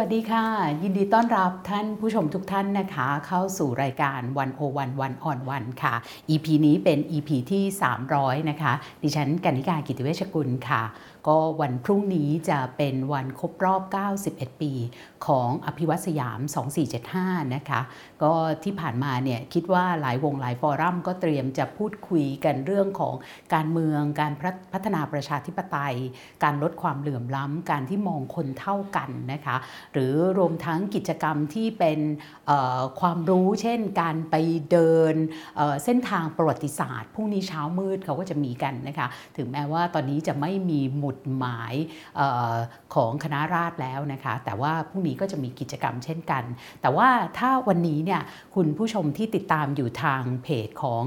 วัสดีค่ะ ยินดีต้อนรับท่านผู้ชมทุกท่านนะคะ เข้าสู่รายการวันโอวันวันออนวันค่ะ EP นี้เป็น EP ที่ 300 นะคะ ดิฉันกนิการกิติเวชกุลค่ะก็วันพรุ่งนี้จะเป็นวันครบรอบ 91 ปีของอภิวัตสยาม 2475 นะคะ ก็ที่ผ่านมาเนี่ยคิดว่าหลายวงหลายฟอรัมก็เตรียมจะพูดคุยกันเรื่องของการเมืองการพัฒนาประชาธิปไตย การลดความเหลื่อมล้ำการที่มองคนเท่ากันนะคะ หรือรวมทั้งกิจกรรมที่เป็นความรู้เช่นการไปเดินเเส้นทางประวัติศาสตร์พรุ่งนี้เช้ามืดเขาก็จะมีกันนะคะ ถึงแม้ว่าตอนนี้จะไม่มีหมุดหมายออของคณะราษฎรแล้วนะคะ แต่ว่าพรุ่งนี้ก็จะมีกิจกรรมเช่นกัน แต่ว่าถ้าวันนี้เนี่ยคุณผู้ชมที่ติดตามอยู่ทางเพจของ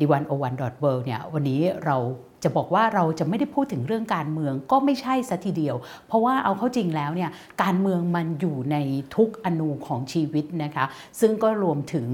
d 1 0 1 w o r l d เนี่ยวันนี้เรา จะบอกว่าเราจะไม่ได้พูดถึงเรื่องการเมืองก็ไม่ใช่ซะทีเดียว เพราะว่าเอาเข้าจริงแล้วเนี่ยการเมืองมันอยู่ในทุกอนูของชีวิตนะคะซึ่งก็รวมถึง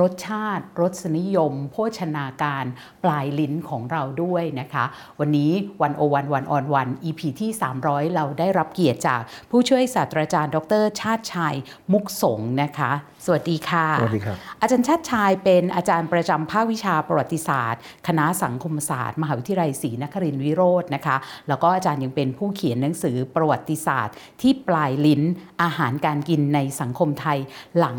รสชาติ รสนิยม โภชนาการปลายลิ้นของเราด้วยนะคะ วันนี้วันโอวันวันออนวัน EP ที่ 300 เราได้รับเกียรติจากผู้ช่วยศาสตราจารย์ ดร ชาติชัยมุกสงนะคะ สวัสดีค่ะสวัสดีครับอาจารย์ชาติชายเป็นอาจารย์ประจำภาควิชาประวัติศาสตร์ คณะสังคมศาสตร์ มหาวิทยาลัยศรีนครินทรวิโรจน์นะคะ แล้วก็อาจารย์ยังเป็นผู้เขียนหนังสือประวัติศาสตร์ ที่ปลายลิ้นอาหารการกินในสังคมไทยหลัง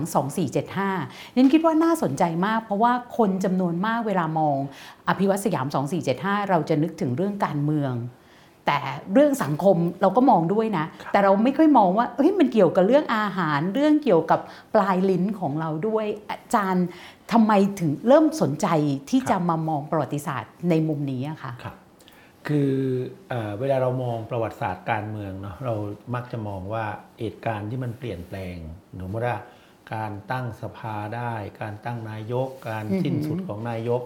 2475นั่นคิดว่าน่าสนใจมาก เพราะว่าคนจำนวนมากเวลามอง อภิวัตสยาม 2475 เราจะนึกถึงเรื่องการเมือง แต่เรื่องสังคมเราก็มองด้วยนะ แต่เราไม่ค่อยมองว่าเฮ้ยมันเกี่ยวกับเรื่องอาหารเรื่องเกี่ยวกับปลายลิ้นของเราด้วย อาจารย์ทำไมถึงเริ่มสนใจที่จะมามองประวัติศาสตร์ในมุมนี้อะคะครับคือเออเวลาเรามองประวัติศาสตร์การเมืองเนาะเรามักจะมองว่าเหตุการณ์ที่มันเปลี่ยนแปลงสมมติว่าการตั้งสภาได้ การตั้งนายก การสิ้นสุดของนายก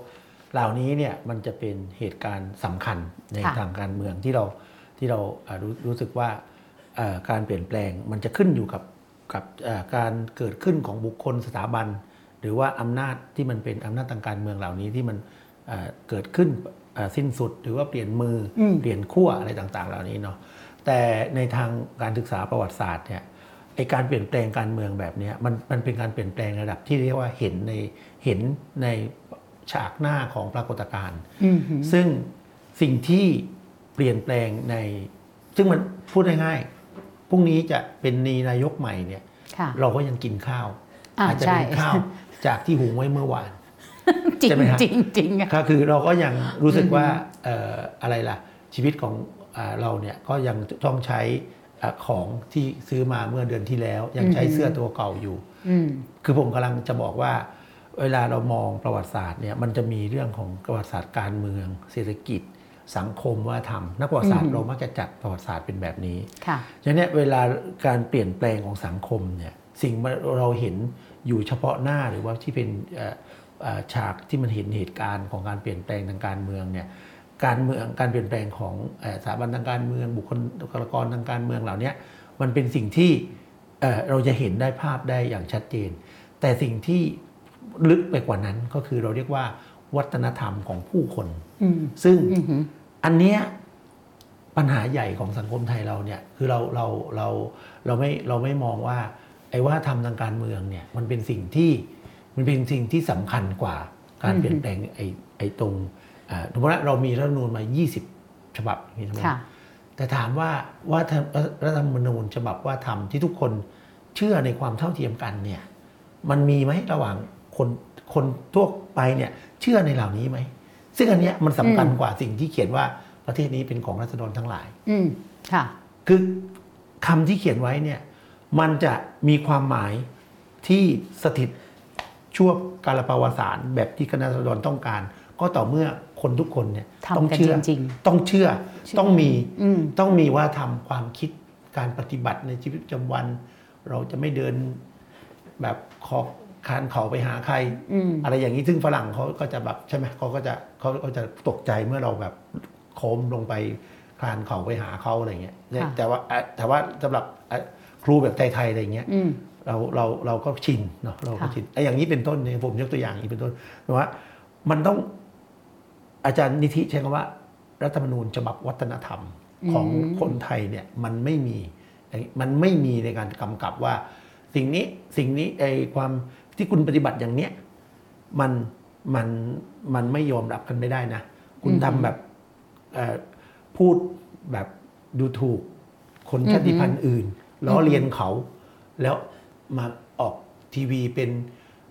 เหล่านี้เนี่ยมันจะเป็นเหตุการณ์สำคัญในค่ะทางการเมืองที่เราที่เราอ่ารู้รู้สึกว่าเอ่อการเปลี่ยนแปลงมันจะขึ้นอยู่กับกับเอ่อการเกิดขึ้นของบุคคลสถาบัน หรือว่าอำนาจที่มันเป็นอำนาจทางการเมืองเหล่านี้ที่มันเอ่อเกิดขึ้นเอ่อสิ้นสุด หรือว่าเปลี่ยนมืออมเปลี่ยนขั้วอะไรต่างๆ เหล่านี้เนาะแต่ในทางการศึกษาประวัติศาสตร์เนี่ยไอการเปลี่ยนแปลงการเมืองแบบเนี้ยมันมันเป็นการเปลี่ยนแปลงระดับที่เรียกว่าเห็นในเห็นใน ฉากหน้าของปรากฏการณ์อืมหือซึ่งสิ่งที่เปลี่ยนแปลงใน ซึ่งมันพูดง่ายๆพรุ่งนี้จะเป็นนีนายกใหม่เนี่ยค่ะเราก็ยังกินข้าวอ่าจจะใช่เป็นข้าวจากที่หุงไว้เมื่อวานจริงใช่ไหมฮะจริงจริงอะก็คือเราก็ยังรู้สึกว่าเอ่ออะไรล่ะ ชีวิตของอ่าเราเนี่ยก็ยังต้องใช้อ่าของที่ซื้อมาเมื่อเดือนที่แล้ว ยังใช้เสื้อตัวเก่าอยู่อืมคือผมกำลังจะบอกว่า เวลาเรามองประวัติศาสตร์เนี่ยมันจะมีเรื่องของประวัติศาสตร์การเมือง เศรษฐกิจ สังคมวัฒนธรรมนักประวัติศาสตอืร์มเรามักจะจัดประวัติศาสตร์เป็นแบบนี้ค่ะฉะนั้นเนี่ยเวลาการเปลี่ยนแปลงของสังคมเนี่ยสิ่งเราเห็นอยู่เฉพาะหน้าหรือว่าที่เป็นเอ่อเอ่อฉากที่มันเห็นเหตุการณ์ของการเปลี่ยนแปลงทางการเมืองเนี่ยการเมืองการเปลี่ยนแปลงของเอ่อสถาบันทางการเมืองบุคคลบุคลากรทางการเมืองเหล่านี้มันเป็นสิ่งที่เอ่อเราจะเห็นได้ภาพได้อย่างชัดเจน แต่สิ่งที่ ลึกไปกว่านั้นก็คือเราเรียกว่า วัฒนธรรมของผู้คนอืมซึ่งอืมหืออันเนี้ยปัญหาใหญ่ของสังคมไทยเราเนี่ยคือเราเราเราเราไม่เราไม่มองว่าไอ้ว่าทำทางการเมืองเนี่ยมันเป็นสิ่งที่มันเป็นสิ่งที่สำคัญกว่าการอืมเปลี่ยนแปลงไอ้ไอ้ตรงอ่าสมมติว่าเรามีรัฐธรรมนูญมา 20 ฉบับอย่างนี้ใช่ไหมค่ะแต่ถามว่าว่าทำรัฐธรรมนูญฉบับว่าทำที่ทุกคนเชื่อในความเท่าเทียมกันเนี่ยมันมีไหมระหว่าง คนคนทั่วไปเนี่ยเชื่อในเหล่านี้ไหม ซึ่งอันเนี้ยมันสำคัญอืมกว่าสิ่งที่เขียนว่าประเทศนี้เป็นของรัษฎรทั้งหลาย อืมค่ะ คือคำที่เขียนไว้เนี่ยมันจะมีความหมายที่สถิตชั่วกาลปวสารแบบที่คณะรัษฎรต้องการ ก็ต่อเมื่อคนทุกคนเนี่ยทำต้องกันเชื่อจริงต้องเชื่อเชื่อต้องมีอืมต้องมีว่าทำความคิดการปฏิบัติในชีวิตประจำวัน เราจะไม่เดินแบบคอ คานเขาไปหาใครอืมอะไรอย่างนี้ซึ่งฝรั่งเขาก็จะแบบใช่ไหมเขาก็จะเขาก็จะตกใจเมื่อเราแบบโค้มลงไปคลานเขาไปหาเขาอะไรเงี้ยค่ะแต่ว่าเอ่อแต่ว่าสำหรับเอ่อครูแบบไทยๆอะไรเงี้ยอืมเราเราเราก็ชินเนาะเราก็ค่ะชินไอ้อย่างนี้เป็นต้นเนี่ยผมยกตัวอย่างอย่างนี้เป็นต้นแต่ว่ามันต้องอาจารย์นิธิใช้คำว่า รัฐธรรมนูญฉบับวัฒนธรรมของคนไทยเนี่ยมันไม่มีมันไม่มีในการกำกับว่า สิ่งนี้สิ่งนี้ไอความ ที่คุณปฏิบัติอย่างเนี้ยมันมันมันไม่ยอมรับกันไม่ได้นะ คุณทำแบบเอ่อพูดแบบดูถูก คนชาติพันธุ์อื่นล้อเลียนเขา แล้วมาออกทีวีเป็น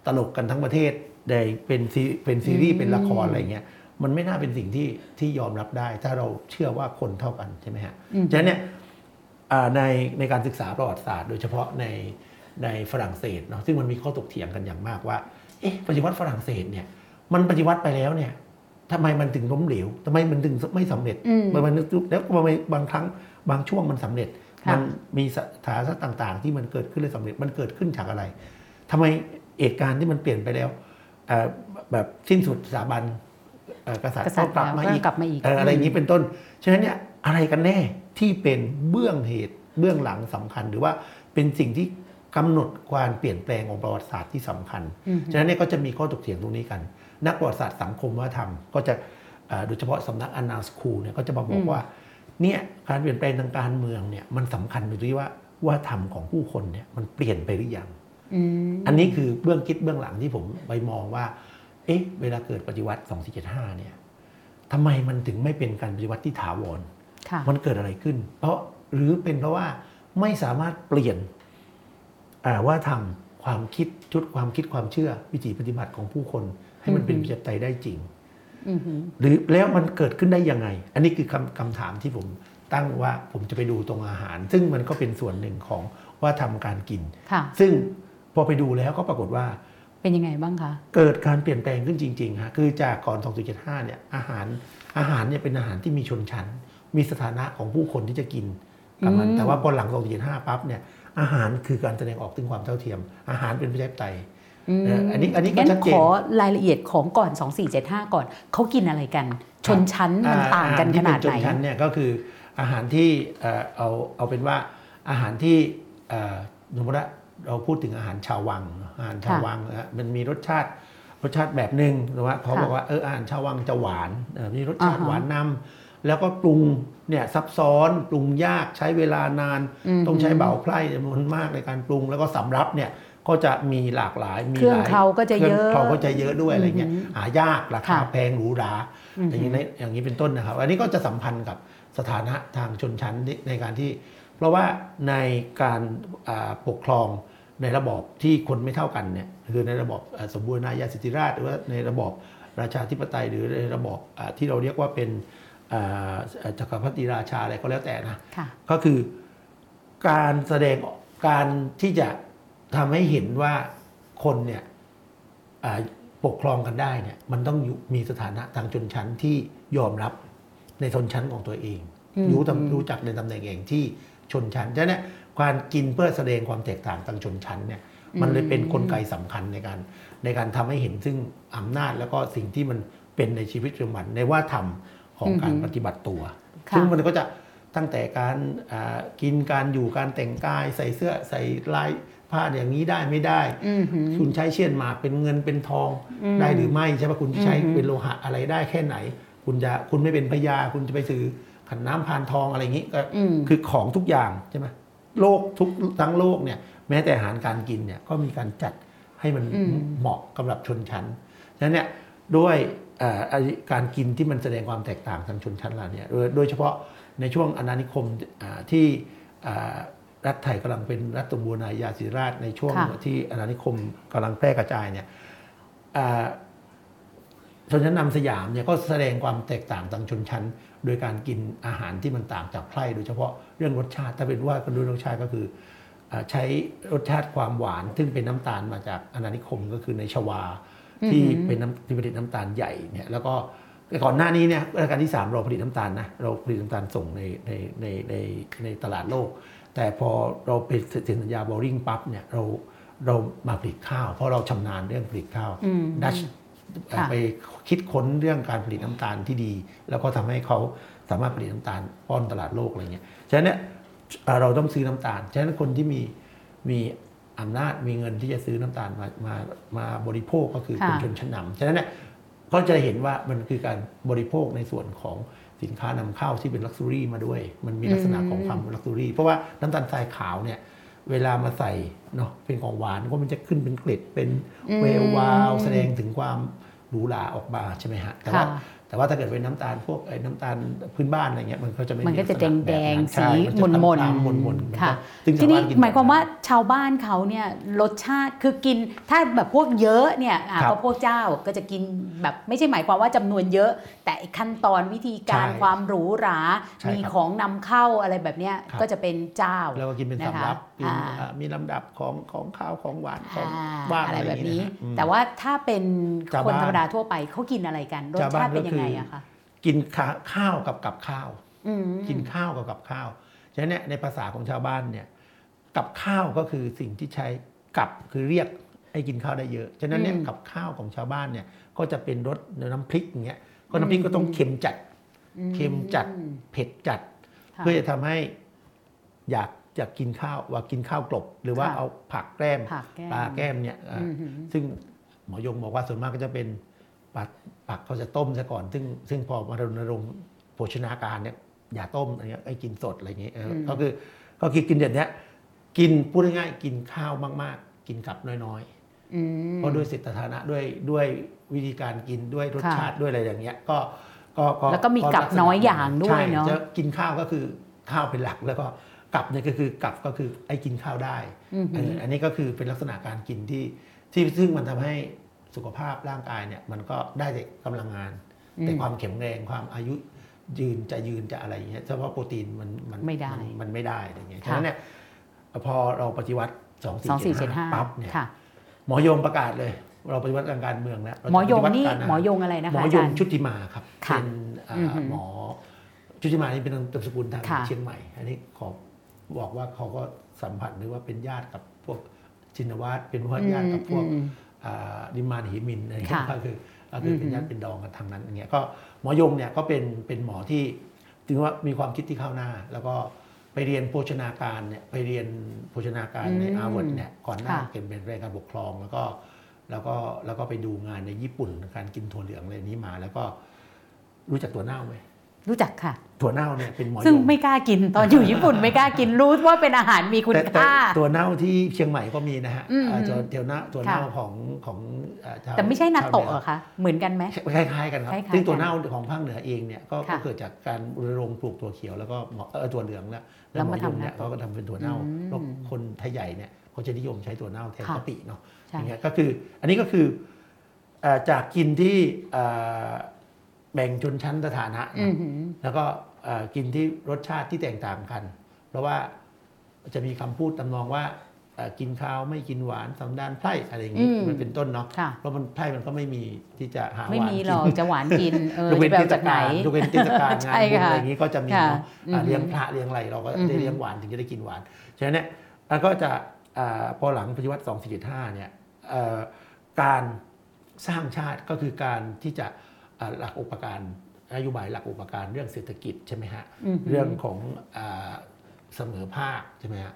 ตลกกันทั้งประเทศได้เป็นซีเป็นซีรีส์เป็นละครอะไรเงี้ยมันไม่น่าเป็นสิ่งที่ที่ยอมรับได้ ถ้าเราเชื่อว่าคนเท่ากันใช่ไหมฮะฉะนั้นเนี่ยอ่าในในการศึกษาประวัติศาสตร์ โดยเฉพาะใน ในฝรั่งเศสเนาะซึ่งมันมีข้อถกเถียงกันอย่างมากว่าเอ๊ะปฏิวัติฝรั่งเศสเนี่ยมันปฏิวัติไปแล้วเนี่ยทำไมมันถึงล้มเหลวทำไมมันถึงไม่สำเร็จอืมมันมันแล้วบางบางครั้งบางช่วงมันสำเร็จค่ะมันมีสถานต่าง ๆ ที่มันเกิดขึ้นและสำเร็จมันเกิดขึ้นจากอะไรทำไมเหตุการณ์ที่มันเปลี่ยนไปแล้วเอ่อแบบสิ้นสุดสถาบันเอ่อกษัตริกย์ษัตก็ริย์กลับมาแล้วก็อีกกลับมาอีกเอะไรอย่างนี้เป็นต้น ฉะนั้นเนี่ยอะไรกันแน่ที่เป็นเบื้องเหตุเบื้องหลังสำคัญหรือว่าเป็นสิ่งที่ กำหนดการเปลี่ยนแปลงของประวัติศาสตร์ที่สำคัญอืมฉะนั้นเนี่ยก็จะมีข้อถกเถียงตรงนี้กัน นักประวัติศาสตร์สังคมวัฒนธรรมก็จะเอ่อโดยเฉพาะสำนักอนาสคูลเนี่ยก็จะมาบอกว่าเนี่ยการเปลี่ยนแปลงทางการเมืองเนี่ยมันสำคัญอยู่ที่ว่าว่าธรรมของผู้คนเนี่ยมันเปลี่ยนไปหรือยังอืมอันนี้คือเบื้องคิดเบื้องหลังที่ผมไปมองว่า เอ๊ะ เวลาเกิดปฏิวัติ 2475 เนี่ยทำไมมันถึงไม่เป็นการปฏิวัติที่ถาวรค่ะมันเกิดอะไรขึ้น เพราะหรือเป็นเพราะว่าไม่สามารถเปลี่ยนอ่า ว่าทำความคิดชุดความคิดความเชื่อวิถีปฏิบัติของผู้คน ให้มันเป็นอืมประชาธิปไตยได้จริงอืมฮึหรือแล้วมันเกิดขึ้นได้ยังไง อันนี้คือคำคำถามที่ผมตั้งว่าผมจะไปดูตรงอาหาร ซึ่งมันก็เป็นส่วนหนึ่งของว่าทำการกินค่ะซึ่งพอไปดูแล้วก็ปรากฏว่าเป็นยังไงบ้างคะ เกิดการเปลี่ยนแปลงขึ้นจริงๆฮะคือจากก่อน2475 เนี่ยอาหารอาหารเนี่ยเป็นอาหารที่มีชนชั้น มีสถานะของผู้คนที่จะกินกับมันอืมแต่ว่าพอหลัง2475 ปั๊บเนี่ย อาหารคือการแสดงออกถึงความเท่าเทียม อาหารเป็นประชาธิปไตยเอออันนี้อันนี้ก็งั้นชัดเจนขอรายละเอียดของก่อน 2475 ก่อนเขากินอะไรกัน ชนชั้นมันต่างกันอหรขที่นาดเป็ชไหนนชั้นเนี่ยก็คืออาหารที่เอ่อเอาเอาเป็นว่าอาหารที่เอ่อสมมติว่าเราพูดถึงอาหารชาววังเนอะอาหารชาวค่ะวังนะฮะมันมีรสชาติรสชาติแบบหนึ่งหรือว่าเขาค่ะบอกว่าเอออาหารชาววังจะหวานเออมีรสชาติอ่าฮะหวานนำ แล้วก็ปรุงเนี่ยซับซ้อนปรุงยากใช้เวลานานอืมต้องใช้เบาไพร่จำนวนมากในการปรุง แล้วก็สำรับเนี่ยก็จะมีหลากหลายมีเครื่องหลายเคราก็จะเยอะครื่องเคราก็จะเยอะด้วยอะไรเงี้ยอือหือหายากราคาค่ะแพงหรูหราอือหืออย่างนี้ในอย่างนี้เป็นต้นนะครับ อันนี้ก็จะสัมพันธ์กับสถานะทางชนชั้นในในการที่ เพราะว่าในการอ่าปกครองในระบอบที่คนไม่เท่ากันเนี่ยคือในระบอบอ่าสมบูรณาญาสิทธิราชย์หรือว่าในระบอบราชาธิปไตยหรือในระบอบอ่าที่เราเรียกว่าเป็นอ่า จักรพรรดิราชาอะไรก็แล้วแต่นะค่ะก็คือการแสดงออกการที่จะทำให้เห็นว่าคนเนี่ยอ่าปกครองกันได้เนี่ยมันต้องอยู่มีสถานะทางชนชั้นที่ยอมรับในชนชั้นของตัวเองอืมรู้ตำรู้จักในตำแหน่งเองที่ชนชั้นฉะนั้นเนี่ยการกินเพื่อแสดงความแตกต่างทางชนชั้นเนี่ยมันเลยเป็นนกลไกสำคัญในการ ในการทำให้เห็นซึ่งอำนาจแล้วก็สิ่งที่มันเป็นในชีวิตประจำวันในว่าธรรม ของการปฏิบัติตัวค่ะซึ่งมันก็จะตั้งแต่การอ่ากินการอยู่การแต่งกาย ใส่เสื้อใส่ลายผ้าอย่างนี้ได้ไม่ได้อืมฮึคุณใช้เชี่ยนหมากเป็นเงินเป็นทองอืมได้หรือไม่ใช่ปะคุณใช้อืมเป็นโลหะอะไรได้แค่ไหน คุณจะคุณไม่เป็นพญาคุณจะไปซื้อขันน้ำพานทองอะไรอย่างนี้ก็อืมคือของทุกอย่างใช่ไหมโลกทุกทั้งโลกเนี่ยแม้แต่อาหารการกินเนี่ยก็มีการจัดให้มันอืมเหมาะสำหรับชนชั้นฉะนั้นเนี่ยด้วยเอ่อไอ้ การกินที่มันแสดงความแตกต่างทางชนชั้นเราเนี่ยโดยโดยเฉพาะในช่วงอาณานิคมอ่าที่อ่ารัฐไทยกำลังเป็นรัฐสมบูรณาญาสิทธิราชย์ในช่วงค่ะที่อาณานิคมกำลังแพร่กระจายเนี่ยอ่าชนชั้นนำสยามเนี่ยก็แสดงความแตกต่างทางชนชั้น โดยการกินอาหารที่มันต่างจากไพร่โดยเฉพาะเรื่องรสชาติถ้าเป็นว่ากันด้วยรสชาติก็คืออาใช้รสชาติความหวาน ซึ่งเป็นน้ำตาลมาจากอาณานิคมก็คือในชวา ที่เป็นน้ำที่ผลิตน้ำตาลใหญ่เนี่ยแล้วก็ก่อนหน้านี้เนี่ยรัชกาลที่ 3 เราผลิตน้ำตาลนะเราผลิตน้ำตาลส่งในในในในในตลาดโลก แต่พอเราเป็นเซ็นสัญญาบอริงปั๊บเนี่ยเราเรามาผลิตข้าว เพราะเราชำนาญเรื่องผลิตข้าวอืมดัชค่ะไปคิดค้นเรื่องการผลิตน้ำตาลที่ดี แล้วก็ทำให้เขาสามารถผลิตน้ำตาลป้อนตลาดโลกอะไรเงี้ยฉะนั้นเนี่ยเอ่อเราต้องซื้อน้ำตาลฉะนั้นคนที่มีมี อำนาจมีเงินที่จะซื้อน้ำตาลมามามาบริโภคก็คือค่ะคนชนชั้นนำฉะนั้นเนี่ยก็จะเห็นว่ามันคือการบริโภคในส่วนของสินค้านำเข้าที่เป็นลักซ์ u รี่มาด้วย มันมีลักษณะของความลักซ์ u รี่ เพราะว่าน้ำตาลทรายขาวเนี่ยเวลามาใส่เนาะเป็นของหวานก็มันจะขึ้นเป็นเกล็ดเป็นเวลวาว แสดงถึงความหรูหราออกมาใช่ไหมฮะแต่ว่าค่ะ แต่ว่าถ้าเกิดเป็นน้ำตาลพวกไอ้น้ำตาลพื้นบ้านอะไรเงี้ยมันก็จะไม่มันก็จะลัแดษงณะแดบบงนั้นสีใช่นมจะนมนตามๆมนๆค่ะซึ่งทีนี้สรถกิหมายความว่าแบบชาวบ้านเขาเนี่ยรสชาติคือกินถ้าแบบพวกเยอะเนี่ยอะครับก็พวกเจ้าก็จะกินแบบไม่ใช่หมายความว่าจำนวนเยอะ แต่ไอ้ขั้นตอนวิธีการใช่ความหรูหราใช่มีครับของนำเข้าอะไรแบบเนี้ยครับก็จะเป็นเจ้าแล้วก็กินเป็นนะคะสำรับกินอ่าอ่ามีลำดับของของข้าวของหวานของอ่าว่างอะไรอะไรแบอย่าบงนี้นี้นะอืมแต่ว่าถ้าเป็นชาวคนบ้านธรรมดาทั่วไปเขากินอะไรกันรสชาวบ้าชานติเป็นยังไงก็คืออะคะกินข้าข้าวกับกับข้าวอืมกินข้าวกับกับข้าวฉะนั้นเนี่ยในภาษาของชาวบ้านเนี่ยกับข้าวก็คือสิ่งที่ใช้กับคือเรียกให้กินข้าวได้เยอะฉะนั้นเนี่ยอืมกับข้าวของชาวบ้านเนี่ยก็จะเป็นรสน้ำพริกอย่างเงี้ยก็น้ำพริกก็ต้องเค็มจัดเค็มจัดอืมเผ็ดจัดค่ะเพื่อจะทำให้อยาก อยากกินข้าวว่ากินข้าวกลบ หรือว่าค่ะเอาผักแกล้มผักแก้มปลาแก้มเนี่ยอ่าอืมหือซึ่งหมอยงบอกว่าส่วนมากก็จะเป็นปักปักเขาจะต้มซะก่อน ซึ่งซึ่งพอมารณรงค์โภชนาการเนี่ยอย่าต้มอะไรเงี้ยให้กินสดอะไรอย่างเงี้ยเอออมก็คือก็คือกินเดี๋ยวนี้กินพูดง่ายๆกินข้าวมาก ๆ กินกับน้อยอืมๆเพราะด้วยสิทธานะด้วยด้วยวิธีการกินด้วยรสค่ะชาติด้วยอะไรอย่างเงี้ยก็ก็แล้วก็มีกับลัษณะน้อยอย่างด้วยใช่เนอะจะกินข้าวก็คือข้าวเป็นหลักแล้วก็ กับเนี่ยก็คือกับก็คือไอ้กินข้าวได้อืมเอออันนี้ก็คือเป็นลักษณะการกินที่ที่ซึ่งมันทำให้สุขภาพร่างกายเนี่ยมันก็ได้แต่กำลังงาน แต่ความแข็งแรงความอายุยืนจะยืนจะอะไรอย่างเงี้ยเฉพาะโปรตีนมันมันไม่ได้นมันไม่ได้อะไรเงี้ยค่ะฉะนั้นเนี่ยพอเราปฏิวัติสองสี่เจ็ดห้า2475ปั๊บเนี่ยค่ะหมอยงประกาศเลย เราปฏิวัติทางการเมืองแล้วเราจะหมอยงปฏิวัตินี่การาหมอยงอะไรนะหมคะออายจางรย์ชุติมาครับค่ะเป็นอ่าอือหือหมอชุติมานี่เป็นนามสกุลทางค่ะเชียงใหม่ อันนี้ขอ บอกว่าเขาก็สัมผัสหรือว่าเป็นญาติกับพวกชินวัตรเป็นว่าญาติกับพวกอืมอ่าดิมานหิมินอะไรอย่างเงี้ยค่ะก็คือก็คือเป็นญาติเป็นดองกันทางนั้นอย่างเงี้ยก็หมอยงเนี่ยก็เป็นเป็นหมอที่ถือว่ามีความคิดที่เข้าหน้า แล้วก็ไปเรียนโภชนาการเนี่ยไปเรียนโภชนาการในอืมอาร์วาร์ดเนี่ยก่อนหน้าค่ะเป็นเป็นเรื่องการปกครองแล้วก็แล้วก็แล้วก็ไปดูงานในญี่ปุ่นการกินถั่วเหลืองอะไรนี้มา แล้วก็รู้จักถั่วเน่าไหม รู้จักค่ะถั่วเน่าเนี่ยเป็นหมอยซึ่งงไม่กล้ากินตอนอยู่ญี่ปุ่นไม่กล้ากินรู้ว่าเป็นอาหารมีคุณแต่แต่ค่าถั่วเน่าที่เชียงใหม่ก็มีนะฮะอืมอ่าตัวเตียวเน่าถั่วเน่าค่ะของของอ่าชาวแต่ไม่ใช่นัตโตะชวเหรอคะเหมือนกันไหมคล้ายๆกันครับคล้ายๆซึ่งตัวกันเน่าของภาคเหนือเองเนี่ยก็ค่ะก็เกิดจากการรณรงค์ปลูกถั่วเขียวแล้วก็หมอเออถั่วเหลืองแล้วแล้วหมมาอยทำงเนี่ยนะเขาก็ทำเป็นถั่วเน่าอืมแล้วคนไทยใหญ่เนี่ยเขาจะนิยมใช้ถั่วเน่าแทนค่ะกะปิเนาะใช่อย่างเงี้ยก็คืออันนี้ก็คือเอ่อจากกินที่เอ่อ แบ่งชนชั้นสถานะอืนะอหือแล้วก็เอ่อกินที่รสชาติที่แตกต่างกัน เพราะว่าจะมีคำพูดตำนองว่าเอ่อกินข้าวไม่กินหวานสำดานไพร่อะไรอย่างนี้อืมมันเป็นต้นเนาะค่ะเพราะมันไพร่มันก็ไม่มีที่จะหาหวานไม่มีหรอกกินจะหวานกินเออยกเว้นจะไปเทเอาศจากไหนกาลยกเว้นเทศกาลงานใช่บุญค่ะอะไรอย่างนี้ก็จะมีค่ะเนาะอ่าอือฮึเลี้ยงพระเลี้ยงอะไรเราก็อือฮึได้เลี้ยงหวานถึงจะได้กินหวานฉะนั้นเนี่ยมันก็จะอ่าพอหลังปฏิวัติ 2475 เนี่ยเอ่อการสร้างชาติก็คือการที่จะอ่า หลักอุปการนโยบายหลักอุปการเรื่องเศรษฐกิจใช่ไหมฮะอือหือเรื่องของอาเสมอภาคใช่ไหมฮะ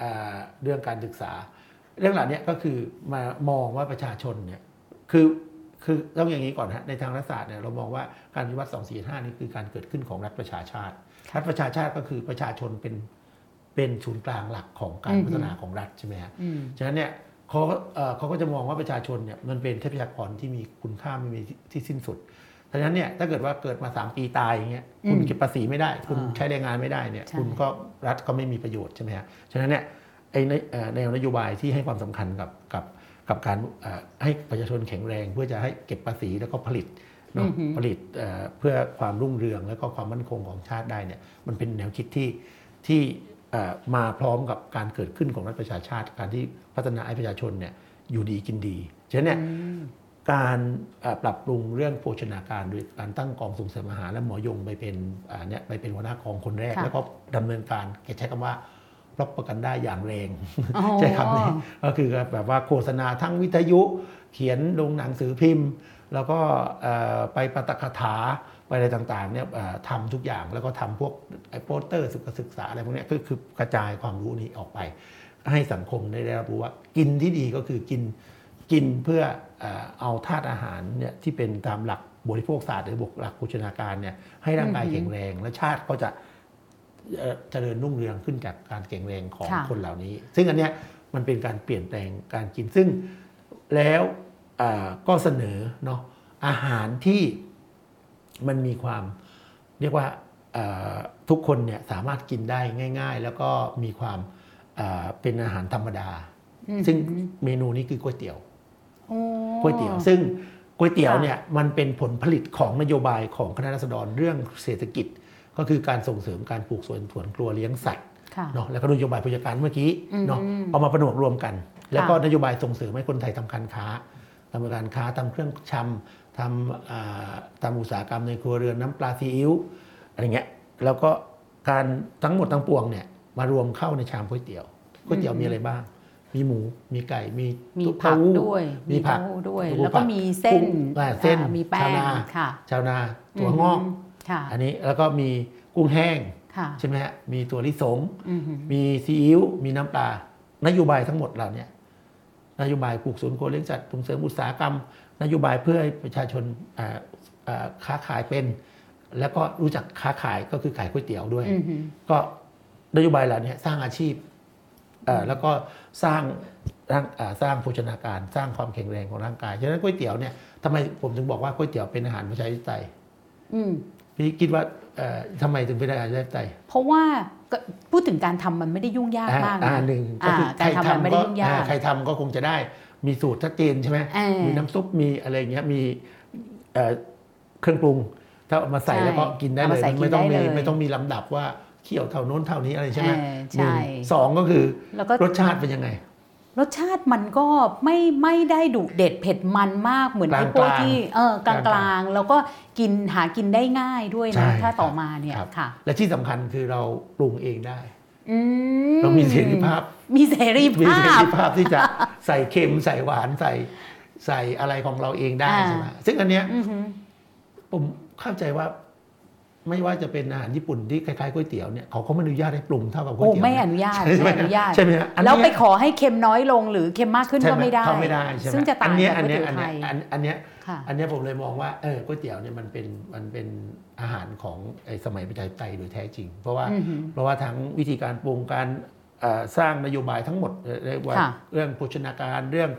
อ่าเรื่องการศึกษา เรื่องเหล่านี้ก็คือมามองว่าประชาชนเนี่ยคือคือต้องอย่างนี้ก่อนฮะในทางรัฐศาสตร์เนี่ยเรามองว่าการปฏิวัติ245นี่คือการเกิดขึ้นของรัฐประชาชาติรัฐประชาชาติก็คือประชาชนเป็นเป็นศูนย์กลางหลักของการอือฮึพัฒนาของรัฐใช่ไหมฮะอืมฉะนั้นเนี่ย เขาเอ่อเขาก็จะมองว่าประชาชนเนี่ยมันเป็นทรัพยากรที่มีคุณค่าไม่มีที่สิ้นสุดฉะนั้นเนี่ยถ้าเกิดว่าเกิดมา 3 ปีตายอย่างเงี้ยคุณอืมเก็บภาษีไม่ได้ คุณอ่าใช้แรงงานไม่ได้เนี่ยใช่คุณก็รัฐก็ไม่มีประโยชน์ใช่ไหมฮะฉะนั้นเนี่ยไอ้ในเอ่อแนวนโยบายที่ให้ความสำคัญกับกับกับการเอ่อให้ประชาชนแข็งแรง เพื่อจะให้เก็บภาษีแล้วก็ผลิตเนาะอือหือผลิตเอ่อเพื่อความรุ่งเรือง แล้วก็ความมั่นคงของชาติได้เนี่ยมันเป็นแนวคิดที่ที่เอ่อ มาพร้อมกับการเกิดขึ้นของรัฐประชาชาติ การที่พัฒนาให้ประชาชนเนี่ยอยู่ดีกินดีฉะนั้นเนี่ยการเอ่อปรับปรุงเรื่องโภชนาการโดยการตั้งกองส่งเสริมอาหารและหมอยงไปเป็นอ่าเนี่ยไปเป็นหัวหน้ากองคนแรกค่ะแล้วก็ดำเนินการแกใช้คำว่ารับประกันได้อย่างแรงอ๋อใช้คำนี้ก็คือแบบว่าโฆษณาทั้งวิทยุ เขียนลงหนังสือพิมพ์ แล้วก็เอ่อไปปาตกถาไป อะไรต่างๆเนี่ยเอ่อทำทุกอย่างแล้วก็ทำพวกไอ้โปสเตอร์สุขศึกษาอะไรพวกเนี้ยก็คือกระจายความรู้นี้ออกไป ให้สังคมได้รับรู้ว่า กินที่ดีก็คือกินกินเพื่อเอ่อเอาธาตุอาหารเนี่ยที่เป็นตามหลักบริโภคศาสตร์หรือหลักโภชนาการเนี่ยให้ร่างกายอือหือแข็งแรง และชาติก็จะเอ่อเจริญรุ่งเรืองขึ้นจากการแข็งแรงของค่ะคนเหล่านี้ ซึ่งอันเนี้ยมันเป็นการเปลี่ยนแปลงการกินซึ่งแล้วอ่าก็เสนอเนาะอาหารที่ มันมีความเรียกว่าเอ่อทุกคนเนี่ยสามารถกินได้ง่าย ๆ แล้วก็มีความอ่าเป็นอาหารธรรมดาอืมซึ่งเมนูนี้คือก๋วยเตี๋ยวโอ้ก๋วยเตี๋ยวซึ่งก๋วยเตี๋ยวค่ะเนี่ยมันเป็นผลผลิตของนโยบายของคณะรัษฎรเรื่องเศรษฐกิจ ก็คือการส่งเสริมการปลูกสวนสวนครัวเลี้ยงสัตว์ค่ะเนาะแล้วก็นโยบายผู้จัดการเมื่อกี้อืมเนาะเอามาประนวกรวมกัน แล้วก็ค่ะนโยบายส่งเสริมให้คนไทยทำการค้าทำการค้าทำเครื่องชำ ทำอ่าทำอุตสาหกรรมในครัวเรือนน้ำปลาซีอิ๊วอะไรเงี้ยแล้วก็การทั้งหมดทั้งปวงเนี่ยมารวมเข้าในชามก๋วยเตี๋ยวก๋วยเตี๋ยวมีอะไรบ้าง มีหมูมีไก่มีมีตุ๊ผักเต้าหู้ด้วย มีผักเต้าหู้ด้วยเต้าหู้แล้วก็ผัมีเส้นกุ้งอ่าเส้นอ่ามีแป้ชาวงนาค่ะชาวนาถั่วงอกมค่ะอันนี้แล้วก็มีกุ้งแห้งค่ะใช่ไหมฮะมีถั่วลิสงอือหือมีซีอิ๊วมีน้ำปลานโยบายทั้งหมดเหล่าเนี้นโยบายปลูกสวนโคเลี้ยงสัตว์ส่งเสริมอุตสาหกรรม นโยบายเพื่อให้ประชาชนอ่าอ่าค้าขายเป็น แล้วก็รู้จักค้าขายก็คือขายก๋วยเตี๋ยวด้วยอือหือก็นโยบายเหล่านี้สร้างอาชีพเอ่อแล้วก็สร้างร่างอ่าสร้างโภชนาการ สร้างความแข็งแรงของร่างกายฉะนั้นก๋วยเตี๋ยวเนี่ยทำไมผมถึงบอกว่าก๋วยเตี๋ยวเป็นอาหารประชาธิปไตยอืมพี่คิดว่าเอ่อทำไมถึงเป็นอาหารประชาธิปไตยเพราะว่าก็พูดถึงการทำมันไม่ได้ยุ่งยากมากอ่านะหนึ่งก็คืออ่าการทำมันไม่ได้ก็ยุ่งยากอ่ใครทำก็คงจะได้ มีสูตรชัดเจนใช่ไหมเออมีน้ำซุปมีอะไรอย่างเงี้ยมีเอ่อเครื่องปรุง ถ้าเอามาใส่ใช่แล้วก็กินได้เลยเอามาใส่ไม่ต้องกินได้มีเลยไม่ต้องมีลำดับว่าเคี่ยวเท่าโน้นเท่านี้อะไรใช่ไหมเออหนึ่งใช่สองก็คือแล้วก็รสชาติเป็นยังไง รสชาติมันก็ไม่ไม่ได้ดุเด็ดเผ็ดมันมากเหมือนไอ้พวกกลางๆที่เออกลางกลางๆ แล้วก็กินหากินได้ง่ายด้วยใช่นะถ้าต่อครับมาเนี่ยครับค่ะ และที่สำคัญคือเราปรุงเองได้อื เรามีเสรีภาพ มีเสรีมีภาเสพรีภาพที่จะใส่เค็มใส่หวานใส่ใส่อะไรของเราเองได้อ่าใช่ไหมซึ่งอันเนี้ยอือหือผมเข้าใจว่าไม่ว่าจะเป็นอาหารญี่ปุ่นที่คล้ายๆก๋วยเตี๋ยวเนี่ยเขาก็ไม่อนุญาตให้ปรุงเท่ากับก๋วยโอ้เตี๋ยวไม่นะอนุญาตใช่ไหมไม่อนุญาตใช่ไหมฮะอันแล้วเนี้ยไปขอให้เค็มน้อยลงหรือเค็มมากขึ้นใช่ก็หไม่ได้เขาไม่ได้ใช่ไหมซึ่งจะต่างอันเนี้ยจากอันก๋วยเนี้ยเตี๋ยวอันไทเนี้ยยอันอันเนี้ยค่ะ อันเนี้ยผมเลยมองว่าเออก๋วยเตี๋ยวเนี่ยมันเป็นมันเป็นอาหารของไอ้สมัยประชาธิปไตยโดยแท้จริง เพราะว่าอือหือเพราะว่าทั้งวิธีการปรุงการเอ่อสร้างนโยบายทั้งหมดเอ่อเรียกว่าค่ะเรื่องโภชนาการเรื่อง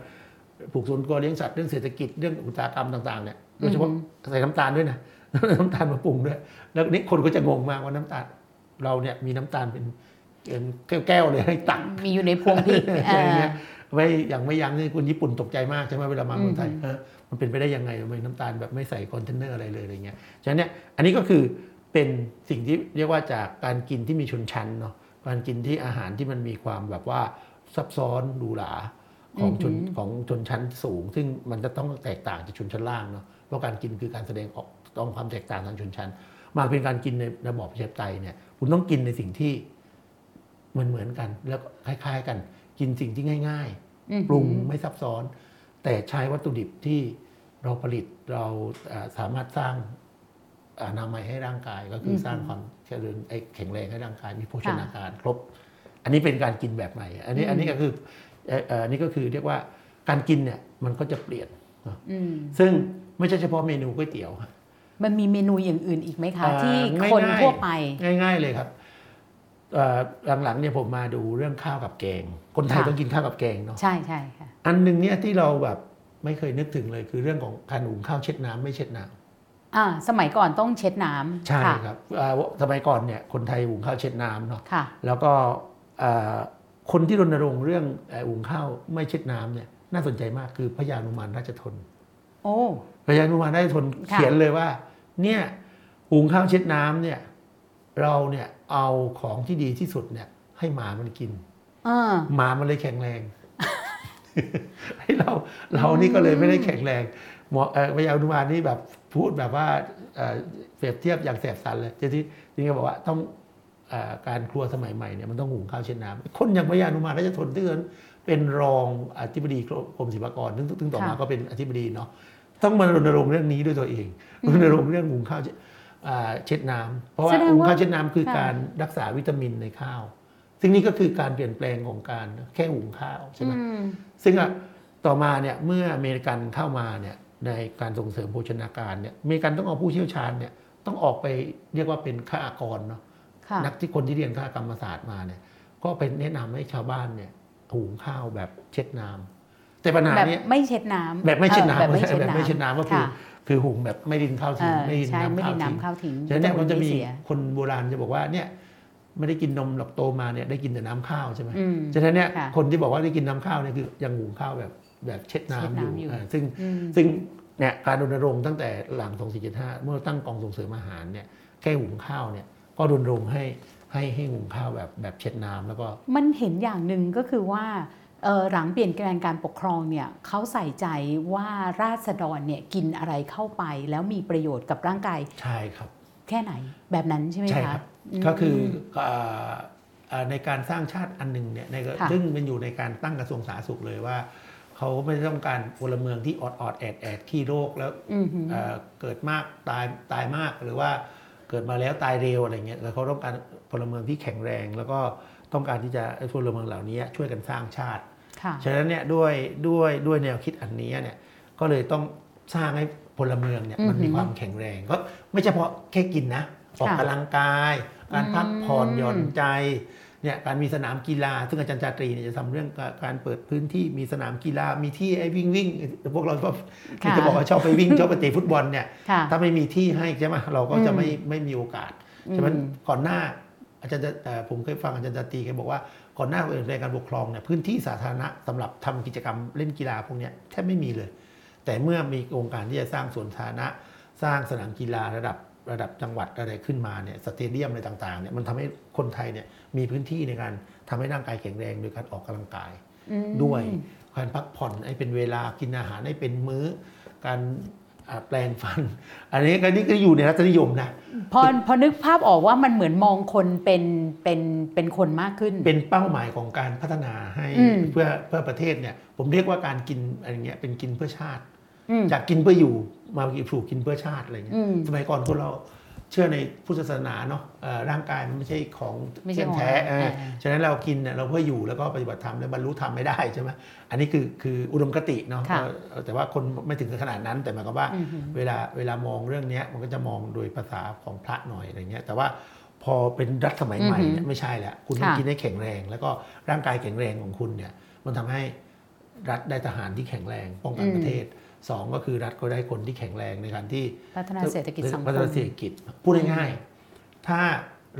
ปลูกสวนครัวเลี้ยงสัตว์เรื่องเศรษฐกิจเรื่องอุตสาหกรรมต่างๆเนี่ยโดยเฉพาะใส่น้ำตาลด้วยนะน้ำตาลมาปรุงด้วยแล้วนี่คนก็จะงงมากว่าน้ำตาลเราเนี่ยมีน้ำตาลเป็นเป็นแก้วๆเลยให้ตักมีอยู่ในพวงพริกอะไรเงี้ยเออไม่อย่างไม่ยั้งนี่คุณญี่ปุ่นตกใจมากใช่ไหมเวลามาเมืองไทยอื มเออมันเป็นไปได้ยังไงทำไมน้ำตาลแบบไม่ใส่คอนเทนเนอร์อะไรเลยอะไรเงี้ยฉะนั้นเนี่ยอันนี้ก็คือเป็นสิ่งที่เรียกว่าจากการกินที่มีชนชั้นเนาะการกินที่อาหารที่มันมีความแบบว่าซับซ้อนหรูหราของชนอือหือของชนชั้นสูง ซึ่งมันจะต้องแตกต่างจากชนชั้นล่างเนาะเพราะการกินคือการแสดงออกต้องความแตกต่างทางชนชั้น มาเป็นการกินในระบอบประชาธิปไตยเนี่ยคุณต้องกินในสิ่งที่เหมือนเหมือนๆกัน แล้วก็คล้าย ๆ กัน กินสิ่งที่ง่ายอือหือๆปรุงไม่ซับซ้อน แต่ใช้วัตถุดิบที่ เราผลิตเราเอ่อสามารถสร้างอนามัยให้ร่างกายก็คืออมสร้างความเจริญไอ้แข็งแรงให้ร่างกายมีโภชนาการครบ อันนี้เป็นการกินแบบใหม่ อันนี้อืมอันนี้ก็คือเอ่อเอ่ออันนี้ก็คือเรียกว่าการกินเนี่ยมันก็จะเปลี่ยนเนอะอืมซึ่งไม่ใช่เฉพาะเมนูก๋วยเตี๋ยวฮะมันมีเมนูอย่างอื่นอีกไหมคะอ่าที่ง่ายๆคนทั่วไป ง่าย ๆเลยครับเอ่อหลังๆเนี่ยผมมาดูเรื่องข้าวกับแกง คนไทยค่ะต้องกินข้าวกับแกงเนาะใช่ใช่ค่ะอันหนึ่งเนี่ยที่เราแบบ ไม่เคยนึกถึงเลยคือเรื่องของการหุงข้าวเช็ดน้ำไม่เช็ดน้ำอ่าสมัยก่อนต้องเช็ดน้ำใช่ค่ะครับเอ่อสมัยก่อนเนี่ยคนไทยหุงข้าวเช็ดน้ำเนาะค่ะแล้วก็เอ่อคนที่รณรงค์เรื่องเอ่อหุงข้าวไม่เช็ดน้ำเนี่ยน่าสนใจมากคือพระยานุมานราชทน โอ้พระยานุมานราชทนค่ะเขียนเลยว่า เนี่ยหุงข้าวเช็ดน้ำเนี่ยเราเนี่ยเอาของที่ดีที่สุดเนี่ยให้หมามันกินเออหมามันเลยแข็งแรง ให้เราเรานี่ก็เลยไม่ได้แข็งแรงหมอเอ่อพยานุมานนี่แบบพูดแบบว่าเอ่อเปรียบเทียบอย่างแสบสันเลยที่ที่เขาบอกว่าต้องเอ่อการครัวสมัยใหม่เนี่ยมันต้องหุงข้าวเช็ดน้ำคนอย่างพยานุมานราชทนที่เอิ้นเป็นรองอธิบดีกรมศิลปากรซึ่งซึ่งต่อมาค่ะก็เป็นอธิบดีเนาะต้องมารณรงค์เรื่องนี้ด้วยตัวเองรณรงค์เรื่องหุงข้าวเช็ดอ่าเช็ดน้ำเพราะว่าแสดงว่าหุงข้าวเช็ดน้ำคือค่ะการรักษาวิตามินในข้าว ซึ่งนี่ก็คือการเปลี่ยนแปลงของการแค่หุงข้าวใช่ไหมอืมซึ่งอะต่อมาเนี่ยเมื่ออเมริกันเข้ามาเนี่ยในการส่งเสริมโภชนาการเนี่ยอเมริกันต้องเอาผู้เชี่ยวชาญเนี่ยต้องออกไปเรียกว่าเป็นข้าอากรเนาะค่ะนักที่คนที่เรียนคหกรรมศาสตร์มาเนี่ย ก็เป็นแนะนำให้ชาวบ้านเนี่ยหุงข้าวแบบเช็ดน้ำแต่ปัญหาแบบเนี้ยไม่เช็ดน้ำแบบไม่เช็ดออน้ำแบบไม่ใช่เช็ดแบบไม่เช็ดน้ำน้ำก็คือค่ะคือหุงแบบไม่รินข้าวทิ้งเออไม่รินใช่ไม่น้ำได้ข้าวทิ้งน้ำข้าวทิ้งฉะนั้นเนี่ยมันจะมีเสียคนโบราณจะบอกว่าเนี่ย ไม่ได้กินนมหรอกโตมาเนี่ยได้กินแต่น้ำข้าวใช่ไหมอืมฉะนั้นเนี่ยค่ะคนที่บอกว่าได้กินน้ำข้าวเนี่ยคือยังหุงข้าวแบบแบบเช็ดน้ำเช็ดอยู่น้ำอยู่อ่าซึ่งอืมซึ่งเนี่ยการรณรงค์ตั้งแต่หลัง 2475 เมื่อตั้งกองส่งเสริมอาหารเนี่ยแค่หุงข้าวเนี่ยก็รณรงค์ให้ให้ให้หุงข้าวแบบแบบเช็ดน้ำแล้วก็มันเห็นอย่างหนึ่งก็คือว่าเอ่อหลังเปลี่ยนแปลงการปกครองเนี่ยเขาใส่ใจว่าราษฎรเนี่ยกินอะไรเข้าไปแล้วมีประโยชน์กับร่างกาย ใช่ครับ แค่ไหนแบบนั้นใช่ไหมใช่คะครับม ก็คืออ่าอ่าในการสร้างชาติอันหนึ่งเนี่ยในก็ค่ะซึ่งมันอยู่ในการตั้งกระทรวงสาธารณสุขเลยว่าเขาไม่ได้ต้องการพลเมืองที่ออดออดแอดแอดขี้โรคแล้วอือหือเอ่อเกิดมากตายตายมากหรือว่าเกิดมาแล้วตายเร็วอะไรเงี้ยแต่เขาต้องการพลเมืองที่แข็งแรง แล้วก็ต้องการที่จะให้พลเมืองเหล่านี้ช่วยกันสร้างชาติค่ะฉะนั้นเนี่ยด้วยด้วยด้วยแนวคิดอันนี้เนี่ยก็เลยต้องสร้างให้พลเมืองเนี่ยมันมีอือหือความแข็งแรงก็ไม่เฉพาะแค่กินนะออกค่ะกำลังกาย การพักผ่อนอืมหย่อนใจเนี่ยการมีสนามกีฬา ซึ่งอาจารย์จาตรีเนี่ยจะทำเรื่องการเปิดพื้นที่มีสนามกีฬามีที่ให้วิ่งวิ่งพวกเราก็ที่จะบอกว่าชอบไปวิ่งชอบไปเตะฟุตบอลเนี่ยค่ะถ้าไม่มีที่ให้ใช่ไหมเราก็จะอืมไม่ไม่มีโอกาสใช่ไหมอืมก่อนหน้า อาจารย์จะเอ่อผมเคยฟังอาจารย์จาตรีแกบอกว่าก่อนหน้าเปลี่ยนแปลงการปกครองเนี่ยพื้นที่สาธารณะสำหรับทำกิจกรรมเล่นกีฬาพวกเนี้ยแทบไม่มีเลย แต่เมื่อมีโครงการที่จะสร้างสวนสาธารณะสร้างสนามกีฬาระดับ ระดับจังหวัดอะไรขึ้นมาเนี่ยสเตเดียมอะไรต่างๆเนี่ยมันทำให้คนไทยเนี่ยมีพื้นที่ในการทำให้ร่างกายแข็งแรงโดยการออกกำลังกายอืมด้วยการพักผ่อนให้เป็นเวลากินอาหารให้เป็นมื้อ การอ่าแปลงฟัน อันนี้ก็นี่ก็อยู่ในรัฐนิยมนะพอพอนึกภาพออกว่ามันเหมือนมองคนเป็นเป็นเป็นคนมากขึ้น เป็นเป้าหมายของการพัฒนาให้อืมเพื่อเพื่อประเทศเนี่ยผมเรียกว่าการกินอะไรเงี้ยเป็นกินเพื่อชาติอืม จากกินเพื่ออยู่มาสู่กินเพื่อชาติอะไรเงี้อืยมสมัยก่อนคนเราเชื่อในพุทธศาสนาเนาะเอ่อร่างกายมันไม่ใช่ของไม่ใช่เที่ยงของแท้เอออ่าฉะนั้นเรากินเนี่ยเราเพื่ออยู่แล้วก็ปฏิบัติธรรมแล้วบรรลุธรรมไม่ได้ใช่ไหมอันนี้คือคืออุดมคติเนาะค่ะเออแต่ว่าคนไม่ถึงขนาดนั้นแต่หมายความว่าอือหือเวลาเวลามองเรื่องเนี้ยมันก็จะมองโดยภาษาของพระหน่อยอะไรเงี้ยแต่ว่าพอเป็นรัฐสมัยใหม่อือหืเนี่ยอไม่ใช่แล้วคุณต้องค่ะกินให้แข็งแรง แล้วก็ร่างกายแข็งแรงของคุณเนี่ยมันทำให้รัฐได้ทหารที่แข็งแรงป้องกันประเทศ สองก็คือรัฐก็ได้คนที่แข็งแรงในการที่พัฒนาเศรษฐกิจสังคพัฒมนาเศรษฐกิจพูดง่ายๆถ้า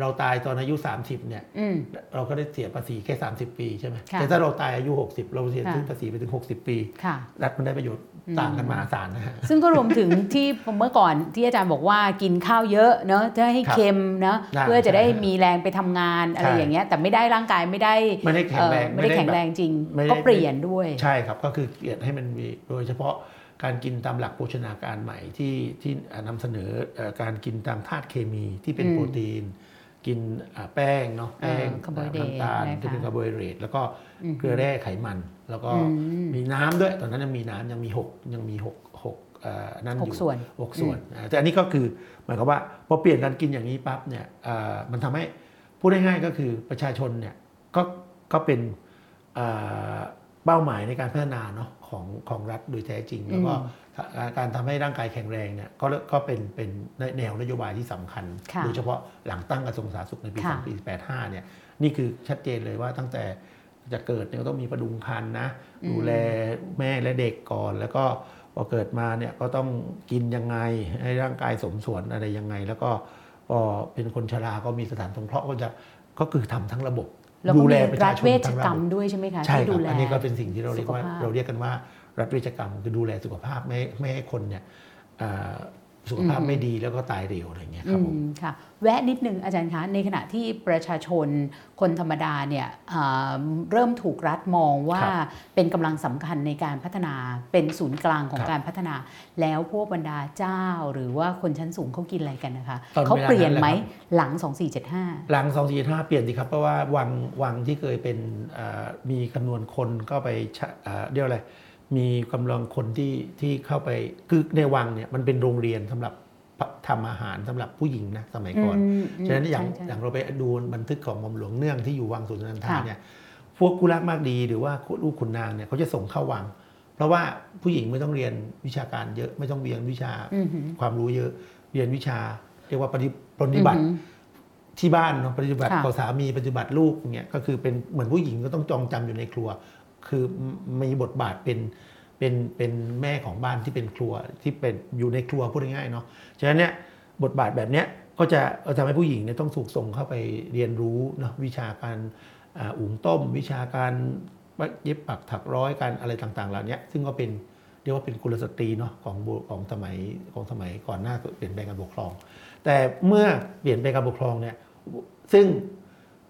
เราตายตอนอายุ 30เนี่ยอืมเราก็ได้เสียภาษีแค่ 30 ปีใช่ไหมค่ะแต่ถ้าเราตายอายุ 60 เราเสียค่ะภาษีไปถึง 60 ปีค่ะรัฐมันได้ประโยชน์ต่างกันมหาศาลนะฮะซึ่งก็รวมถึงที่เมื่อก่อนที่อาจารย์บอกว่ากินข้าวเยอะเนอะจะให้ครับเค็มเนอะได้เพื่อจะได้ใช่มีแรงไปทำงานอะไรใช่อย่างเงี้ยแต่ไม่ได้ร่างกายไม่ได้ไม่ได้แข็งแรงเอ่อไม่ได้แข็งแรงจริงไม่ได้ก็เปลี่ยนด้วยใช่ครับก็คือเกียรติให้มันมีโดยเฉพาะ การกินตามหลักโภชนาการใหม่ที่ที่อ่านำเสนอเอ่อการกินตามธาตุเคมีที่เป็นอืมโปรตีน กินอ่าแป้งเนาะแป้งเออคาร์โบไฮเดรตน้ำตาลนะคะที่เป็นคาร์โบไฮเดรตแล้วก็อืมเกลือแร่ไขมัน แล้วก็อืมมีน้ำด้วย ตอนนั้นยังมีน้ำยังมีหกยังมีหกหกเอ่อนั่นหอกยู่ส่วนหกส่วนอ่าแต่อันนี้ก็คือหมายความว่าพอเปลี่ยนการกินอย่างนี้ปั๊บเนี่ยอ่ามันทำให้พูดง่ายๆก็คือประชาชนเนี่ยก็ก็เป็นอ่า เป้าหมายในการพัฒนาเนาะของของรัฐโดยแท้จริง แล้วก็การทำให้ร่างกายแข็งแรงเนี่ยก็ก็เป็นเป็นแนวนโยบายที่สำคัญค่ะโดยเฉพาะหลังตั้งกระทรวงสาธารณสุขในปีค่ะ2585เนี่ยนี่คือชัดเจนเลยว่าตั้งแต่จะเกิดเนี่ยก็ต้องมีประดุงคันนะดูแลแม่และเด็กก่อน แล้วก็พอเกิดมาเนี่ยก็ต้องกินยังไงให้ร่างกายสมส่วนอะไรยังไง แล้วก็พอเป็นคนชราก็มีสถานสงเคราะห์ก็จะก็คือทำทั้งระบบแล้วก็ ดูแลมีประรัชาฐชนเวชทั้งกรระรมบบด้วยใช่ไหมคะใช่ที่คดูรับแลอันนี้ก็เป็นสิ่งที่เราเรียกว่าสุขภาพเราเรียกกันว่ารัฐเวชกรรมคือดูแลสุขภาพไม่ไม่ให้คนเนี่ยอ่าสุขภาพไม่ดีแล้วก็ตายเร็วอะไรอย่างเงี้ยครับผมอืมค่ะ แวะนิดนึงอาจารย์คะ ในขณะที่ประชาชนคนธรรมดาเนี่ยอ่าเริ่มถูกรัฐมองว่าครับเป็นกำลังสำคัญในการพัฒนาเป็นศูนย์กลางของครับการพัฒนา แล้วพวกบรรดาเจ้า หรือว่าคนชั้นสูงเขากินอะไรกันนะคะตอนเขาเปลี่ยนไหมเวลานั้นแหละครับหลัง 2475 หลัง 2 4 5เปลี่ยนดีครับ เพราะว่าวังวังที่เคยเป็นอ่ามีจำนวนคนก็ไปชะอ่าเรียกอะไรมีกำลังคนที่ที่เข้าไปคือในวังเนี่ยมันเป็นโรงเรียนสำหรับ ทำอาหารสำหรับผู้หญิงนะสมัยก่อนอืมอืมฉะนั้นอย่างใช่ใช่อย่างเราไปดูบันทึกของหม่อมหลวงเนื่องที่อยู่วังสุนันทาค่ะเนี่ยพวกกุลักมากดีหรือว่าลูกขุนนางเนี่ยเขาจะส่งเข้าวัง เพราะว่าผู้หญิงไม่ต้องเรียนวิชาการเยอะไม่ต้องเรียนวิชาอือหือความรู้เยอะเรียนวิชา เรียกว่าปฏิปฏิบัติอือหือที่บ้านเนาะปฏิบัติค่ะกับสามีปฏิบัติลูกอย่างเงี้ยก็คือเป็นเหมือนผู้หญิงก็ต้องจองจำอยู่ในครัว คือมีบทบาทเป็น เป็นเป็นแม่ของบ้านที่เป็นครัวที่เป็นอยู่ในครัวพูดง่ายๆเนาะฉะนั้นเนี่ยบทบาทแบบเนี้ยก็จะทำให้ผู้หญิงเนี่ยต้องถูกส่งเข้าไปเรียนรู้เนาะวิชาการอุ๋งต้ม วิชาการเย็บปักถักร้อยการอะไรต่างๆเหล่านี้ซึ่งก็เป็นเรียกว่าเป็นกุลสตรีเนาะของของสมัยของสมัยก่อนหน้าเปลี่ยนแปลงการปกครอง แต่เมื่อเปลี่ยนแปลงการปกครองเนี่ยซึ่ง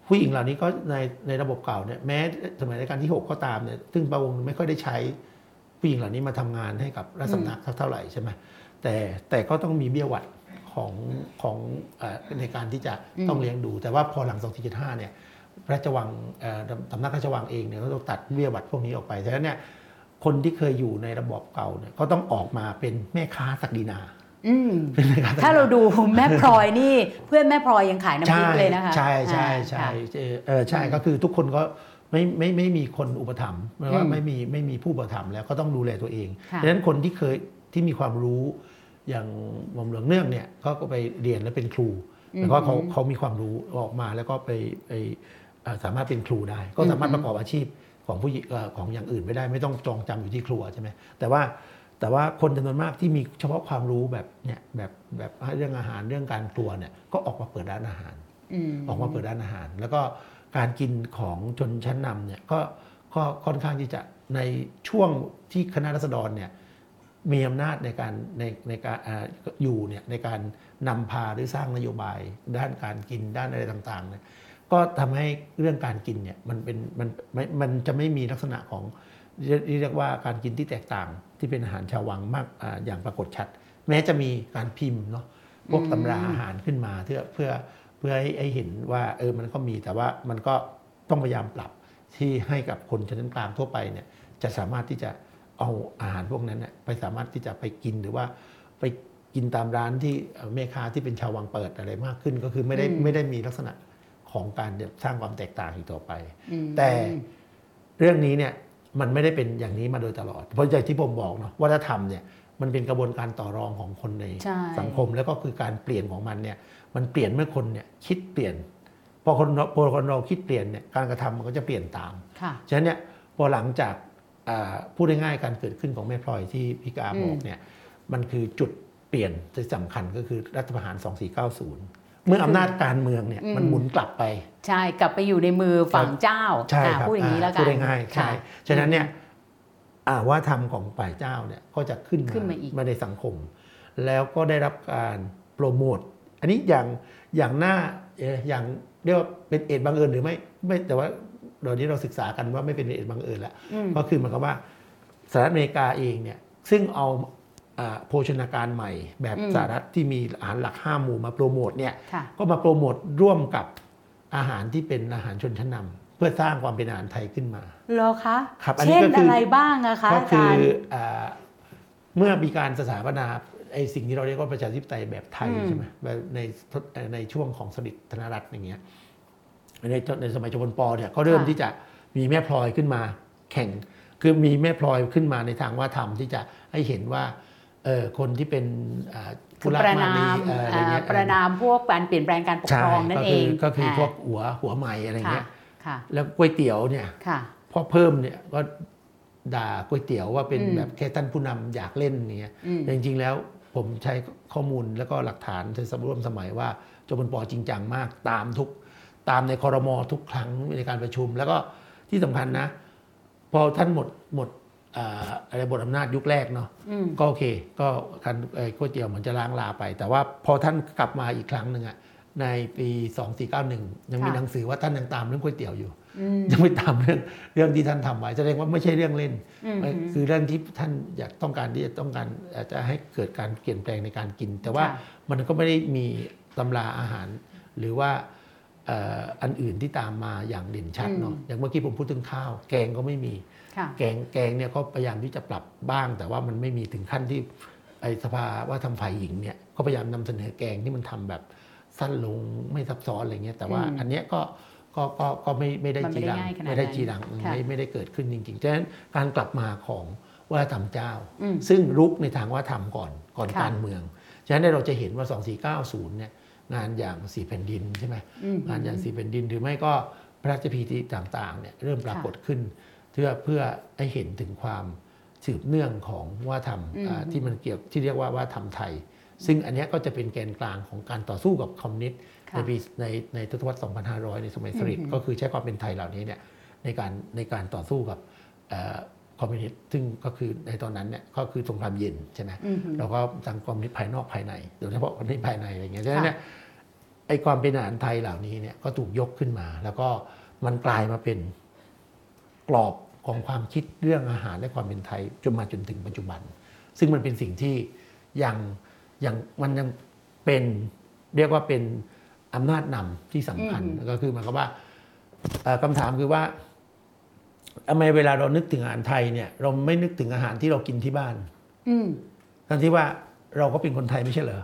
ผู้หญิงเหล่านี้ก็ในในระบบเก่าเนี่ยแม้สมัยรัชกาลที่ 6 ก็ตามเนี่ยซึ่งพระองค์ไม่ค่อยได้ใช้ ผู้หญิงเหล่านี้มาทำงานให้กับราชสำนักสักเท่าไหร่ใช่ไหมแต่แต่ก็ต้องมีเบี้ยหวัดของของเอ่อในการที่จะต้องเลี้ยงดู แต่ว่าพอหลัง 2475 เนี่ยพระราชวังเอ่อสำนักราชวังเองเนี่ยก็ต้องตัดเบี้ยหวัดพวกนี้ออกไปฉะนั้นเนี่ยคนที่เคยอยู่ในระบบเก่าเนี่ยก็ต้องออกมาเป็นแม่ค้าศักดินาอืมเป็นแม่ค้าศักดินาถ้าเราดูแม่พลอยนี่เพื่อนแม่พลอยยังขายน้ำพริกเลยนะคะ ใช่ใช่อ่าใช่ค่ะเออเออใช่ก็คือทุกคนก็ ไม่ไม่ไม่มีคนอุปถัมภ์หมายว่าอืมไม่มีไม่มีผู้อุปถัมภ์แล้วก็ต้องดูแลตัวเองค่ะดังนั้นคนที่เคยที่มีความรู้อย่างหม่อมหลวงเนื่องเนี่ยเขาก็ไปเรียนแล้วเป็นครูแล้วก็เขาเขามีความรู้ออกมาแล้วก็ไปไปเอ่อสามารถเป็นครูได้ ก็สามารถประกอบอาชีพของผู้หญิงเอ่อของอย่างอื่นไม่ได้ไม่ต้องจองจำอยู่ที่ครัวใช่ไหมแต่ว่าแต่ว่าคนจำนวนมากที่มีเฉพาะความรู้แบบเนี่ยแบบแบบเรื่องอาหารเรื่องการครัวเนี่ยก็ออกมาเปิดร้านอาหารอืมออกมาเปิดร้านอาหาร แล้วก็ การกินของชนชั้นนำเนี่ยก็ก็ค่อนข้างที่จะในช่วงที่คณะรัษฎรเนี่ยมีอำนาจในการในในการออยู่เนี่ยในการนำพาหรือสร้างนโยบายด้านการกินด้านอะไรต่างๆเนี่ยก็ทำให้เรื่องการกินเนี่ยมันเป็นมันมันมันจะไม่มีลักษณะของเรียกเรียกว่าการกินที่แตกต่างที่เป็นอาหารชาววังมากออย่างปรากฏชัด แม้จะมีการพิมพ์เนาะพวกตำราอาหารขึ้นมาเพื่อเพื่อ เพื่อให้ให้เห็นว่าเออมันก็มีแต่ว่ามันก็ต้องพยายามปรับที่ให้กับคนชนกลางทั่วไปเนี่ยจะสามารถที่จะเอาอาหารพวกนั้นเนี่ยไปสามารถที่จะไปกินหรือว่าไปกินตามร้านที่เอ่อแม่ค้าที่เป็นชาววังเปิดอะไรมากขึ้น ก็คือไม่ได้อืมไม่ได้มีลักษณะของการสร้างความแตกต่างอีกต่อไปอืมแต่เรื่องนี้เนี่ยมันไม่ได้เป็นอย่างนี้มาโดยตลอด เพราะอย่างที่ผมบอกเนาะวัฒนธรรมเนี่ยมันเป็นกระบวนการต่อรองของคนในใช่สังคมแล้วก็คือการเปลี่ยนของมันเนี่ย มันเปลี่ยนเมื่อคนเนี่ยคิดเปลี่ยน พอคนเราพอคนเราคิดเปลี่ยนเนี่ยการกระทำมันก็จะเปลี่ยนตามค่ะฉะนั้นเนี่ยพอหลังจากอ่าพูดง่ายๆการเกิดขึ้นของแม่พลอยที่พิกาอืมบอกเนี่ยมันคือจุดเปลี่ยนที่สำคัญก็คือรัฐประหาร 2490 เมื่ออำนาจการเมืองเนี่ยมันหมุนกลับไป ใช่กลับไปอยู่ในมือฝั่งเจ้าใช่อะครับพูดอย่างนี้แล้วกันพูดง่ายๆใช่ค่ะฉะนั้นเนี่ยอ่าว่าธรรมของฝ่ายเจ้าเนี่ยก็จะขึ้นขึ้นมาอีกมาในสังคม แล้วก็ได้รับการโปรโมท อันนี้อย่างอย่างหน้าเอ่ออย่างเรียกว่าเป็นเอดบังเอิญหรือไม่ไม่แต่ว่าเดี๋ยวนี้เราศึกษากันว่าไม่เป็นเอดบังเอิญแล้วอืมก็คือหมายความว่าสหรัฐอเมริกาเองเนี่ยซึ่งเอาอ่าโภชนาการใหม่แบบอืมสหรัฐที่มีอาหารหลักห้าหมู่มาโปรโมทเนี่ยค่ะก็มาโปรโมทร่วมกับอาหารที่เป็นอาหารชนชั้นนำเพื่อสร้างความเป็นอาหารไทยขึ้นมาเหรอคะครับอันนี้เช่นก็คือออะไรบ้างอะคะก็อาคืจาอรย์อ่าเมื่อมีการสถาปนา ไอ้สิ่งที่เราเรียกว่าประชาธิปไตยแบบไทยอืมใช่ไหมแบบในทศในช่วงของสมเด็จธนรัตน์อย่างเงี้ยในในสมัยจอมพลปเนี่ยก็เริ่มที่จะมีแม่พลอยขึ้นมาแข่ง คือมีแม่พลอยขึ้นมาในทางว่าธรรมที่จะให้เห็นว่าเออคนที่เป็นอ่าคือรักประมนามเอ่ออะไรอ่าเงี้ยประนามพวกการเปลี่ยนแปลงการปกใช่ครองนั่นก็เอคืงก็คืออาพวกหัวหัวใหม่อะไรค่ะเงี้ยค่ะแล้วก๋วยเตี๋ยวเนี่ยค่ะพอเพิ่มเนี่ยก็ด่าก๋วยเตี๋ยวว่าเป็นอืมแบบแค่ท่านผู้นำอยากเล่นอย่างเงี้ยอืมแต่จริงๆแล้ว ผมใช้ข้อมูลแล้วก็หลักฐานในสมร่วมสมัยว่าจบนปอจริงจังมาก ตามทุกตามในคอรมอทุกครั้งในการประชุม แล้วก็ที่สำคัญนะ พอท่านหมดหมดอ่าอะไรบทอำนาจยุคแรกเนาะอืมก็โอเค ก็การเอ่อก๋วยเตี๋ยวเหมือนจะล้างลาไป แต่ว่าพอท่านกลับมาอีกครั้งหนึ่งอะในปี 2491 ยังมีค่ะหนังสือว่าท่านยังตามเรื่องก๋วยเตี๋ยวอยู่อืม ยังไม่ตามเรื่องเรื่องที่ท่านทำไว้แสดงว่าไม่ใช่เรื่องเล่นอืมคือเรื่องที่ท่านอยากต้องการที่จะต้องการอาจจะให้เกิดการเปลี่ยนแปลงในการกิน แต่ว่าค่ะมันก็ไม่ได้มีตำราอาหาร หรือว่าเอ่ออันอื่นที่ตามมาอย่างเด่นชัดเนาะอย่างเมื่อกี้ผมพูดถึงข้าว แกงก็ไม่มีค่ะแกงแกงเนี่ยก็พยายามที่จะปรับบ้าง แต่ว่ามันไม่มีถึงขั้นที่ไอสภาว่าทำฝ่ายหญิงเนี่ยก็พยายามนำเสนอแกงที่มันทำแบบสั้นลงไม่ซับซ้อนอะไรเงี้ยแต่ว่าอืมอันเนี้ยก็ ก็ก็ก็ไม่ไม่ได้มันไม่จีได้รังง่ายขนาดนั้นไม่ได้จีรังค่ะไม่ไม่ได้เกิดขึ้นจริงๆฉะนั้นการกลับมาของวัฒนธรรมเจ้าอืมซึ่งรุกในทางวัฒนธรรมก่อนก่อนค่ะการเมือง ฉะนั้นเนยเราจะเห็นว่า 2490 เนี่ยงานอย่างสี่แผ่นดินใช่ไหมอืมงานอย่างสี่แผ่นดินหรือไม่ก็พระราชพิธีต่างๆเนี่ยเริ่มปรากฏขึ้น เพื่อเพื่อให้เห็นถึงความสืบเนื่องของวัฒนธรรมอืมอ่าที่มันเกี่ยวที่เรียกว่าวัฒนธรรมไทย ซึ่งอันเนี้ยก็จะเป็นแกนกลางของการต่อสู้กับคอมมิวนิสต์ค่ะ ในปีในในทศวรรษ 2500 ในสมัยสฤษดิ์ก็คือใช้ความเป็นไทยเหล่านี้เนี่ยในการในการต่อสู้กับเอ่อคอมมิวนิสต์ซึ่งก็คือในตอนนั้นเนี่ยก็คือสงครามเย็นใช่ไหมอืมแล้วก็ทางคอมมิวนิสต์ภายนอกภายในโดยเฉพาะคอมมิวนิสต์ภายในอะไรอย่างเงี้ยฉะนั้นค่ะเนี่ยไอ้ความเป็นอาหารไทยเหล่านี้เนี่ยก็ถูกยกขึ้นมา แล้วก็มันกลายมาเป็นกรอบของความคิดเรื่องอาหารและความเป็นไทยจนมาจนถึงปัจจุบัน ซึ่งมันเป็นสิ่งที่ยังยังมันยังเป็นเรียกว่าเป็น อำนาจนำที่สำคัญอืมก็คือหมายความว่าเอ่อคำถามคือว่าทำไมเวลาเรานึกถึงอาหารไทยเนี่ย เราไม่นึกถึงอาหารที่เรากินที่บ้านอืมทั้งที่ว่าเราก็เป็นคนไทยไม่ใช่เหรอ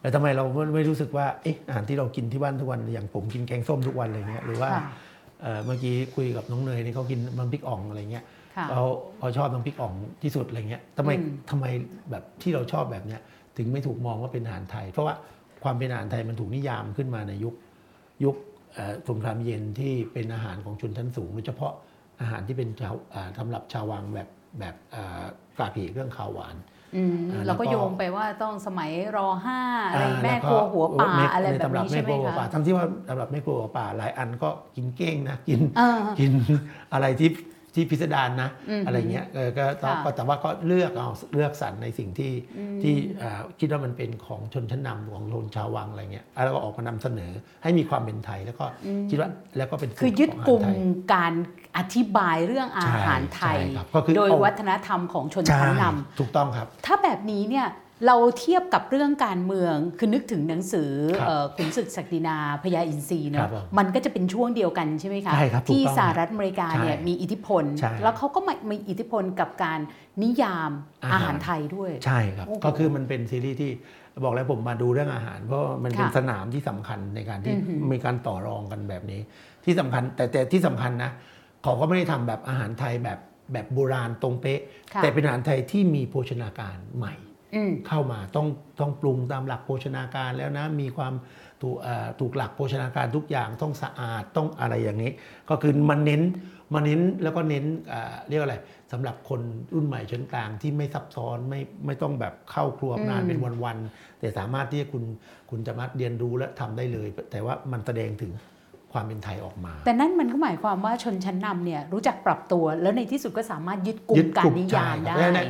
แต่ทำไมเราไม่ไม่รู้สึกว่าเอ๊ะอาหารที่เรากินที่บ้านทุกวันอย่างผมกินแกงส้มทุกวันอะไรเงี้ยหรือว่าค่ะเอ่อเมื่อกี้คุยกับน้องเนยนี่เขากินน้ำพริกอ่องอะไรเงี้ยค่ะเขาเขาชอบน้ำพริกอ่องที่สุดอะไรเงี้ยทำไมอืมทำไมแบบที่เราชอบแบบเนี้ยถึงไม่ถูกมองว่าเป็นอาหารไทย เพราะว่า ความเป็นอาหารไทยมันถูกนิยามขึ้นมาในยุคยุคเอ่อสงครามเย็นที่เป็นอาหารของชนชั้นสูงโดยเฉพาะอาหารที่เป็นชาวอ่าสำหรับชาววังแบบแบบอ่ากาผีเรื่องข้าวหวานอืมอ่าเราก็แล้วก็โยงไปว่าต้องสมัยรอห้าอะไรอ่าแม่ล้ครัวหัวป่าในอะไรในแบบตำรับนี้แม่ใช่ไหคมรัวหัวป่าคะทั้งที่ว่าตำรับแม่ครัวหัวป่าหลายอันก็กินเก้งนะกินเออกินอะไรที่ ที่พิสดารนะอืมอะไรเงี้ยเออก็ต้องค่ะก็แต่ว่าก็เลือกเอาเลือกสรรในสิ่งที่อืมที่อ่าคิดว่ามันเป็นของชนชั้นนำของชนชาววังอะไรเงี้ยแล้วก็ออกมานำเสนอให้มีความเป็นไทยแล้วก็คิดว่าแล้วก็เป็นสูตรคือยึดของกลุ่มอาหารไทยการอธิบายเรื่องอาหารไทยใช่ครับก็คือโดยเอาวัฒนธรรมของชนใช่ชั้นนำถูกต้องครับ ถ้าแบบนี้เนี่ย เราเทียบกับเรื่องการเมืองคือนึกถึงหนังสือครับเอ่อขุนศึกศักดินาพญาอินทรีย์ครัเนาะบผมมันก็จะเป็นช่วงเดียวกันใช่ไหมคะใช่ครับถูกที่ต้องสหรัฐอเมริกาเนี่ยใช่มีอิทธิพลใช่แล้วเขาก็มามีอิทธิพลกับการนิยามอาหารอาหารไทยด้วย ใช่ครับโอ้โหก็คือมันเป็นซีรีส์ที่บอกแล้วผมมาดูเรื่องอาหาร เพราะว่ามันเป็นค่ะสนามที่สำคัญในการที่อือหือมีการต่อรองกันแบบนี้ ที่สำคัญแต่แต่ที่สำคัญนะเขาก็ไม่ได้ทำแบบอาหารไทยแบบแบบโบราณตรงเป๊ะค่ะแต่เป็นอาหารไทยที่มีโภชนาการใหม่อืม เข้ามาต้องต้องปรุงตามหลักโภชนาการแล้วนะมีความถูกเอ่อถูกหลักโภชนาการทุกอย่างต้องสะอาดต้องอะไรอย่างนี้ ก็คือมันเน้นมันเน้นแล้วก็เน้นเอ่อเรียกว่าอะไรสำหรับคนรุ่นใหม่ชนกลางที่ไม่ซับซ้อนไม่ไม่ต้องแบบเข้าครัวนานอืมเป็นวันๆแต่สามารถที่จะคุณคุณจะมาเรียนรู้และทำได้เลย แต่ว่ามันแสดงถึงความเป็นไทยออกมา แต่นั่นมันก็หมายความว่าชนชั้นนำเนี่ยรู้จักปรับตัว แล้วในที่สุดก็สามารถยึดกลุ่ยึมดการกลุ่มนิยามใช่ได้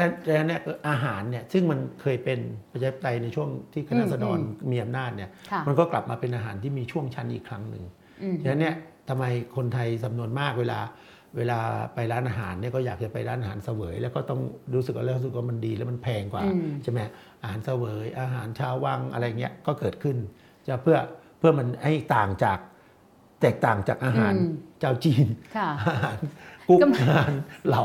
ครับเนี่ยเนี่ยเนี่ยเนี่ยอาหารเนี่ยซึ่งมันเคยเป็นประชาธิปไตยในช่วงที่คณะราษฎรอืมมีอำนาจเนี่ยค่ะมันก็กลับมาเป็นอาหารที่มีช่วงชั้นอีกครั้งหนึ่งอืมฉะนั้นเนี่ยทำไมคนไทยจำนวนมากเวลาเวลาไปร้านอาหารเนี่ยก็อยากจะไปร้านอาหารเสวย แล้วก็ต้องรู้สึกว่าแล้วรู้สึกว่ามันดีแล้วมันแพงกว่าอืมใช่ไหมอาหารเสวย อาหารชาววังอะไรเงี้ยก็เกิดขึ้นจะเพื่อเพื่อมันให้ต่างจากแตกต่างจากอาหารอืมเจ้าจีนค่ะอาหารกุ๊กกำลังอาหารเหลา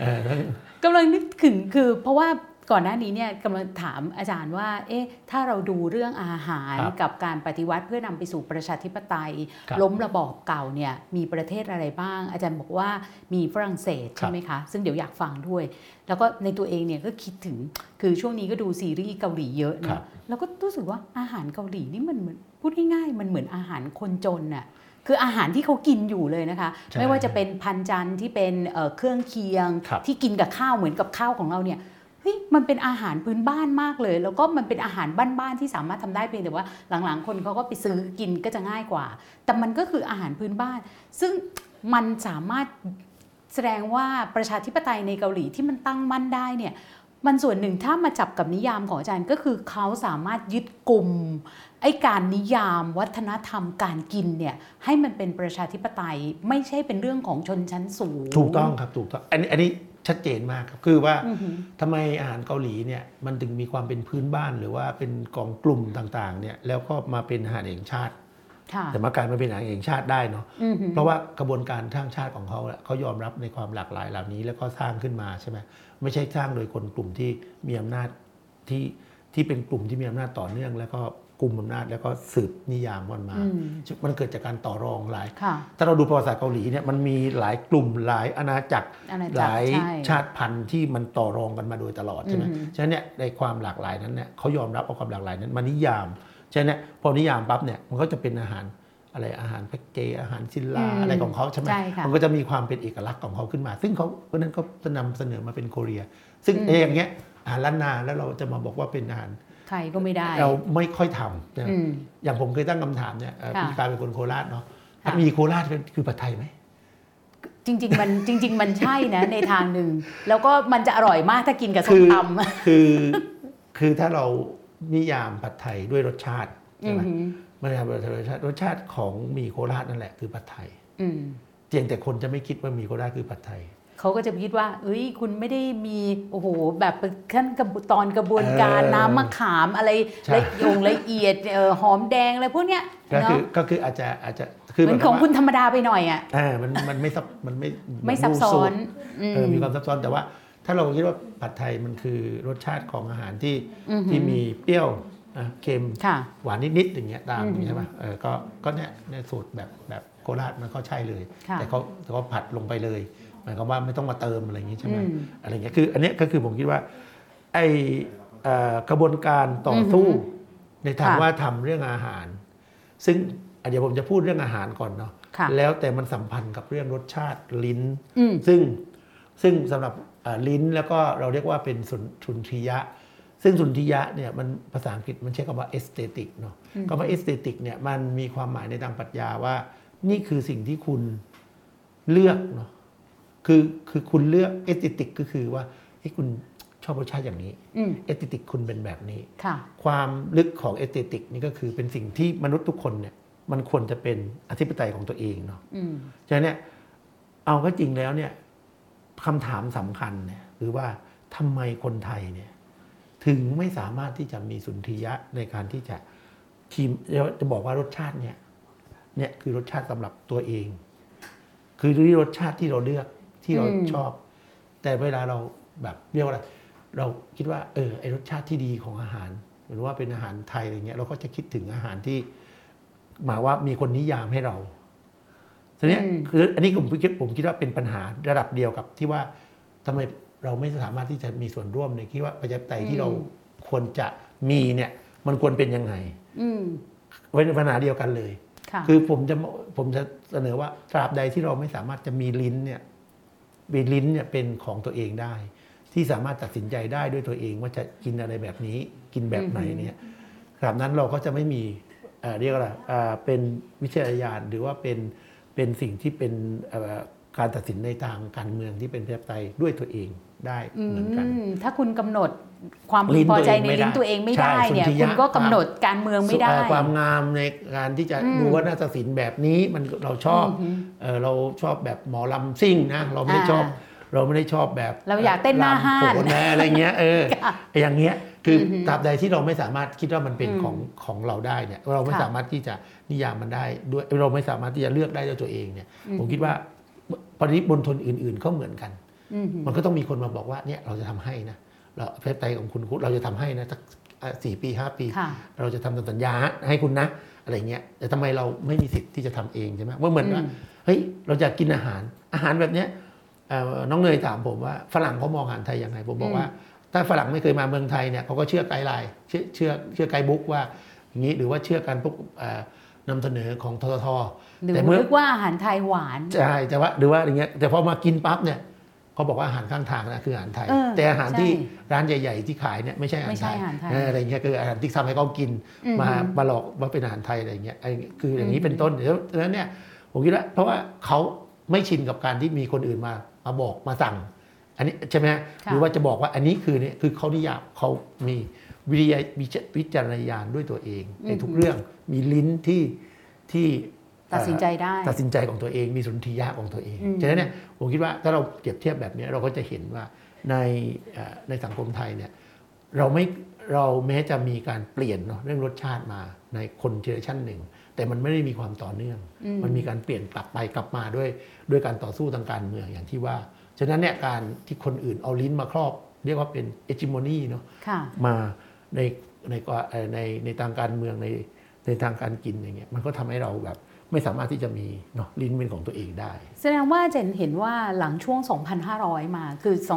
เออทั้ง กำลังนึกถึงคือเพราะว่าก่อนหน้านี้เนี่ยกำลังถามอาจารย์ว่า เอ๊ะ ถ้าเราดูเรื่องอาหารครับกับการปฏิวัติเพื่อนำไปสู่ประชาธิปไตยครับล้มระบอบเก่าเนี่ยมีประเทศอะไรบ้าง อาจารย์บอกว่ามีฝรั่งเศสครับใช่ไหมคะ ซึ่งเดี๋ยวอยากฟังด้วย แล้วก็ในตัวเองเนี่ยก็คิดถึงคือช่วงนี้ก็ดูซีรีส์เกาหลีเยอะครัเนาะบแล้วก็รู้สึกว่าอาหารเกาหลีนี่มันเหมือนพูดง่ายๆมันเหมือนอาหารคนจนน่ะ คืออาหารที่เขากินอยู่เลยนะคะใช่ไม่ว่าจะเป็นพันจันทร์ที่เป็นเอ่อเครื่องเคียงครับที่กินกับข้าวเหมือนกับข้าวของเราเนี่ยเฮ้ยมันเป็นอาหารพื้นบ้านมากเลย แล้วก็มันเป็นอาหารบ้านๆที่สามารถทำได้เพียงแต่ว่าหลังๆ คนเขาก็ไปซื้อกินก็จะง่ายกว่า แต่มันก็คืออาหารพื้นบ้าน ซึ่งมันสามารถแสดงว่าประชาธิปไตยในเกาหลีที่มันตั้งมั่นได้เนี่ยมันส่วนหนึ่งถ้ามาจับกับนิยามของอาจารย์ก็คือเขาสามารถยึดกลุ่ม ไอ้การนิยามวัฒนธรรมการกินเนี่ยให้มันเป็นประชาธิปไตยไม่ใช่เป็นเรื่องของชนชั้นสูง ถูกต้องครับถูกต้องอันนี้อันนี้ชัดเจนมากครับคือว่าอือหือทำไมอาหารเกาหลีเนี่ยมันถึงมีความเป็นพื้นบ้านหรือว่าเป็นกองกลุ่มต่างๆเนี่ยแล้วก็มาเป็นอาหารแห่งชาติค่ะแต่มากลายมาเป็นอาหารแห่งชาติได้เนาะอือหือเพราะว่ากระบวนการทางชาติของเขาอะเขายอมรับในความหลากหลายเหล่านี้ แล้วก็สร้างขึ้นมาใช่ไหมไม่ใช่สร้างโดยคนกลุ่มที่มีอำนาจที่ที่เป็นกลุ่มที่มีอำนาจต่อเนื่อง แล้วก็ กลุ่มอำนาจแล้วก็สืบนิยามมันมาอืมมันเกิดจากการต่อรองหลายค่ะถ้าเราดูประวัติศาสตร์เกาหลีเนี่ยมันมีหลายกลุ่มหลายอาณาจักรอาณาจักรหลายใช่ชาติพันธุ์ที่มันต่อรองกันมาโดยตลอดใช่ไหมอือฮึฉะนั้นเนี่ยในความหลากหลายนั้นเนี่ยเขายอมรับเอาความหลากหลายนั้นมานิยาม ฉะนั้นเนี่ยพอนิยามปั๊บเนี่ยมันก็จะเป็นอาหารอะไรอาหารแพ็กเกจอาหารซิลลาอืมอะไรของเขาใช่ไหมใช่ค่ะมันก็จะมีความเป็นเอกลักษณ์ของเขาขึ้นมา ซึ่งเขาเพราะฉะนั้นก็จะนำเสนอมาเป็นโคเรีย ซึ่งอืมเออย่างเงี้ยอาหารล้านนาแล้วเราจะมาบอกว่าเป็นอาหาร ไทยก็ไม่ได้ เราไม่ค่อยทำนะอืมอย่างผมเคยตั้งคำถามเนี่ยเอ่อค่ะพี่การเป็นคนโคราชเนาะค่ะมีโคราชคือผัดไทยไหมจริง ๆ มันจริง ๆ มันใช่นะในทางหนึ่งแล้วก็มันจะอร่อยมากถ้ากินกับส้คืมอตำคือคือถ้าเรานิยามผัดไทยด้วยรสชาติอืใช่ไหมอหือมันจะเป็นรสชาติรสชาติของหมีโคราชนั่นแหละคือผัดไทยอืมเพียงแต่คนจะไม่คิดว่าหมีโคราชคือผัดไทย เขาก็จะคิดว่า เอ้ย คุณไม่ได้มีโอ้โหแบบขั้นกระบวนตอนกระบวนการเออน้ำมะขามอะไรใช่ละเอียดละเอียดเอ่อหอมแดงอะไรพวกเนี้ยก็คือเนาะก็คืออาจจะอาจจะคืเหมือนของคุณธรรมดาไปหน่อยอะอ่ามันมันไม่ซับมันไม่ไม่ซับซ้อนเออมีความซับซ้อนแต่ว่าถ้าเราคิดว่าผัดไทยมันคือรสชาติของอาหารที่อือหือที่มีเปรี้ยวอะเค็มค่ะหวานนิดๆอย่างเงี้ยตามอืมใช่ไหมเออก็ก็เนี่ยในสูตรแบบแบบโคราชมันก็ใช่เลยค่ะแต่เขาแต่เขาผัดลงไปเลย หมายความว่าไม่ต้องมาเติมอะไรอย่างงี้ใช่ไหมอืมอะไรเงี้ยคือ อันเนี้ยก็คือผมคิดว่าไอเอ่อกระบวนการต่อสู้อือหืในทางค่ะว่าทำเรื่องอาหาร ซึ่งอะเดี๋ยวผมจะพูดเรื่องอาหารก่อนเนาะค่ะแล้วแต่มันสัมพันธ์กับเรื่องรสชาติลิ้นอืมซึ่งซึ่งสำหรับอ่าลิ้นแล้วก็เราเรียกว่าเป็นสุนสุนทรียะ ซึ่งสุนทรียะเนี่ยมันภาษาอังกฤษมันใช้คำว่า aesthetic เนาะคำว่า aesthetic เนี่ยมันมีความหมายในทางปรัชญาว่า นี่คือสิ่งที่คุณเลือกเนาะ คือคือคุณเลือก aesthetic ก็คือว่าเฮ้ยคุณชอบรสชาติอย่างนี้อืม aesthetic คุณเป็นแบบนี้ค่ะความลึกของ aesthetic นี่ก็คือเป็นสิ่งที่มนุษย์ทุกคนเนี่ยมันควรจะเป็นอธิปไตยของตัวเองเนาะอืมฉะนั้นเนี่ยเอาก็จริงแล้วเนี่ยคำถามสำคัญเนี่ยคือว่าทำไมคนไทยเนี่ยถึงไม่สามารถที่จะมีสุนทรียะในการที่จะที่จะบอกว่ารสชาติเนี่ยเนี่ยคือรสชาติสำหรับตัวเอง คือที่รสชาติที่เราเลือก ที่เราอืมชอบ แต่เวลาเราแบบเรียกว่าอะไรเราคิดว่าเออไอรสชาติที่ดีของอาหาร หรือว่าเป็นอาหารไทยอะไรเงี้ยเราก็จะคิดถึงอาหารที่หมายว่ามีคนนิยามให้เราทีเนี้ยอืมคืออันนี้ผมคิดผมคิดว่าเป็นปัญหาระดับเดียวกับที่ว่าทำไมเราไม่สามารถที่จะมีส่วนร่วมในคิดว่าประชาธิปไตยที่เราควรจะมีเนี่ย มันควรเป็นยังไงอืมเป็นปัญหาเดียวกันเลยค่ะคือผมจะผมจะเสนอว่าตราบใดที่เราไม่สามารถจะมีลิ้นเนี่ยมี ลิ้นเนี่ยเป็นของตัวเองได้ ที่สามารถตัดสินใจได้ด้วยตัวเองว่าจะกินอะไรแบบนี้กินแบบไหนเนี่ยตราบนั้นเราก็จะไม่มีเอ่อเรียกว่าอะไรเอ่อเป็นวิจารณญาณหรือว่าเป็นเป็นสิ่งที่เป็นเอ่อการตัดสินในทางการเมืองที่เป็นประชาธิปไตยด้วยตัวเองได้อืเหมือนกันมถ้าคุณกำหนด ความพึลิ้งนพอใจตัวเองในไม่ลิ้นได้ตัวเองไม่ใช่ได้เนี่ยสุนทรียะคุณก็กำหนดการเมืองไม่ได้เอ่อความงามในการที่จะอืมดูว่านาฏศิลป์แบบนี้มันเราชอบอือหือเอ่อเราชอบแบบหมอลำซิ่งนะเราไม่ได้อ่าชอบเราไม่ได้ชอบแบบ เราอยากเต้นหน้าห้านรำโขนแน่อะไรเงี้ยเออค่ะอย่างเงี้ยคือออหือตราบใดที่เราไม่สามารถคิดว่ามันเป็นอืมของของเราได้เนี่ยเราไม่ค่ะสามารถที่จะนิยามมันได้ด้วยเราไม่สามารถที่จะเลือกได้ด้วยตัวเองเนี่ยอืมผมคิดว่าปริบนทนอื่นๆก็เหมือนกันอืมมันก็ต้องมีคนมาบอกว่าเนี่ยเราจะทำให้นะ เราประชาธิปไตยของคุณเราจะทำให้นะสักอะสี่ปีห้าปีค่ะเราจะทำตามสัญญาให้คุณนะ อะไรเงี้ยแต่ทำไมเราไม่มีสิทธิ์ที่จะทำเองใช่ไหมว่าเหมือนว่าอืมเฮ้ยเราจะกินอาหารอาหารแบบเนี้ยเอ่อน้องเนยถามผมว่าฝรั่งเขามองอาหารไทยยังไง ผมบอกว่า ถ้าฝรั่งไม่เคยมาเมืองไทยเนี่ยเขาก็เชื่อไกด์ไลน์เชื่อเชื่อเชื่อไกด์บุ๊กว่าอย่างนี้หรือว่าเชื่อการพวกเอ่อนำเสนอของทททหรือแต่เมื่อนึกว่าอาหารไทยหวานใช่แต่ว่าหรือว่าอย่างเงี้ยแต่พอมากินปั๊บเนี่ย เขาบอกว่าอาหารข้างทางนะคืออาหารไทยเออแต่อาหารใช่ที่ร้านใหญ่ ๆ ที่ขายเนี่ยไม่ใช่อาหารไม่ใช่ไทยอาหารไทยเอออะไรเงี้ยคืออาหารที่ทำให้เขากินอือฮึมามาหลอกว่าเป็นอาหารไทยอะไรเงี้ยไอ้คืออย่างนี้เป็นต้นเดี๋ยวดังนั้นเนี่ยผมคิดว่าเพราะว่าเขาไม่ชินกับการที่มีคนอื่นมามาบอกมาสั่ง อันนี้ใช่ไหมฮะค่ะหรือว่าจะบอกว่าอันนี้คือเนี่ยคือเขานิยามเขามีวิทยาวิจวิจารณญาณด้วยตัวเองในทุกเรื่องมีลิ้นที่ที่ ตัดสินใจได้ ตัดสินใจของตัวเองมีสุนทรียะของตัวเองอืมฉะนั้นเนี่ยผมคิดว่าถ้าเราเปรียบเทียบแบบนี้เราก็จะเห็นว่าในเอ่อในสังคมไทยเนี่ยเราไม่เราแม้จะมีการเปลี่ยนเนาะเรื่องรสชาติมาในคนเจเนอเรชันหนึ่งแต่มันไม่ได้มีความต่อเนื่องอืมมันมีการเปลี่ยนกลับไปกลับมาด้วยด้วยการต่อสู้ทางการเมืองอย่างที่ว่า ฉะนั้นเนี่ยการที่คนอื่นเอาลิ้นมาครอบ เรียกว่าเป็นเอจิโมนีเนาะค่ะมาในในก็เอ่อในในทางการเมืองในในทางการกินอย่างเงี้ยมันก็ทำให้เราแบบ ไม่สามารถที่จะมีเนาะลิ้นเป็นของตัวเองได้ แสดงว่าเจนเห็นว่าหลังช่วง 2,500 มาคือครั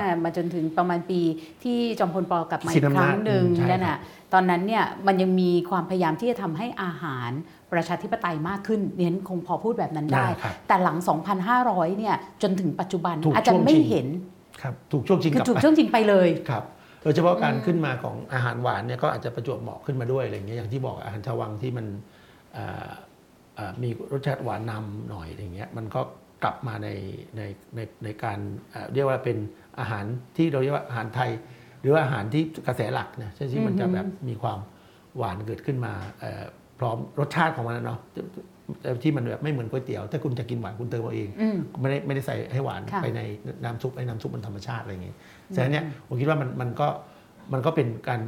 บ2475 มาจนถึงประมาณปีที่จอมพลปกลับมาสิอีทธิ์กครั้งอำนาจหนึ่งอืมใช่นั่นน่ะตอนนั้นเนี่ยมันยังมีความพยายามที่จะทำให้อาหารประชาธิปไตยมากขึ้นเน้นคงพอพูดแบบนั้นได้ครับแต่หลัง 2,500 เนี่ยจนถึงปัจจุบันถูกอาจจะช่วงไม่ชิงเห็นครับถูกช่วงชิงคืกอลับถูกไปช่วงจริงไปเลยครับโดยเฉพาะการขึ้นมาของอาหารหวานเนี่ยก็อาจจะประจวบเหมาะขึ้นมาด้วยอะไรอย่างเงี้ยอย่างที่บอกอาหารชาววังที่มันเอ่อเอ่อ มีรสชาติหวานนำหน่อยอย่างเงี้ยมันก็กลับมาในในในในการเอ่อเรียกว่าเป็นอาหารที่เราเรียกว่าอาหารไทย หรือว่าอาหารที่กระแสหลักนะใช่ที่มันจะแบบมีความหวานเกิดขึ้นมาเอ่อพร้อมรสชาติของมันนะเนาะที่มันแบบไม่เหมือนก๋วยเตี๋ยวถ้าคุณจะกินหวานคุณเติมเอาเองอืมไม่ได้ไม่ได้ใส่ให้หวานค่ะไปในน้ำซุปไอ้น้ำซุปมันธรรมชาติอะไรอย่างงี้ฉะนั้นเนี่ยผมคิดว่ามันมันก็มันก็เป็นการ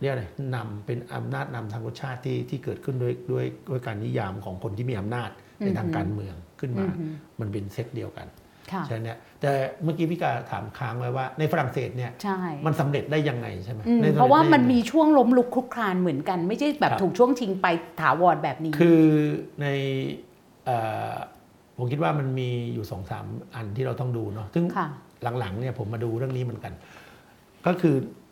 เรียกอะไรนำเป็นอำนาจนำทางรสชาติที่ที่เกิดขึ้นด้วยด้วยด้วยการนิยามของคนที่มีอำนาจในทางการเมืองขึ้นมาอืมมันเป็นเซตเดียวกันค่ะฉะนั้นเนี่ยแต่เมื่อกี้พี่กาถามค้างไว้ว่าในฝรั่งเศสเนี่ยใช่มันสำเร็จได้ยังไงใช่ไหมอืมในเพราะว่ามันได้ยังไงมีช่วงล้มลุกคลุกคลานเหมือนกัน ไม่ใช่แบบครับถูกช่วงชิงไปถาวรแบบนี้ คือในเอ่อผมคิดว่ามันมีอยู่สองสามอันที่เราต้องดูเนาะซึ่งค่ะหลังๆเนี่ยผมมาดูเรื่องนี้เหมือนกัน ก็คือเอ่อ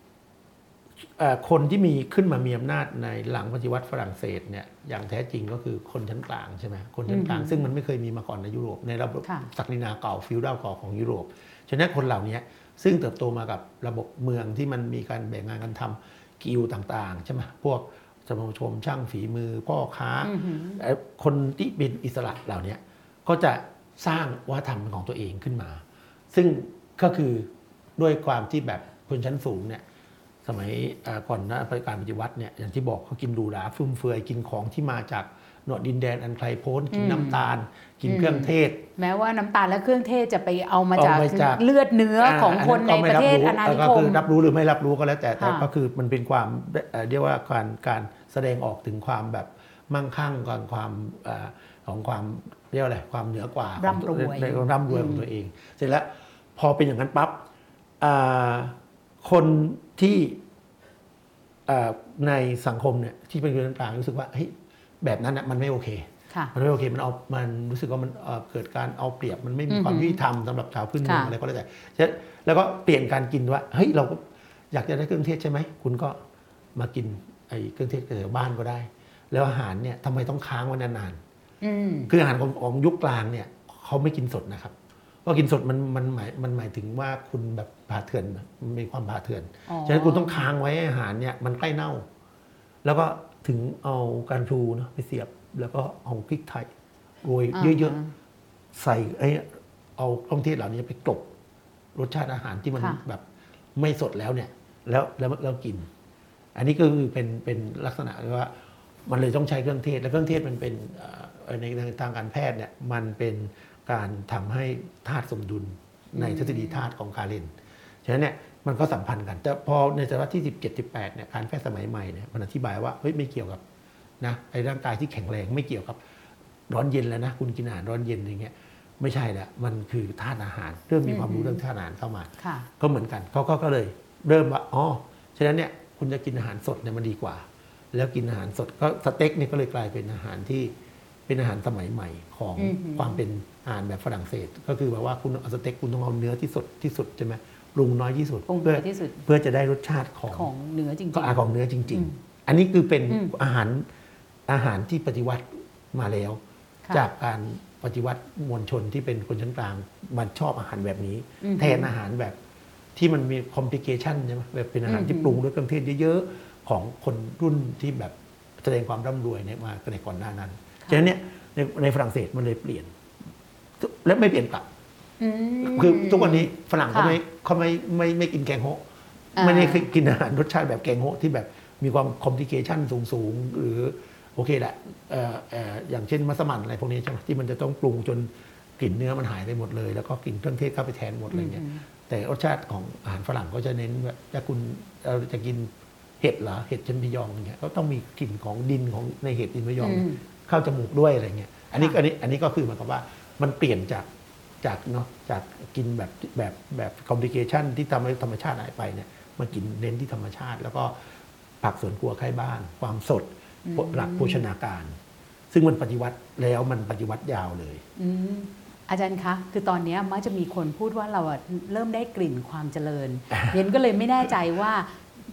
คนที่มีขึ้นมามีอำนาจในหลังปฏิวัติฝรั่งเศสเนี่ยอย่างแท้จริงก็คือคนชั้นกลางใช่ไหมคนชั้นกลางอือฮึซึ่งมันไม่เคยมีมาก่อนในยุโรปในระบบค่ะศักดินาเก่าฟิวดัลเก่าของยุโรปฉะนั้นคนเหล่านี้ซึ่งเติบโตมากับระบบเมืองที่มันมีการแบ่งงานกันทำกิลด์ต่างๆใช่ไหมพวกสมาชมช่างฝีมือพ่อค้าอือหือเอ่อคนที่เป็นอิสระเหล่านี้ก็จะสร้างวัฒนธรรมของตัวเองขึ้นมา ซึ่งก็คือด้วยความที่แบบคนชั้นสูงเนี่ย สมัยเอ่อก่อนหน้าการปฏิวัติเนี่ยอย่างที่บอกเขากินหรูหราฟุ่มเฟือยกินของที่มาจากหนวดดินแดนอันไกลโพ้นกินอืมน้ำตาล กินเครื่องเทศ แม้ว่าน้ำตาลและเครื่องเทศจะไปเอามาเอาจากมาจากเลือดเนื้อของคนในประเทศอาณานิก็คคืมอรับรู้หรือไม่รับรู้ก็แล้วแต่แต่ค่ะก็คือมันเป็นความเอ่อเรียกว่าการการแสดงออกถึงความแบบมั่งคั่งก่อนความเอ่อของความเรียกว่าอะไรความเหนือกว่าร่ำรวยในร่ำรวยของอืมตัวเอง เสร็จแล้วพอเป็นอย่างนั้นปั๊บอ่าคน ที่อ่าในสังคมเนี่ยที่เป็นคนกลางรู้สึกว่าเฮ้ยแบบนั้นนะมันไม่โอเคค่ะมันไม่โอเค มันเอา มันรู้สึกว่ามันเอ่อเกิดการเอาเปรียบ มันไม่มีความอือฮึยุติธรรมสำหรับชาวพื้นเมืองค่ะอะไรก็แล้วแต่ฉะนั้นแล้วก็เปลี่ยนการกินว่า เฮ้ย เราก็อยากจะได้เครื่องเทศใช่ไหม คุณก็มากินไอ้เครื่องเทศแถวบ้านก็ได้ แล้วอาหารเนี่ยทำไมต้องค้างไว้นานอืมๆคืออาหารของของยุคกลางเนี่ยเขาไม่กินสดนะครับ เพราะกินสดมันมันหมายมันหมายถึงว่าคุณแบบผ่าเถื่อนมันมีความผ่าเถื่อนอ๋อฉะนั้นคุณต้องค้างไว้ให้อาหารเนี่ยมันใกล้เน่า แล้วก็ถึงเอาการพลูเนาะไปเสียบ แล้วก็เอาพริกไทยโรยเยอะๆใส่ไอ้เอาเครื่องเทศเหล่านี้ไปกลบรสชาติอาหารที่มันค่ะแบบไม่สดแล้วเนี่ย แล้วแล้วแล้วกิน อันนี้ก็คือเป็นเป็นลักษณะว่า มันเลยต้องใช้เครื่องเทศ และเครื่องเทศมันเป็นเอ่อในในทางการแพทย์เนี่ยมันเป็น การทำให้ธาตุสมดุลในทฤษฎีธาตุของคาเรนฉะนั้นเนี่ยมันก็สัมพันธ์กัน แต่พอในศตวรรษที่ 17 18เนี่ยการแพทย์สมัยใหม่เนี่ยมันอธิบายว่าเฮ้ยไม่เกี่ยวกับนะไอ้ร่างกายที่แข็งแรงไม่เกี่ยวกับร้อนเย็นแล้วนะคุณกินอาหารร้อนเย็นอย่างเงี้ยไม่ใช่ละมันคือธาตุอาหาร เริ่มมีความรู้เรื่องธาตุอาหารเข้ามาค่ะก็เหมือนกันเขาก็ก็เลยเริ่มว่าอ๋อฉะนั้นเนี่ยคุณจะกินอาหารสดเนี่ยมันดีกว่า แล้วกินอาหารสดก็สเต็กเนี่ยก็เลยกลายเป็นอาหารที่เป็นอาหารสมัยใหม่ของอือหือความเป็น อาหารแบบฝรั่งเศส ก็คือแบบว่าคุณเอาสเต็กคุณต้องเอาเนื้อที่สดที่สุดใช่ไหมปรุงน้อยที่สุดปรุงเพื่อน้อยที่สุดเพื่อจะได้รสชาติของของเนื้อจริงก็อาๆของเนื้อจริงอืมๆอันนี้คือเป็นอืมอาหารอาหารที่ปฏิวัติมาแล้วค่ะจากการปฏิวัติมวลชนที่เป็นคนชั้นกลางมันชอบอาหารแบบนี้อืมแทนอาหารแบบที่มันมีคอมพลิเคชันใช่ไหมแบบเป็นอาหารที่อืมปรุงด้วยเครื่องเทศเยอะๆ ของคนรุ่นที่แบบแสดงความร่ำรวยเนี่ยมาในก่อนหน้านั้น ฉะนั้นเนี่ยในในฝรั่งเศสมันเลยเปลี่ยน และไม่เปลี่ยนกลับอืมคือทุกวันนี้ฝรั่งเขาค่ะไม่เขาไม่ไม่ไม่กินแกงโฮะอ่าไม่ได้กินอาหารรสชาติแบบแกงโฮะที่แบบมีความคอมพลิเคชันสูงๆหรือโอเคแหละเอ่อเอ่ออย่างเช่นมัสมั่นอะไรพวกนี้ใช่ไหมที่มันจะต้องปรุงจนกลิ่นเนื้อมันหายไปหมดเลย แล้วก็กลิ่นเครื่องเทศเข้าไปแทนหมดอะไรเงี้ยอืมแต่รสชาติของอาหารฝรั่งก็จะเน้นแบบถ้าคุณเราจะกินเห็ดเหรอเห็ดเชนพิยองอย่างเงี้ยก็ต้องมีกลิ่นของดินของในเห็ดดินพิยองอืมเข้าจมูกด้วยอะไรเงี้ยอันนี้ค่ะอันนี้อันนี้ก็คือเหมือนกับว่า มันเปลี่ยนจากจากเนาะจากกินแบบแบบแบบคอมพลิเคชันที่ทำให้ธรรมชาติหายไปเนี่ยมากินเน้นที่ธรรมชาติ แล้วก็ผักสวนครัวใกล้บ้าน ความสดอืมหลักโภชนาการ ซึ่งมันปฏิวัติแล้วมันปฏิวัติยาวเลยอืมอาจารย์คะ คือตอนเนี้ยมักจะมีคนพูดว่าเราอะเริ่มได้กลิ่นความเจริญเรียนก็เลยไม่แน่ใจว่า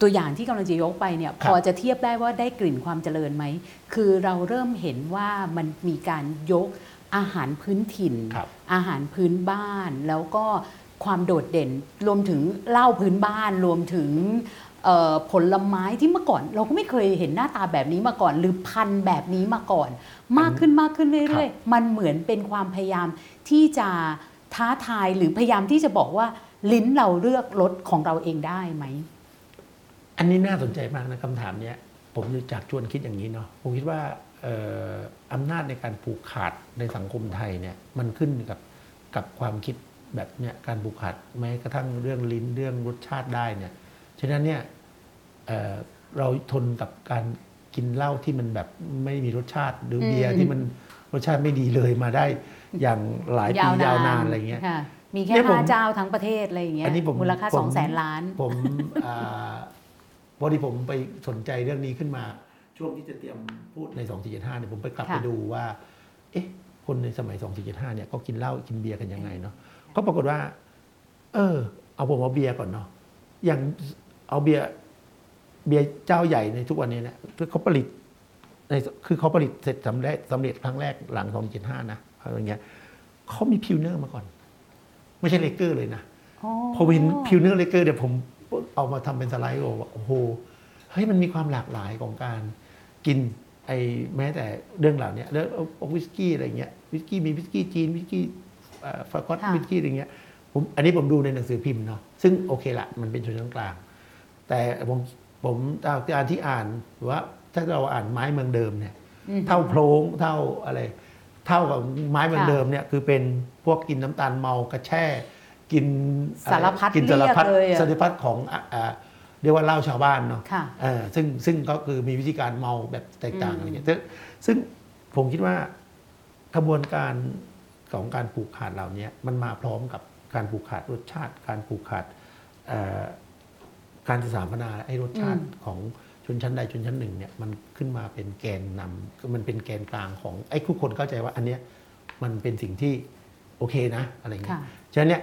ตัวอย่างที่กำลังจะยกไปเนี่ยครับพอจะเทียบได้ว่าได้กลิ่นความเจริญไหม คือเราเริ่มเห็นว่ามันมีการยก อาหารพื้นถิ่นครับอาหารพื้นบ้านแล้วก็ความโดดเด่นรวมถึงเหล้าพื้นบ้านรวมถึงเอ่อผลไม้ที่เมื่อก่อน เราก็ไม่เคยเห็นหน้าตาแบบนี้มาก่อน หรือพันธุ์แบบนี้มาก่อน มากขึ้นมากขึ้นเรื่อยๆ มันเหมือนเป็นความพยายามที่จะท้าทายหรือพยายามที่จะบอกว่าลิ้นเราเลือกรสของเราเองได้ไหม อันนี้น่าสนใจมากนะคำถามเนี้ยผมจากชวนคิดอย่างนี้เนาะผมคิดว่าเอ่ออำนาจในการผูกขาดในสังคมไทยเนี่ยมันขึ้นกับกับความคิดแบบเนี้ยการผูกขาดแม้กระทั่งเรื่องลิ้นเรื่องรสชาติได้เนี่ยฉะนั้นเนี่ยเอ่อเราทนกับการกินเหล้าที่มันแบบไม่มีรสชาติหรือเบียร์อืมที่มันรสชาติไม่ดีเลยมาได้อย่างหลายปียาวนานอะไรเงี้ยค่ะมีแค่เนี่ยผมห้าเจ้าทั้งประเทศอะไรอย่างเงี้ยอันนี้ผมมูลค่าผมสองแสนล้าน ผมอ่าพอดีผมไปสนใจเรื่องนี้ขึ้นมา ช่วงที่จะเตรียมพูดใน 2475เนี่ยผมไปกลับค่ะไปดูว่า เอ๊ะ คนในสมัย 2475เนี่ยเขากินเหล้ากินเบียร์กันยังไงเนาะก็ปรากฏว่า เออ เอาผมเอาเบียร์ก่อนเนาะอย่างเอาเบียร์เบียร์เจ้าใหญ่ในทุกวันนี้เนี่ยคือเขาผลิตในคือเขาผลิตเสร็จสำเร็จสำเร็จครั้งแรกหลัง 275 นะอะไรเงี้ยเขามี Pilsner มาก่อน ไม่ใช่เลเกอร์เลยนะพอเห็น Pilsner lager เดี๋ยวผมเอามาทำเป็นสไลด์บอกว่าโอ้โหเฮ้ยมันมีความหลากหลายของการ กินไอ้แม้แต่เรื่องเหล่านี้เรื่องเอาวิสกี้อะไรเงี้ยวิสกี้มีวิสกี้จีนวิสกี้สกอตค่ะวิสกี้อะไรเงี้ยผมอันนี้ผมดูในหนังสือพิมพ์เนาะซึ่งโอเคละมันเป็นชนชั้นกลาง แต่ผมผมตามการที่อ่านหรือว่าถ้าเราอ่านไม้เมืองเดิมเนี่ยอืมเหล้าโรงเหล้าอะไร เท่ากับไม้เมืองค่ะเดิมเนี่ยคือเป็นพวกกินน้ำตาลเมากระแช่ กินอะไสารพัดกินสารพัดเรียกเลยอะสารพัดของอะอะ เรียกว่าเหล้าชาวบ้านเนาะค่ะเออซึ่งซึ่งก็คือมีวิธีการเมาแบบแตกต่างอืมอะไรเงี้ยซึ่งซึ่งผมคิดว่ากระบวนการของการผูกขาดเหล่านี้มันมาพร้อมกับการผูกขาดรสชาติ การผูกขาดเอ่อการสถาปนาไอ้รสชาติของชนชั้นใดชนชั้นหนึ่งเนี่ยมันขึ้นมาเป็นแกนนำมันเป็นแกนกลางของไอ้ทุกคนเข้าใจว่าอันเนี้ยมันเป็นสิ่งที่โอเคนะอะไรเงี้ค่ะยฉะนั้นเนี่ย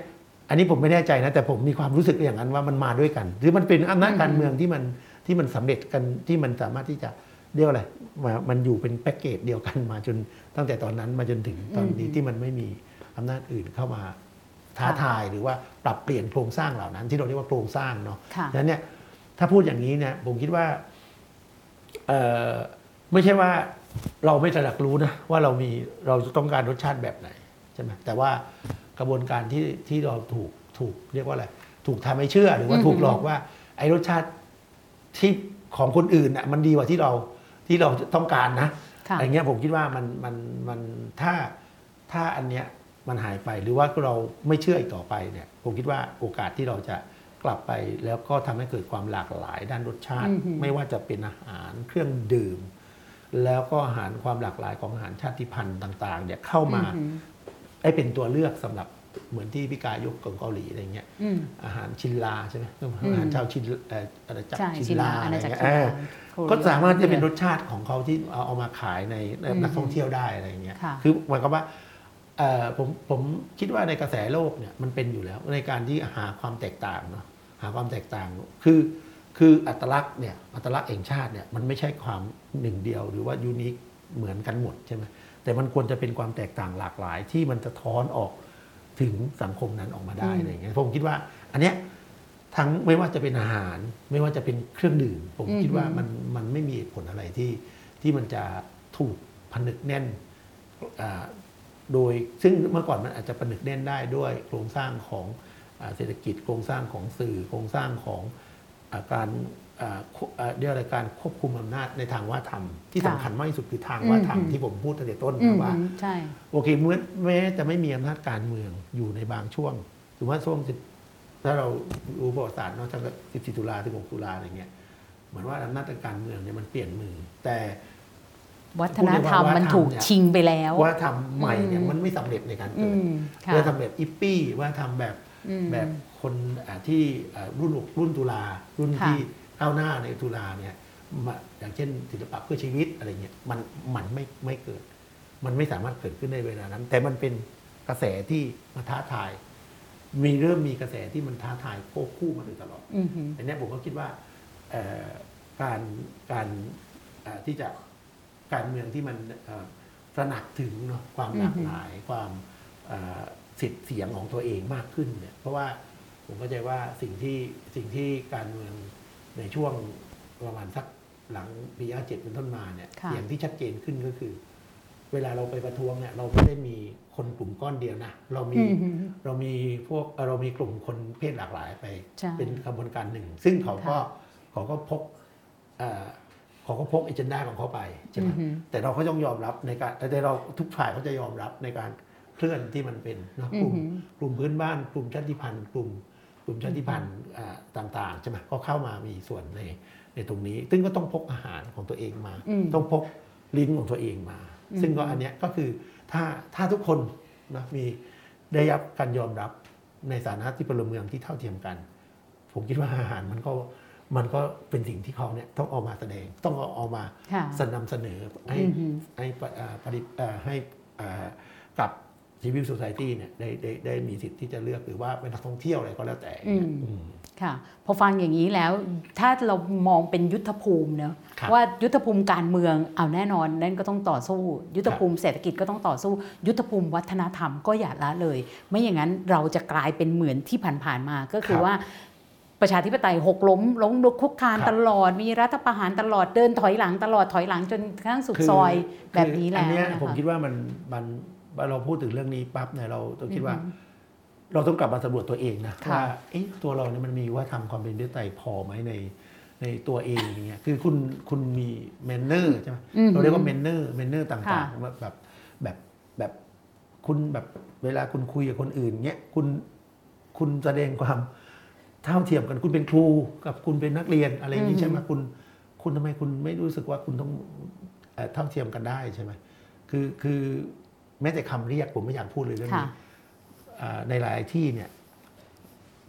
อันนี้ผมไม่แน่ใจนะ แต่ผมมีความรู้สึกอย่างนั้นว่ามันมาด้วยกัน หรือมันเป็นอำนาจการเมืองที่มันที่มันสำเร็จกันที่มันสามารถที่จะเรียกว่าอะไรมามันอยู่เป็นแพ็กเกจเดียวกันมาจนตั้งแต่ตอนนั้นมาจนถึงตอนนี้อืมที่มันไม่มีอำนาจอื่นเข้ามาท้าค่ะทายหรือว่าปรับเปลี่ยนโครงสร้างเหล่านั้น ที่เราเรียกว่าโครงสร้างเนาะค่ะฉะนั้นเนี่ยถ้าพูดอย่างนี้เนี่ยผมคิดว่าเอ่อไม่ใช่ว่าเราไม่ตระหนักรู้นะว่าเรามีเราจะต้องการรสชาติแบบไหนใช่ไหมแต่ว่า กระบวนการที่ที่เราถูกถูกเรียกว่าอะไรถูกทำให้เชื่อหรือว่าอืมถูกหลอกว่า ไอ้รสชาติที่ของคนอื่นน่ะมันดีกว่าที่เราที่เราต้องการนะค่ะอะไรเงี้ยผมคิดว่ามันมันมันถ้าถ้าอันเนี้ยมันหายไปหรือว่าเราไม่เชื่ออีกต่อไปเนี่ยผมคิดว่าโอกาสที่เราจะกลับไปแล้วก็ทำให้เกิดความหลากหลายด้านรสชาติอือหือไม่ว่าจะเป็นอาหารเครื่องดื่ม แล้วก็อาหารความหลากหลายของอาหารชาติพันธุ์ต่าง ๆ เนี่ยเข้ามา อืมให้เป็นตัวเลือกสำหรับเหมือนที่พี่กายยกของเกาหลีอะไรเงี้ยอืมอาหารชินลาใช่ไหมอาหารชาวชินเอ่ออาณาจักรใช่ชินชินลาลาอะอาไรณาจักรเงี้ยชินเอลาอโคเรียก็สามารถจะเป็นรสชาติของเขาที่เอาเอามาขายในในอืมนักท่องเที่ยวได้อะไรเงี้ยค่ะคือหมายความว่าเอ่อผมผมคิดว่าในกระแสโลกเนี่ยมันเป็นอยู่แล้วในการที่หาความแตกต่างเนาะหาความแตกต่างคือคืออัตลักษณ์เนี่ยอัตลักษณ์แห่งชาติเนี่ยมันไม่ใช่ความหนึ่งเดียวหรือว่ายูนิคเหมือนกันหมดใช่ไหม แต่มันควรจะเป็นความแตกต่างหลากหลาย ที่มันจะท้อนออกถึงสังคมนั้นออกมาได้อืมอะไรอย่างเงี้ยผมคิดว่า อันเนี้ยทั้งไม่ว่าจะเป็นอาหาร ไม่ว่าจะเป็นเครื่องดื่ม ผมอืมคิดว่ามันมันไม่มีเหตุผลอะไรที่ที่มันจะถูกผนึกแน่นอ่าโดยซึ่งเมื่อก่อนมันอาจจะผนึกแน่นได้ด้วยโครงสร้างของอาเศรษฐกิจโครงสร้างของสื่อโครงสร้างของอาการอ่าควอ่า เรียกอะไรการควบคุมอำนาจในทางว่าธรรมที่ค่ะสำคัญมากที่สุดคือทางว่าธรรมอืมที่ผมพูดตั้งแต่ต้นอืมว่าใช่โอเคเมื่อแม้จะไม่มีอำนาจการเมืองอยู่ในบางช่วงหรือว่าช่วงสิบถ้าเรารู้ประวัติศาสตร์เนอกจากสิบสี่ตุลาสิบหกตุลาอะไรเงี้ยเหมือนว่าอำนาจทางการเมืองเนี่ยมันเปลี่ยนมือ แต่วัฒนธรรมมันถูกชิงไปแล้วว่าทำใหม่เนี่ยอืมมันไม่สำเร็จในการอืเกิดมค่ะว่าทำแบบอิปปี้ว่าทำแบบอืมแบบคนอ่าที่อ่ารุ่นรุ่นตุลารุ่นค่ะที่ ก้าวหน้าในตุลาเนี่ยมาอย่างเช่นศิลปะเพื่อชีวิตอะไรเงี้ยมันมันไม่ไม่เกิด มันไม่สามารถเกิดขึ้นในเวลานั้น แต่มันเป็นกระแสที่มาท้าทาย มีเริ่มมีกระแสที่มันท้าทายควบคู่มาโดยตลอดอือหืออันเนี้ยผมก็คิดว่าเอ่อการการเอ่อที่จะการเมืองที่มันเอ่อตระหนักถึงเนาะความหลากหลายความเอ่อสิทธิ์เสียงของตัวเองมากขึ้นเนี่ยเพราะว่าผมเข้าใจว่าสิ่งที่สิ่งที่การเมือง ในช่วงประมาณสักหลังปีห้าเจ็ดเป็นต้นมาเนี่ยค่ะอย่างที่ชัดเจนขึ้นก็คือ เวลาเราไปประท้วงเนี่ย เราไม่ได้มีคนกลุ่มก้อนเดียวนะเรามีอือหือเรามีพวกเอ่อเรามีกลุ่มคนเพศหลากหลายไปใช่เป็นกระบวนการหนึ่ง ซึ่งเขาก็ค่ะเขาก็พกเอ่อเขาก็พกเอเจนดาของเขาไปใช่ไหมอือฮึแต่เราก็ต้องยอมรับในการแต่เราทุกฝ่ายเขาจะยอมรับในการเคลื่อนที่มันเป็นนะกลุ่มอือฮึกลุ่มพื้นบ้านกลุ่มชาติพันธุ์กลุ่มก ลุ่มชาติพันธุ์อ่าต่างๆใช่ไหมก็เข้ามามีส่วนในในตรงนี้ ซึ่งก็ต้องพกอาหารของตัวเองมาอืมต้องพกลิ้นของตัวเองมาอืมซึ่งก็อันเนี้ยก็คือถ้าถ้าทุกคนนะมีได้รับการยอมรับในฐานะที่พลเมืองที่เท่าเทียมกัน ผมคิดว่าอาหารมันก็มันก็เป็นสิ่งที่เขาเนี่ยต้องเอามาแสดง ต้องเอาเอามาค่ะสนำเสนอให้อือฮึให้ปะอ่าปฏิเอ่อให้อ่ากับ ชีวิต s ซ c i ตี้เนี่ยได้ได้ได้มีสิทธิ์ที่จะเลือกหรือว่าเป็นนักท่องเที่ยวอะไรก็แล้วแต่อืมอืมค่ะพอฟังอย่างนี้แล้วถ้าเรามองเป็นยุทธภูมิเนอะครับว่ายุทธภูมิการเมืองเอาแน่นอนนั่นก็ต้องต่อสู้ ยุทธภูมิเศรษฐกิจก็ต้องต่อสู้ ยุทธภูมิวัฒนธรรมก็อย่าละเลย ไม่อย่างนั้นเราจะกลายเป็นเหมือนที่ผ่านๆมาก็คือครับว่าประชาธิปไตยหกล้มล้มลุกคุกคานครับตลอด มีรัฐประหารตลอดเดินถอยหลังตลอดถอยหลังจนกระทั่งสุดคือซอยแบบคือนี้แล้วอันเนี้ยนะผมคะคิดว่ามันมัน เราพูดถึงเรื่องนี้ปั๊บเนี่ยเราต้องคิดว่าอือฮึเราต้องกลับมาสำรวจตัวเองนะค่ะว่าเอ๊ะตัวเราเนี่ยมันมีว่าทำความเป็นประชาธิปไตยพอไหมในในตัวเองอย่างเงี้ยคือคุณคุณมี manner ใช่ไหมอือฮึเราเรียกว่า manner manner ต่างค่ะๆแบบแบบแบบแบบคุณแบบเวลาคุณคุยกับคนอื่นเงี้ยคุณคุณแสดงความเท่าเทียมกันคุณเป็นครูกับคุณเป็นนักเรียนอะไรอย่างนี้ใช่ไหมคุณคุณทำไมคุณไม่รู้สึกว่าคุณต้องเอ่อเท่าเทียมกันได้ใช่ไหมคือคือ แม้แต่คำเรียกผมไม่อยากพูดเลยเรื่องค่ะนี้อ่าในหลายที่เนี่ย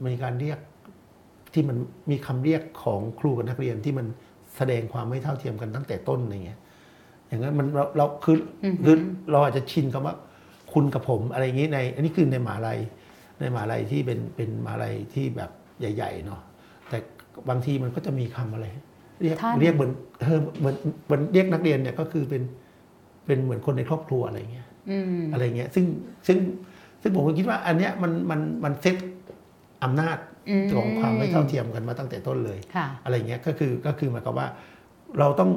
มีการเรียกที่มันมีคำเรียกของครูกับนักเรียนที่มันแสดงความไม่เท่าเทียมกันตั้งแต่ต้นอย่างเงี้ย อย่างนั้นมันเราเราคืออือหือคือเราอาจจะชินคำว่าคุณกับผมอะไรอย่างนี้ใน อันนี้คือในหมหาลัยในหมหาลัยที่เป็นเป็นมหาลัยที่แบบใหญ่ ๆ เนาะแต่บางทีมันก็จะมีคำอะไร เรียกท่านเรียกเหมือนเออเหมือนเหมือนเรียกนักเรียนเนี่ยก็คือเป็นเป็นเหมือนคนในครอบครัวอะไรอย่างเงี้ย อืมอะไรเงี้ยซึ่งซึ่งซึ่งผมก็คิดว่าอันเนี้ยมันมันมันเซตอำนาจอืมของความไม่เท่าเทียมกันมาตั้งแต่ต้นเลยค่ะอะไรเงี้ยก็คือก็คือหมายความว่าเราต้อง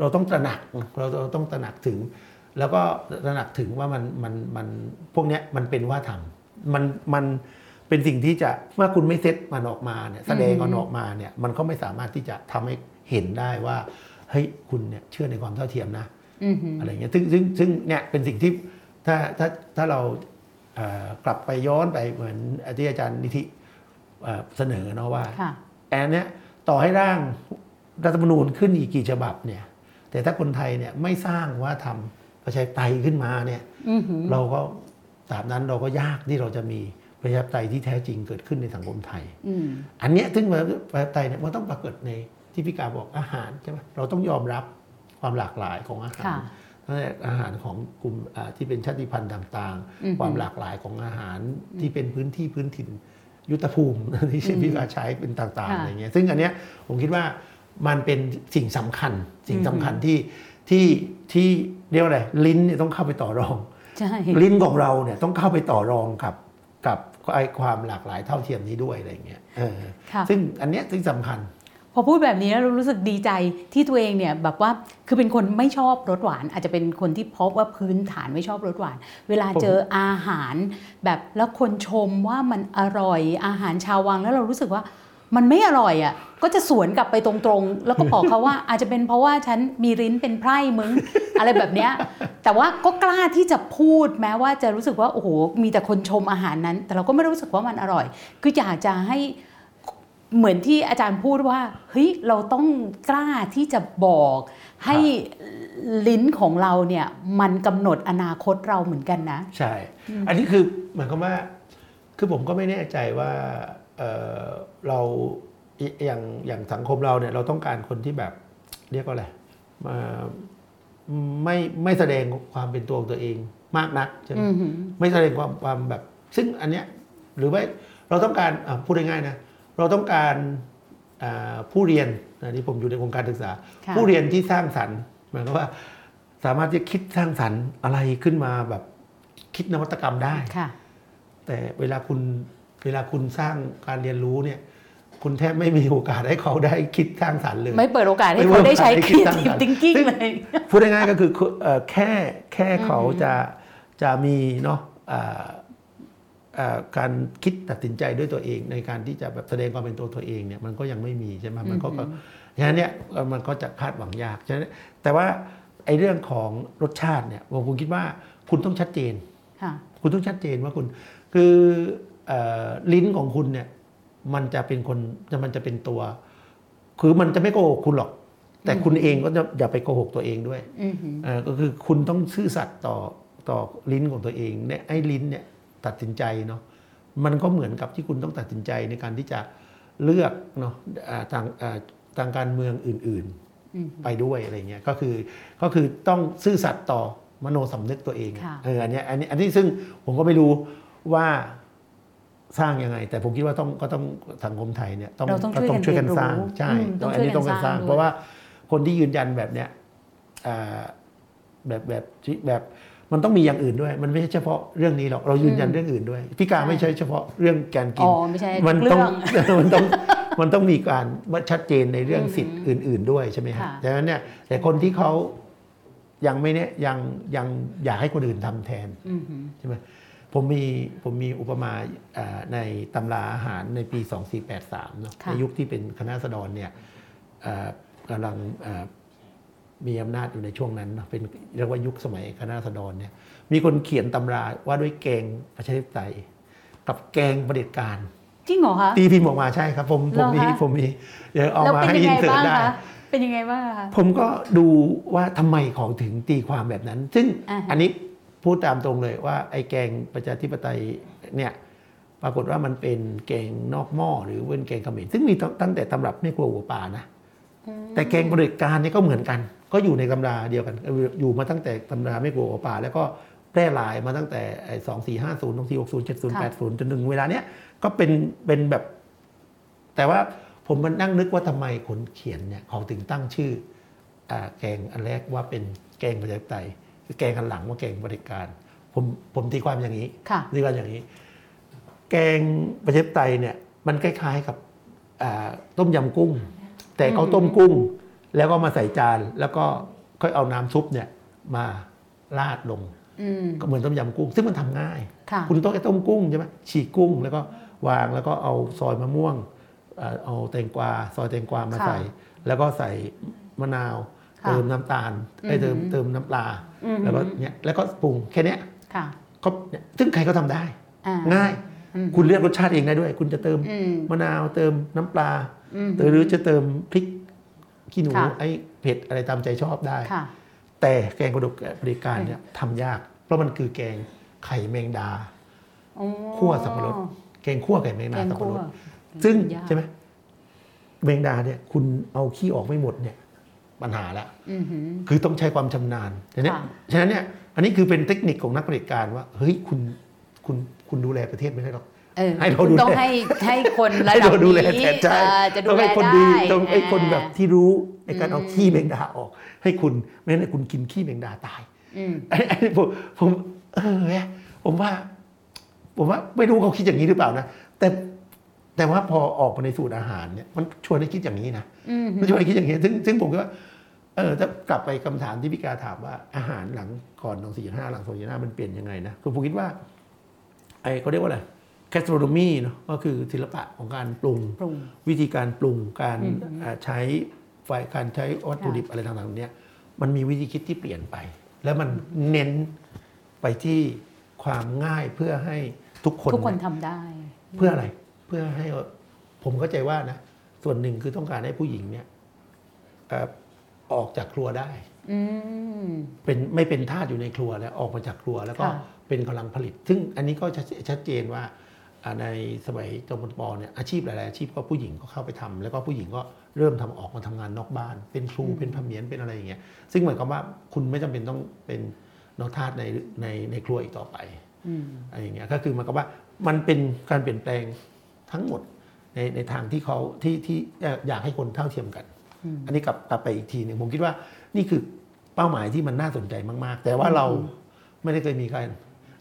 เราต้องตระหนักเราเราต้องตระหนักถึง แล้วก็ตระหนักถึงว่ามันมันมันพวกเนี้ยมันเป็นว่าทำมันมันเป็นสิ่งที่จะเมื่อคุณไม่เซตมันออกมาเนี่ยแสดงมันออกมาเนี่ยมันก็ไม่สามารถที่จะทำให้เห็นได้ว่าเฮ้ยคุณเนี่ยเชื่อในความเท่าเทียมนะอือหืออะไรเงี้ยซึ่งซึ่งซึ่งเนี่ยเป็นสิ่งที่ ถ้าถ้าถ้าเราเอ่อกลับไปย้อนไปเหมือนที่อาจารย์นิธิเอ่อเสนอเนาะว่าค่ะแอนเนี้ยต่อให้ร่างรัฐธรรมนูญขึ้นอีกกี่ฉบับเนี่ย แต่ถ้าคนไทยเนี่ยไม่สร้างว่าทำประชาธิปไตยขึ้นมาเนี่ยอือหือเราก็ตราบนั้นเราก็ยากที่เราจะมีประชาธิปไตยที่แท้จริงเกิดขึ้นในสังคมไทยอืมอันเนี้ยซึ่งประชาธิปไตยเนี่ยมันต้องปรากฏในที่พิการบอกอาหารใช่ไหมเราต้องยอมรับความหลากหลายของอาหาร ค่ะตั้งแต่อาหารของกลุ่มอ่าที่เป็นชาติพันธุ์ต่างอือหือๆความหลากหลายของอาหารที่เป็นพื้นที่พื้นถิ่น ยุทธภูมิที่อืมพิการใช้เป็นต่างๆค่ะอะไรเงี้ยซึ่งอันเนี้ยผมคิดว่ามันเป็นสิ่งสำคัญ สิ่งอือหือสำคัญที่ที่ที่เรียกว่าอะไรลิ้นเนี่ยต้องเข้าไปต่อรองใช่ลิ้นของเราเนี่ยต้องเข้าไปต่อรองกับกับไอ้ความหลากหลายเท่าเทียมนี้ด้วยอะไรเงี้ยเออค่ะซึ่งอันเนี้ยซึ่งสำคัญพ อพูดแบบนี้แล้วเรารู้สึกดีใจที่ตัวเองเนี่ยแบบว่าคือเป็นคนไม่ชอบรสหวาน อาจจะเป็นคนที่พบว่าพื้นฐานไม่ชอบรสหวาน เวลาเจออาหารแบบแล้วคนชมว่ามันอร่อยอาหารชาววังแล้วเรารู้สึกว่ามันไม่อร่อยอะก็จะสวนกลับไปตรงๆ แล้วก็บอกเขาว่าอาจจะเป็นเพราะว่าฉันมีริ้นเป็นไพร่มึงอะไรแบบเนี้ยแต่ว่าก็กล้าที่จะพูดแม้ว่าจะรู้สึกว่าโอ้โหมีแต่คนชมอาหารนั้น แต่เราก็ไม่รู้สึกว่ามันอร่อย คืออยากจะให้ เหมือนที่อาจารย์พูดว่าเฮ้ยเราต้องกล้าที่จะบอกให้ลิ้นของเราเนี่ยมันกำหนดอนาคตเราเหมือนกันนะ ใช่ อันนี้คือหมายความว่าคือผมก็ไม่แน่ใจว่าเอ่อเราออย่างอย่างสังคมเราเนี่ยเราต้องการคนที่แบบเรียกว่าอะไรมาไม่ไม่แสดงความเป็นตัวของตัวเองมากนักใช่ไหมอือหือไม่แสดงความความแบบ ซึ่งอันเนี้ยหรือว่าเราต้องการอะพูดง่ายๆนะ เราต้องการอ่าผู้เรียนนะที่ผมอยู่ในวงการศึกษาค่ะผู้เรียนที่สร้างสรรค์หมายความว่า สามารถที่จะคิดสร้างสรรค์อะไรขึ้นมาแบบคิดนวัตกรรมได้ค่ะแต่เวลาคุณเวลาคุณสร้างการเรียนรู้เนี่ย คุณแทบไม่มีโอกาสให้เขาได้คิดสร้างสรรค์เลย ไม่เปิดโอกาสให้ไม่เขาได้ใช้เปิดโอกาสให้คิดสร้างสรรค์ creative thinking ซึ่งเลยพูดง่ายๆก็คือเอ่อแค่แค่เขาจะจะมีเนาะอ่าอ่า การคิดตัดสินใจด้วยตัวเองในการที่จะแบบแสดงความเป็นตัวตัวเองเนี่ยมันก็ยังไม่มีใช่ไหมมันก็ก็ฉะนั้นเนี่ยเอ่อมันก็จะคาดหวังยากฉะนั้นแต่ว่าไอ้เรื่องของรสชาติเนี่ยผมผมคิดว่าคุณต้องชัดเจนค่ะคุณต้องชัดเจนว่าคุณคือเออลิ้นของคุณเนี่ยมันจะเป็นคนจะมันจะเป็นตัว คือมันจะไม่โกหกคุณหรอก แต่คุณเองก็จะอย่าไปโกหกตัวเองด้วยอือหือเออก็คือคุณต้องซื่อสัตย์ต่อต่อลิ้นของตัวเองเนี่ยไอ้ลิ้นเนี่ย ตัดสินใจเนาะมันก็เหมือนกับที่คุณต้องตัดสินใจในการที่จะเลือกเนาะอ่าทางอ่าทางการเมืองอื่นอืมๆไปด้วยอะไรเงี้ยก็คือก็คือต้องซื่อสัตย์ต่อมโนสำนึกตัวเองค่ะเอออันเนี้ยอันนี้อันนี้ซึ่งผมก็ไม่รู้ว่าสร้างยังไง แต่ผมคิดว่าต้องก็ต้องสังคมไทยเนี่ยต้องเราต้องก็ช่วยกันสร้างเรียนรู้ใช่อืมต้องต้องอันนี้ช่ต้วอยงกักันนสสร้าร้างงด้วยเพราะว่าคนที่ยืนยันแบบเนี้ยอ่าแบบแบบที่แบบ มันต้องมีอย่างอื่นด้วย มันไม่ใช่เฉพาะเรื่องนี้หรอก เรายืนยันเรื่องอื่นด้วย พี่การไม่ใช่เฉพาะเรื่องการกิอ๋นอไม่ใช่มันทุกต้องเรื่องมันต้องมันต้องมีการว่าชัดเจนในเรื่องสิทธิ์อื่น ๆด้วยใช่ไหมครับค่ะดังนั้นเนี่ยแต่คนที่เขายังไม่เนี่ยยังยังอยากให้คนอื่นทำแทนอือหือใช่ไหมผมมีผมมีอุปมาอ่าในตำราอาหารในปี 2483เนาะค่ะในยุคที่เป็นคณะสดรเนี่ยอ่ากำลังอ่า มีอำนาจอยู่ในช่วงนั้นเนาะเป็นเรียกว่ายุคสมัยคณะสดรเนี่ยมีคนเขียนตำราว่าด้วยแกงประชาธิปไตยกับแกงประเผด็จการจริงเหรอคะตีพิมพ์ออกมาใช่ครับ ผมผมมีเหรอคะผมมีเดี๋ยวเอาแล้วมาเป็นให้ยังอิไงนเสิร์ตบ้างได้คะเป็นยังไงบ้างคะผมก็ดูว่าทำไมเขาถึงตีความแบบนั้น ซึ่งอ่าฮะอันนี้พูดตามตรงเลยว่าไอ้แกงประชาธิปไตยเนี่ยปรากฏว่ามันเป็นแกงนอกหม้อหรือเป็นแกงเขมรซึ่งมีตั้งตั้งแต่ตำรับไม่กลัวหัวป่านะแต่แกงบริการเนี่ยก็เหมือนกัน ก็อยู่ในตำราเดียวกัน อยู่มาตั้งแต่ตำราไม่กลัวหัวป่า แล้วก็แพร่หลายมาตั้งแต่สองสี่ห้าศูนย์สองสี่หกศูนย์เจ็ดศูนย์แปดศูนย์จนถึงเวลาเนี้ยก็เป็นเป็นแบบ แต่ว่าผมมันนั่งนึกว่าทำไมคนเขียนเนี่ยเขาถึงตั้งชื่ออาแกงอันแรกว่าเป็นแกงประชาธิปไตยคือแกงอันหลังว่าแกงบริการ ผมผมตีความอย่างนี้ค่ะตีความอย่างนี้ แกงประชาธิปไตยเนี่ยมันคล้ายๆกับอ่าต้มยำกุ้ง แต่เขาต้มกุ้ง แล้วก็มาใส่จานแล้วก็ค่อยเอาน้ำซุปเนี่ยมาราดลงอืมก็เหมือนต้มยำกุ้ง ซึ่งมันทำง่ายค่ะคุณต้องแค่ต้มกุ้งใช่ไหมฉีกกุ้งแล้วก็วางแล้วก็เอาซอยมะม่วง เอ่อเอาแตงกวาซอยแตงกวามาค่ะใส่ แล้วก็ใส่มะนาวค่ะเติมน้ำตาลไอ้ยเติมเติมน้ำปลาอือหือแล้วก็เนี่ยแล้วก็ปรุงแค่เนี้ยค่ะก็เนี่ยซึ่งใครก็ทำได้อ่าง่ายอืมคุณเลือกรสชาติเองได้ด้วย คุณจะเติมอืมมะนาวเติมน้ำปลาอืมหรือจะเติมพริก ขี้หนูค่ะไอ้เผ็ดอะไรตามใจชอบได้ค่ะแต่แกงกระดูกบริการเนี่ยทำยาก เพราะมันคือแกงไข่แมงดาอ๋อคั่วสับปะรดแกงคั่วไข่แมงแกดางสับคั่ปะวรดซึ่งยากใช่ไหมแมงดาเนี่ยคุณเอาขี้ออกไม่หมดเนี่ยปัญหาละอือหือคือต้องใช้ความชำนาญฉะนั้นค่ะฉะนั้นเนี่ยอันนี้คือเป็นเทคนิคของนักบริการว่า เฮ้ยคุณคุณคุณดูแลประเทศไม่ได้หรอกเออ ให้เราคุณดูแลต้องให้ให้คนระให้ดับเราดูแลนี้แทนใจเออจะดูต้องแลให้คนได้ดีต้องให้คนแบบอ่าที่รู้ในการอืมเอาขี้แมงดาออก ให้คุณไม่งั้นคุณกินขี้แมงดาตายอืมอันนี้อันนี้ผมผมเออแหมผมว่า ผมว่าไม่รู้เขาคิดอย่างนี้หรือเปล่านะแต่แต่ว่าพอออกมาในสูตรอาหารเนี่ยมันชวนให้คิดอย่างนี้นะอืมมันชวนให้คิดอย่างนี้ ซึ่งซึ่งผมก็ว่าเออถ้ากลับไปคำถามที่พี่กาถามว่าอาหารหลังก่อนสองสี่ห้าหลังสองสี่ห้ามันเปลี่ยนยังไงนะคือผมคิดว่า ไอ้เขาเรียกว่าอะไร แคสโตรโนมีเนาะก็คือศิลปะของการปรุง ปรุง วิธีการปรุงการอืมเอ่อใช้ไฟการใช้วัตถุดิบอะไรต่างๆเนี้ยมันมีวิธีคิดที่เปลี่ยนไป แล้วมันเน้นไปที่ความง่ายเพื่อให้ทุกคนทุกคนเนี่ยทำได้ เพื่ออะไร เพื่อให้ผมเข้าใจว่านะ ส่วนหนึ่งคือต้องการให้ผู้หญิงเนี่ยเอ่อออกจากครัวได้ อืม เป็นไม่เป็นทาสอยู่ในครัวแล้วออกมาจากครัว แล้วก็ค่ะ เป็นกำลังผลิต ซึ่งอันนี้ก็ชัดชัดเจนว่าอ่า ในสมัยจมปเนี่ยอาชีพหลายๆอาชีพก็ผู้หญิงก็เข้าไปทำแล้วก็ผู้หญิงก็เริ่มทำออกมาทำงานนอกบ้าน เป็นครูเป็นพเมียนเป็นอะไรอย่างเงี้ยซึ่งหมายความว่าคุณไม่จำเป็นต้องเป็นนอกทาสในในในครัวอีกต่อไปอืมอะไรอย่างเงี้ยก็คือหมันก็ว่ามันเป็นการเปลี่ยนแปลงทั้งหมดในในทางที่เขาที่ที่อยากให้คนเท่าเทียมกัน อันนี้กลับกลับไปอีกทีหนึ่งผมคิดว่านี่คือเป้าหมายที่มันน่าสนใจมาก ๆ แต่ว่าเราไม่ได้เคยมีการ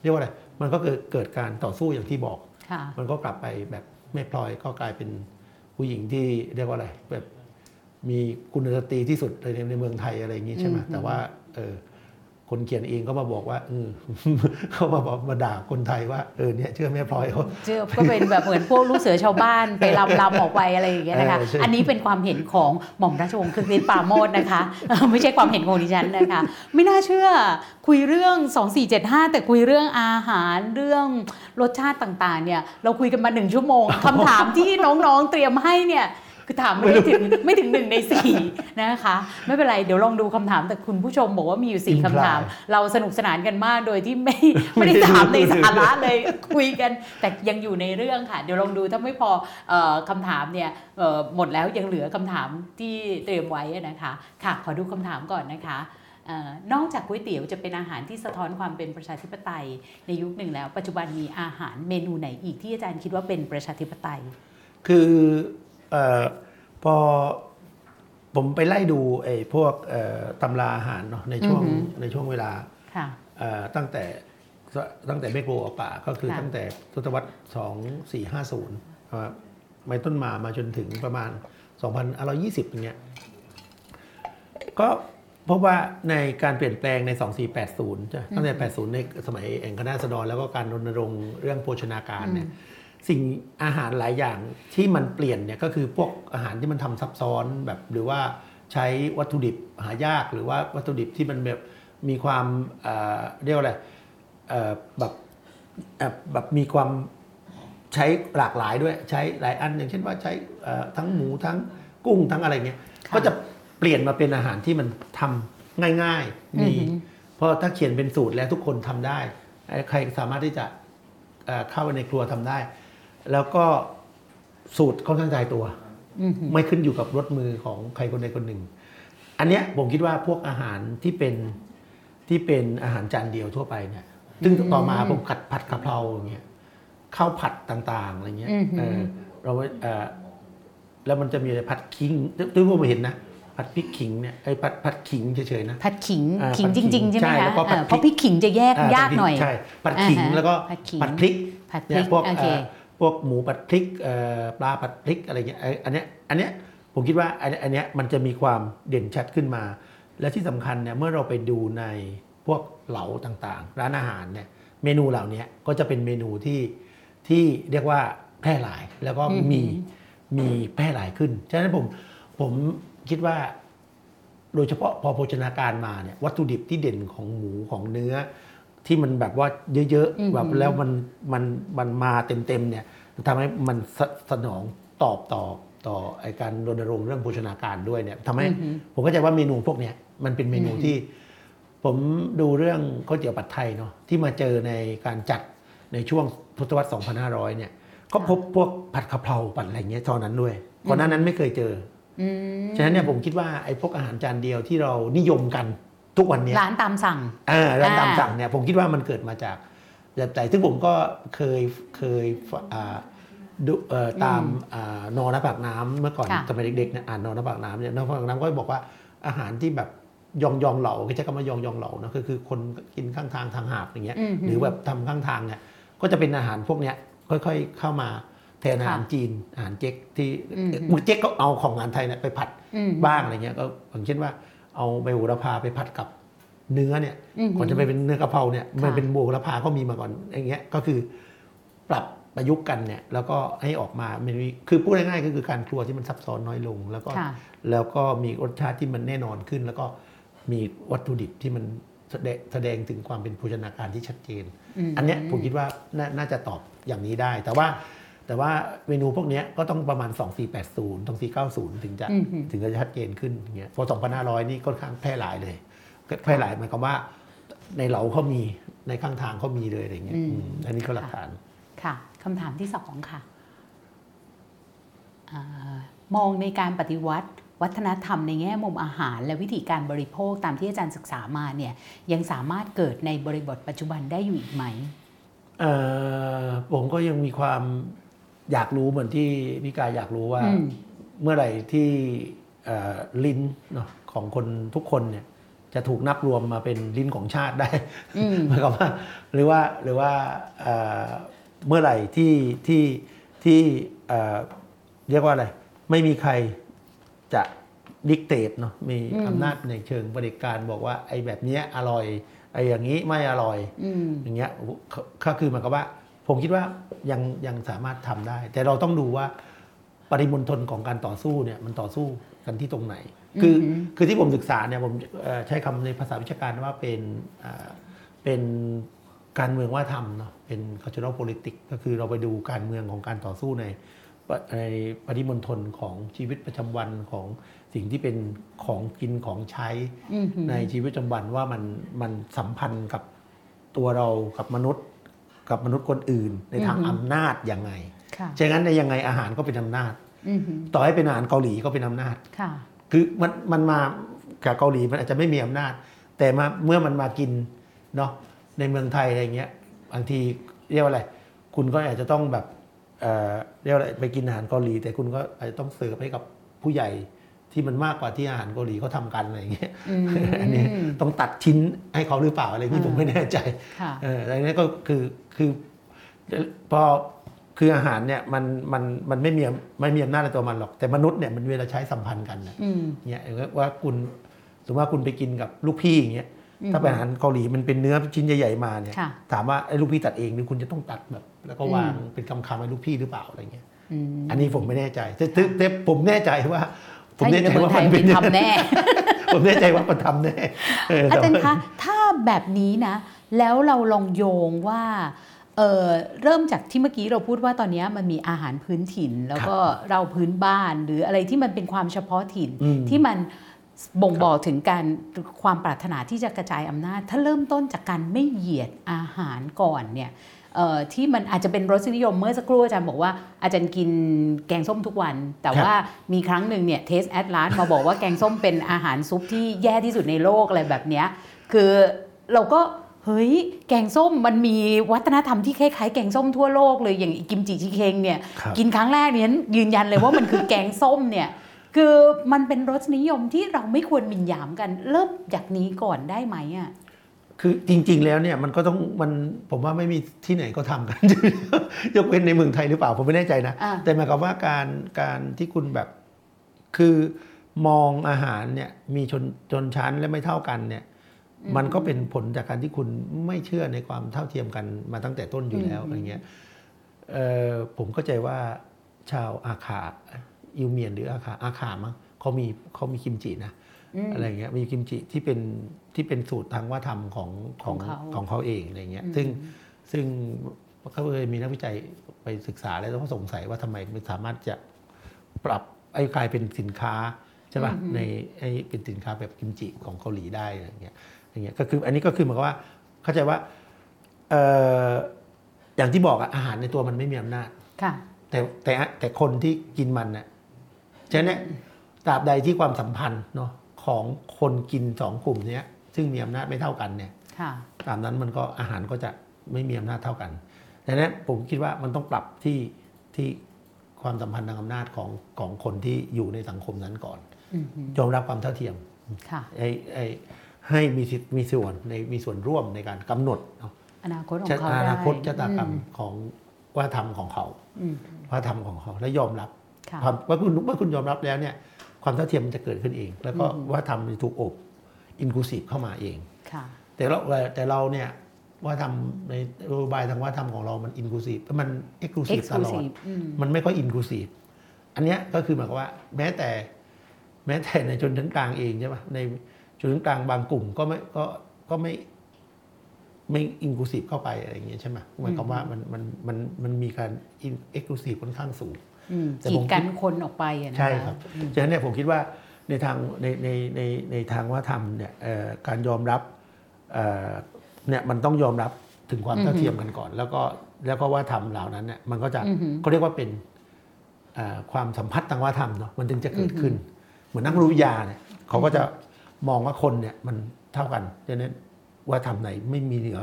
เรียกว่าอะไรมันก็เกิดเกิดการต่อสู้อย่างที่บอกค่ะ มันก็กลับไปแบบแม่พลอยก็กลายเป็นผู้หญิงที่เรียกว่าอะไรแบบมีคุณสตรีที่สุดในในเมืองไทยอะไรอย่างนี้ใช่ไหมอืมแต่ว่าเออ คนเขียนเองก็มาบอกว่าเออเขามาบอกมาด่าคนไทยว่าเออเนี่ยเชื่อแม่พลอยเขาเชื่อก็เป็นแบบเหมือนพวกลูกเสือชาวบ้านไปลำลำออกไปอะไรอย่างเงี้ยนะคะเออใช่อันนี้เป็นความเห็นของหม่อมราชวงศ์คึกฤทธิ์ปราโมดนะคะเออไม่ใช่ความเห็นของดิฉันนะคะ ไม่น่าเชื่อคุยเรื่อง 2475 แต่คุยเรื่องอาหารเรื่องรสชาติต่างๆเนี่ยเราคุยกันมาหนึ่งชั่วโมงคำถามที่น้องๆเตรียมให้เนี่ย คือถามไม่ได้ถึงไม่ถึงหนึ่งในสี่นะคะ ไม่เป็นไรเดี๋ยวลองดูคำถามแต่คุณผู้ชมบอกว่ามีอยู่สี่คำถาม เราสนุกสนานกันมากโดยที่ไม่ไม่ได้ถามในสาระเลยคุยกัน แต่ยังอยู่ในเรื่องค่ะ เดี๋ยวลองดูถ้าไม่พอเออคำถามเนี่ยเอ่อหมดแล้วยังเหลือคำถามที่เตรียมไว้นะคะค่ะ ขอดูคำถามก่อนนะคะเออนอกจากก๋วยเตี๋ยวจะเป็นอาหารที่สะท้อนความเป็นประชาธิปไตยในยุคหนึ่งแล้ว ปัจจุบันมีอาหารเมนูไหนอีกที่อาจารย์คิดว่าเป็นประชาธิปไตย คือ เออพอผมไปไล่ดูไอ้พวกเอ่อตำราอาหารเนาะในช่วงอือหือในช่วงเวลาค่ะเอ่อตั้งแต่ตั้งแต่เบโกออกป่าก็คือค่ะตั้งแต่ทศวรรษ2450นะครับไม่ต้นมามาจนถึงประมาณ2120อย่างเงี้ยก็พบว่าในการเปลี่ยนแปลงใน 2480จ้ะตั้งแต่ 80 ในสมัยแองคณาสดรแล้วก็การรณรงค์เรื่องโภชนาการเนี่ย สิ่งอาหารหลายอย่างที่มันเปลี่ยนเนี่ยก็คือพวกอาหารที่มันทำซับซ้อนแบบหรือว่าใช้วัตถุดิบหายากหรือว่าวัตถุดิบที่มันแบบมีความเอ่อเรียกว่าอะไรเอ่อแบบเอ่อแบบมีความใช้หลากหลายด้วยใช้หลายอันอย่างเช่นว่าใช้เอ่อทั้งหมูทั้งกุ้งทั้งอะไรเงี้ยค่ะก็จะเปลี่ยนมาเป็นอาหารที่มันทำง่ายๆมีอือหือเพราะถ้าเขียนเป็นสูตรแล้วทุกคนทำได้ ใครสามารถที่จะเอ่อเข้าไปในครัวทำได้ แล้วก็สูตรค่อนข้างตายตัวอือหือไม่ขึ้นอยู่กับรสมือของใครคนใดคนหนึ่ง อันเนี้ยผมคิดว่าพวกอาหารที่เป็นที่เป็นอาหารจานเดียวทั่วไปเนี่ย ซึ่งต่อมาผมผัดผัดกะเพราอย่างเงี้ยข้าวผัดต่างๆอะไรเงี้ยอือหือเออเราเออแล้วมันจะมีอะไรผัดขิงที่ผมเห็นนะผัดพริกขิงเนี่ยไอ้ผัดผัดขิงเฉยๆนะผัดขิงอ่าขิงผัดจขิงริงๆใช่ไหมใช่คะแล้วก็ผัดเออเพราะพพริริกกขิงจะแยกยากหน่อยใช่ผัดขิงอ่าฮะแล้วก็ผัดขิงผัดพริกผัดพเนี่ริยกพวกโอเคเอ่อ พวกหมูผัดพริกเอ่อปลาผัดพริกอะไรเงี้ยไอ้อันเนี้ยอันเนี้ยผมคิดว่าอันอันเนี้ยมันจะมีความเด่นชัดขึ้นมา และที่สำคัญเนี่ยเมื่อเราไปดูในพวกเหลาต่างๆ ร้านอาหารเนี่ยเมนูเหล่านี้ก็จะเป็นเมนูที่ที่เรียกว่าแพร่หลายแล้วก็อือหือมีมีแพร่หลายขึ้น ฉะนั้นผมผมคิดว่า โดยเฉพาะพอโภชนาการมาเนี่ยวัตถุดิบที่เด่นของหมูของเนื้อ ที่มันแบบว่าเยอะอือหือๆแบบแล้วมันมันมันมาเต็มๆเนี่ยทำให้มันสสนองตอบต่อต่อไอการรณรงค์เรื่องโภชนาการด้วยเนี่ยทำให้อือหือผมเข้าใจว่าเมนูพวกเนี้ยมันเป็นเมนูที่ ผมดูเรื่องก๋วยเตี๋ยวปัดไทยเนาะที่มาเจอในการจัดในช่วงทศวรรษ 2500 เนี่ย ก็พบพวกผัดกะเพราผัดอะไรเงี้ยตอนนั้นด้วยก่อนหน้านั้นไม่เคยเจออืมฉะนั้นเนี่ยผมคิดว่าไอ้พวกอาหารจานเดียวที่เรานิยมกัน ทุกวันเนี้ยร้านตามสั่งอ่าร้านตามอ่าสั่งเนี่ยผมคิดว่ามันเกิดมาจากแบบใจซึ่งผมก็เคยเคยอ่าดูเอ่อตามอ่านอนปากน้ำเมื่อก่อนค่ะสมัยเด็กๆเนี่ยอ่านนอนปากน้ำเนี่ยนอนปากน้ำก็บอกว่าอาหารที่แบบยองยองเหล่าก็ใช้คำว่ายองยองเหล่านะคือคือคนกินข้างทางทางหาบอย่างเงี้ยอืมหรือแบบทำข้างทางเนี่ยก็จะเป็นอาหารพวกเนี้ยค่อยๆเข้ามาแทนอาหารค่ะจีนอาหารเจ๊กที่อืมมือเจ๊กก็เอาของงานไทยเนี่ยไปผัดอืมบ้างอะไรเงี้ยก็อย่างเช่นว่า เอาใบโหระพาไปผัดกับเนื้อเนี่ยอืมก่อนจะไปเป็นเนื้อกะเพราเนี่ยค่ะมันเป็นโหระพาก็มีมาก่อนอย่างเงี้ยก็คือปรับประยุกต์กันเนี่ยแล้วก็ให้ออกมามันมีคือพูดง่ายๆก็คือการครัวที่มันซับซ้อนน้อยลง แล้วก็ค่ะแล้วก็มีรสชาติที่มันแน่นอนขึ้น แล้วก็มีวัตถุดิบที่มันแสดงแสดงถึงความเป็นโภชนาการที่ชัดเจนมอันเนี้ยผมคิดว่าน่าน่าจะตอบอย่างนี้ได้ แต่ว่า แต่ว่าเมนูพวกเนี้ยก็ต้องประมาณ 2480 2490 ถึงจะอือหือถึงจะชัดเจนขึ้นอย่างเงี้ยพอ2500 นี่ค่อนข้างแพร่หลายเลยก็แพร่หลายหมายความว่าในเหลาเขามีในข้างทางเขามีเลยอะไรเงี้ยอืมอืมอันนี้ก็หลักฐาน ค่ะคำถามที่สองค่ะอามองในการปฏิวัติวัฒนธรรมในแง่มุมอาหาร และวิธีการบริโภคตามที่อาจารย์ศึกษามาเนี่ยยังสามารถเกิดในบริบทปัจจุบันได้อยู่อีกไหมเอ่อผมก็ยังมีความ อยากรู้เหมือนที่พี่กายอยากรู้ว่าอืมเมื่อไหร่ที่เอ่อลิ้นเนาะของคนทุกคนเนี่ยจะถูกนับรวมมาเป็นลิ้นของชาติได้อืมหมายความว่าหรือว่าหรือว่าเอ่อเมื่อไหร่ที่ที่ที่เอ่อเรียกว่าอะไร ไม่มีใครจะดิกเตตเนาะมีอืมอำนาจในเชิงบริการบอกว่าไอ้แบบเนี้ยอร่อยไอ้อย่างนี้ไม่อร่อยอืมอย่างเงี้ยก็ก็คือหมายความว่า ผมคิดว่ายังยังสามารถทำได้ แต่เราต้องดูว่าปริมณฑลของการต่อสู้เนี่ยมันต่อสู้กันที่ตรงไหน คืออือหือคือที่ผมศึกษาเนี่ยผมเอ่อใช้คำในภาษาวิชาการว่าเป็นอ่าเป็นการเมืองว่าทำเนาะเป็น cultural politics ก็คือเราไปดูการเมืองของการต่อสู้ในปะในปริมณฑลของชีวิตประจำวันของสิ่งที่เป็นของกินของใช้อืมในชีวิตประจำวันว่ามันมันสัมพันธ์กับตัวเรากับมนุษย์ กับมนุษย์คนอื่นในทางอือฮึอำนาจยังไงค่ะฉะนั้นในยังไงอาหารก็เป็นอำนาจอืมต่อให้เป็นอาหารเกาหลีก็เป็นอำนาจค่ะคือมันมันมากับเกาหลีมันอาจจะไม่มีอำนาจ แต่มาเมื่อมันมากินเนาะในเมืองไทยอะไรเงี้ยบางทีเรียกว่าอะไร คุณก็อาจจะต้องแบบเอ่อเรียกว่าอะไรไปกินอาหารเกาหลี แต่คุณก็อาจจะต้องเสิร์ฟให้กับผู้ใหญ่ ที่มันมากกว่าที่อาหารเกาหลีเขาทำกันอะไรเงี้ยอืมอันนี้ต้องตัดชิ้นให้เขาหรือเปล่าอะไรนี่อ่าผมไม่แน่ใจค่ะเอออะไรนี้ก็คือคือพอคืออาหารเนี่ยมันมันมันไม่มีไม่มีอำนาจในตัวมันหรอกแต่มนุษย์เนี่ยมันเวลาใช้สัมพันธ์กันนะอืมเนี่ยว่าคุณสมมติว่าคุณไปกินกับลูกพี่อย่างเงี้ยอืมถ้าเป็นอาหารเกาหลีมันเป็นเนื้อชิ้นใหญ่ๆมาเนี่ยค่ะถามว่าไอ้ลูกพี่ตัดเองหรือคุณจะต้องตัดแบบ แล้วก็วางเป็นคำๆให้ลูกพี่หรือเปล่าอะไรเงี้ยอืมอันนี้ผมไม่แน่ใจแต่แต่แต่ผมแน่ใจว่า ผมถ้าอแน่ยู่ใจในเมืองว่าไทมัยนเป็มีนทำแน่ ผมแน่ใจว่ามันทำแน่เอาแต่จารย์ว่าคะถ้าแบบนี้นะ แล้วเราลองโยงว่าเอ่อเริ่มจากที่เมื่อกี้เราพูดว่าตอนนี้มันมีอาหารพื้นถิ่น แล้วก็เราพื้นบ้านหรืออะไรที่มันเป็นความเฉพาะถิ่นอืมที่มันบ่งบอกถึงการความปรารถนาที่จะกระจายอำนาจ ถ้าเริ่มต้นจากการไม่เหยียดอาหารก่อนเนี่ยเอ่อ ที่มันอาจจะเป็นรสนิยมเมื่อสักครู่อาจารย์บอกว่าอาจารย์กินแกงส้มทุกวัน แต่ครับว่ามีครั้งหนึ่งเนี่ย TasteAtlas มาบอกว่าแกงส้มเป็นอาหารซุปที่แย่ที่สุดในโลกอะไรแบบเนี้ยคือเราก็เฮ้ยแกงส้มมันมีวัฒนธรรมที่คล้ายๆแกงส้มทั่วโลกเลยอย่างกิมจิชิเคงเนี่ยครับกินครั้งแรกเนี่ยยืนยันเลยว่ามันคือแกงส้มเนี่ยคือมันเป็นรสนิยมที่เราไม่ควรหมิ่นหยามกันเริ่มจากนี้ก่อนได้ไหมอะ คือจริง ๆ แล้วเนี่ยมันก็ต้องมันผมว่าไม่มีที่ไหนก็ทำกัน ยกเว้นในเมืองไทยหรือเปล่าผมไม่แน่ใจนะอ่าแต่หมายความว่าการการที่คุณแบบคือมองอาหารเนี่ยมีชนชนชั้นและไม่เท่ากันเนี่ย มันก็เป็นผลจากการที่คุณไม่เชื่อในความเท่าเทียมกันมาตั้งแต่ต้นอยู่แล้วอะไรเงี้ยเอ่อผมเข้าใจว่าชาวอาขาอิวเมียนหรืออาขาอาขามั้งเขามีเขามีกิมจินะอืมอะไรเงี้ยมีกิมจิที่เป็น ที่เป็นสูตรทางว่าทำของของของเขาของเขาเองอะไรเงี้ยอืมซึ่งซึ่งเขาเคยมีนักวิจัยไปศึกษาแล้วเขาสงสัยว่าทำไมมันสามารถจะปรับไอ้กลายเป็นสินค้าใช่ป่ะในไอ้เป็นสินค้าแบบกิมจิของเกาหลีได้อะไรเงี้ยอย่างเงี้ยก็คืออันนี้ก็คือหมายความว่าเข้าใจว่าเอ่ออย่างที่บอกอะอาหารในตัวมันไม่มีอำนาจค่ะแต่แต่แต่คนที่กินมันน่ะฉะนั้นเนี่ยตราบใดที่ความสัมพันธ์เนาะของคนกินสองกลุ่มเนี้ย ซึ่งมีอำนาจไม่เท่ากันเนี่ยค่ะตามนั้นมันก็อาหารก็จะไม่มีอำนาจเท่ากันดังนั้นผมคิดว่ามันต้องปรับที่ที่ความสัมพันธ์ทางอำนาจของของคนที่อยู่ในสังคมนั้นก่อนอืมยอมรับความเท่าเทียมค่ะให้ให้ให้มีสิทธิ์มีส่วนในมีส่วนร่วมในการกำหนดเนาะอนาคตของชะเขาได้อนาคตชะตากรรมอืมของว่าทำของเขาอืมว่าทำของเขาและยอมรับค่ะความว่าคุณเมื่อคุณยอมรับแล้วเนี่ย ความเท่าเทียมมันจะเกิดขึ้นเอง แล้วก็อืมว่าทำมันจะถูกอบ inclusive เข้ามาเองค่ะแต่เราแต่เราเนี่ยว่าทำในนโยบายทางว่าทำของเรามัน inclusive มัน exclusive ตลอด exclusive อืมมันไม่ค่อย inclusive อันเนี้ยก็คือหมายความว่าแม้แต่แม้แต่ในชนชั้นกลางเองใช่ไหมในชนชั้นกลางบางกลุ่มก็ไม่ก็ก็ไม่ไม่ inclusive เข้าไปอะไรอย่างเงี้ยใช่ไหมหมายความว่ามันมันมันมันมีการ exclusive ค่อนข้างสูงอืมแต่กีผดมกันคนออกไปอะนะคะใช่ครับอืมฉะนั้นเนี่ยผมคิดว่า ในทางในในในในทางว่าทำเนี่ยเอ่อการยอมรับเอ่อเนี่ยมันต้องยอมรับถึงความเท่าเทียมกันก่อน แล้วก็แล้วก็ว่าธรรมเหล่านั้นเนี่ยมันก็จะอือหือเขาเรียกว่าเป็นเอ่อความสัมพัทธ์ทางวัฒนธรรมเนาะมันถึงจะเกิดขึ้น เหมือนนักรู้วิทยาเนี่ยเขาก็จะมองว่าคนเนี่ยมันเท่ากันดังนั้นว่าธรรมไหนไม่มีเหนือ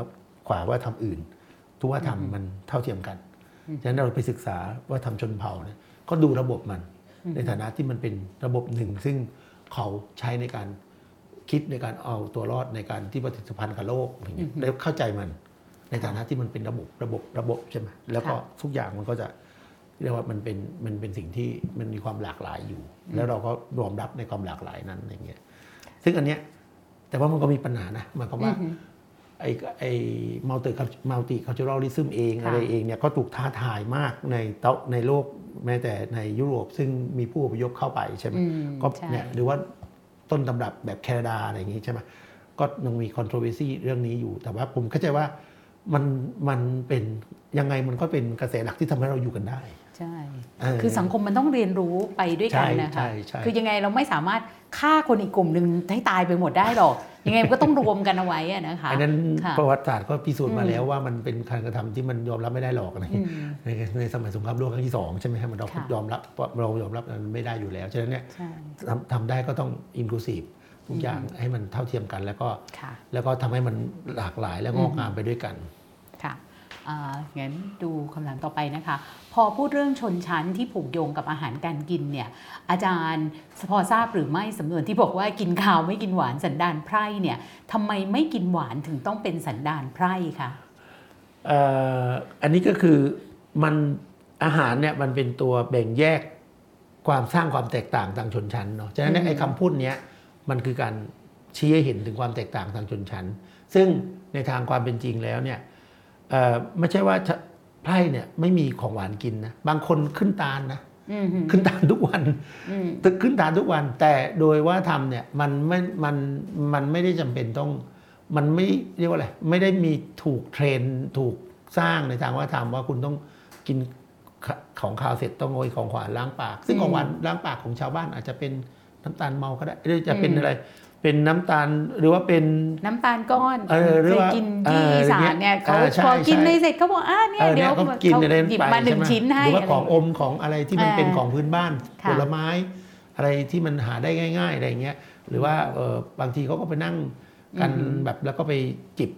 กว่าว่าธรรมอื่น ทุกว่าธรรมมันเท่าเทียมกันฉะนั้นเราไปศึกษาว่าธรรมชนเผ่าเนี่ยก็ดูระบบมัน ในฐานะที่มันเป็นระบบหนึ่ง ซึ่งเขาใช้ในการคิดในการเอาตัวรอดในการที่ปฏิสัมพันธ์กับโลกอย่างเงี้ยแล้วเข้าใจมัน ในฐานะที่มันเป็นระบบระบบระบบใช่ไหมแล้วก็ค่ะทุกอย่างมันก็จะเรียกว่ามันเป็นมันเป็นสิ่งที่มันมีความหลากหลายอยู่ แล้วเราก็ยอมรับในความหลากหลายนั้นอย่างเงี้ยซึ่งอันเนี้ยแต่ว่ามันก็มีปัญหานะหมายความว่าไอ้ไอ้ multi multiculturalism เองค่ะอะไรเองเนี่ยก็ถูกท้าทายมากในโต๊ะในโลก แม้แต่ในยุโรปซึ่งมีผู้อพยพเข้าไปใช่ไหมอืมก็ใช่เนี่ยหรือว่าต้นตำรับแบบแคนาดาอะไรอย่างงี้ใช่ไหมก็ยังมี controversy เรื่องนี้อยู่ แต่ว่าผมเข้าใจว่ามันมันเป็นยังไงมันก็เป็นกระแสหลักที่ทำให้เราอยู่กันได้ ใช่เออคือสังคมมันต้องเรียนรู้ไปด้วยกันนะคะใช่ใช่ใช่คือยังไงเราไม่สามารถฆ่าคนอีกกลุ่มหนึ่งให้ตายไปหมดได้หรอก ยังไงมันก็ต้องรวมกันเอาไว้อะนะคะอันนั้นค่ะประวัติศาสตร์ก็พิสูจน์มาอืมแล้วว่ามันเป็นการกระทำที่มันยอมรับไม่ได้หรอกอะไรอืมในในสมัยสงครามโลกครั้งที่สองใช่ไหมครับมันเราค่ะยอมรับเรายอมรับมันไม่ได้อยู่แล้วฉะนั้นเนี่ยใช่ทำทำได้ก็ต้องอินคลูซีฟทุกอย่างให้มันเท่าเทียมกันแล้วก็ค่ะแล้วก็ทำให้มันหลากหลายและงอกงามไปด้วยกันค่ะอ่า งั้นดูคำถามต่อไปนะคะ พอพูดเรื่องชนชั้นที่ผูกโยงกับอาหารการกินเนี่ยอาจารย์พอทราบหรือไม่สำนวนที่บอกว่ากินข้าวไม่กินหวานสันดานไพร่เนี่ยทำไมไม่กินหวานถึงต้องเป็นสันดานไพร่คะเอ่ออันนี้ก็คือมันอาหารเนี่ยมันเป็นตัวแบ่งแยกความสร้างความแตกต่างทางชนชั้นเนาะฉะนั้นเนี่ยไอ้คำพูดเนี้ยมันคือการชี้ให้เห็นถึงความแตกต่างทางชนชั้น ซึ่งในทางความเป็นจริงแล้วเนี่ยเอ่อ ไม่ใช่ว่าจะไพร่เนี่ยไม่มีของหวานกินนะบางคนขึ้นตาลนะอืมฮึขึ้นตาลทุกวันอืมตึกขึ้นตาลทุกวัน แต่โดยว่าทำเนี่ยมันไม่มันมันไม่ได้จำเป็นต้อง มันไม่เรียกว่าอะไรไม่ได้มีถูกเทรนถูกสร้างในทางว่าทำว่าคุณต้องกินขของข้าวเสร็จต้องโรยของหวานล้างปาก ซึ่งอืมของหวานล้างปากของชาวบ้านอาจจะเป็นน้ำตาลเมาก็ได้หรือจะเป็นอืมอะไร เป็นน้ำตาลหรือว่าเป็นน้ำตาลก้อนเออหรือเคยว่ากินเอที่ออีสาอย่างเงี้นยเนี่ยเขาเออใช่พอกินใช่ในเสร็จเขาบอกอ่าเนี่ยเออเดี๋เนี่ยยวเขากินอะไรหยิบไปมาหนึ่งใช่ไชิ้นให้หรือว่าอะไรของอมของอะไรที่มันเออเป็นของพื้นบ้านค่ะผลไม้ อะไรที่มันหาได้ง่าย ๆอะไรเงี้ยหรือว่าเออบางทีเขาก็ไปนั่งกันอืมแบบแล้วก็ไปจิบ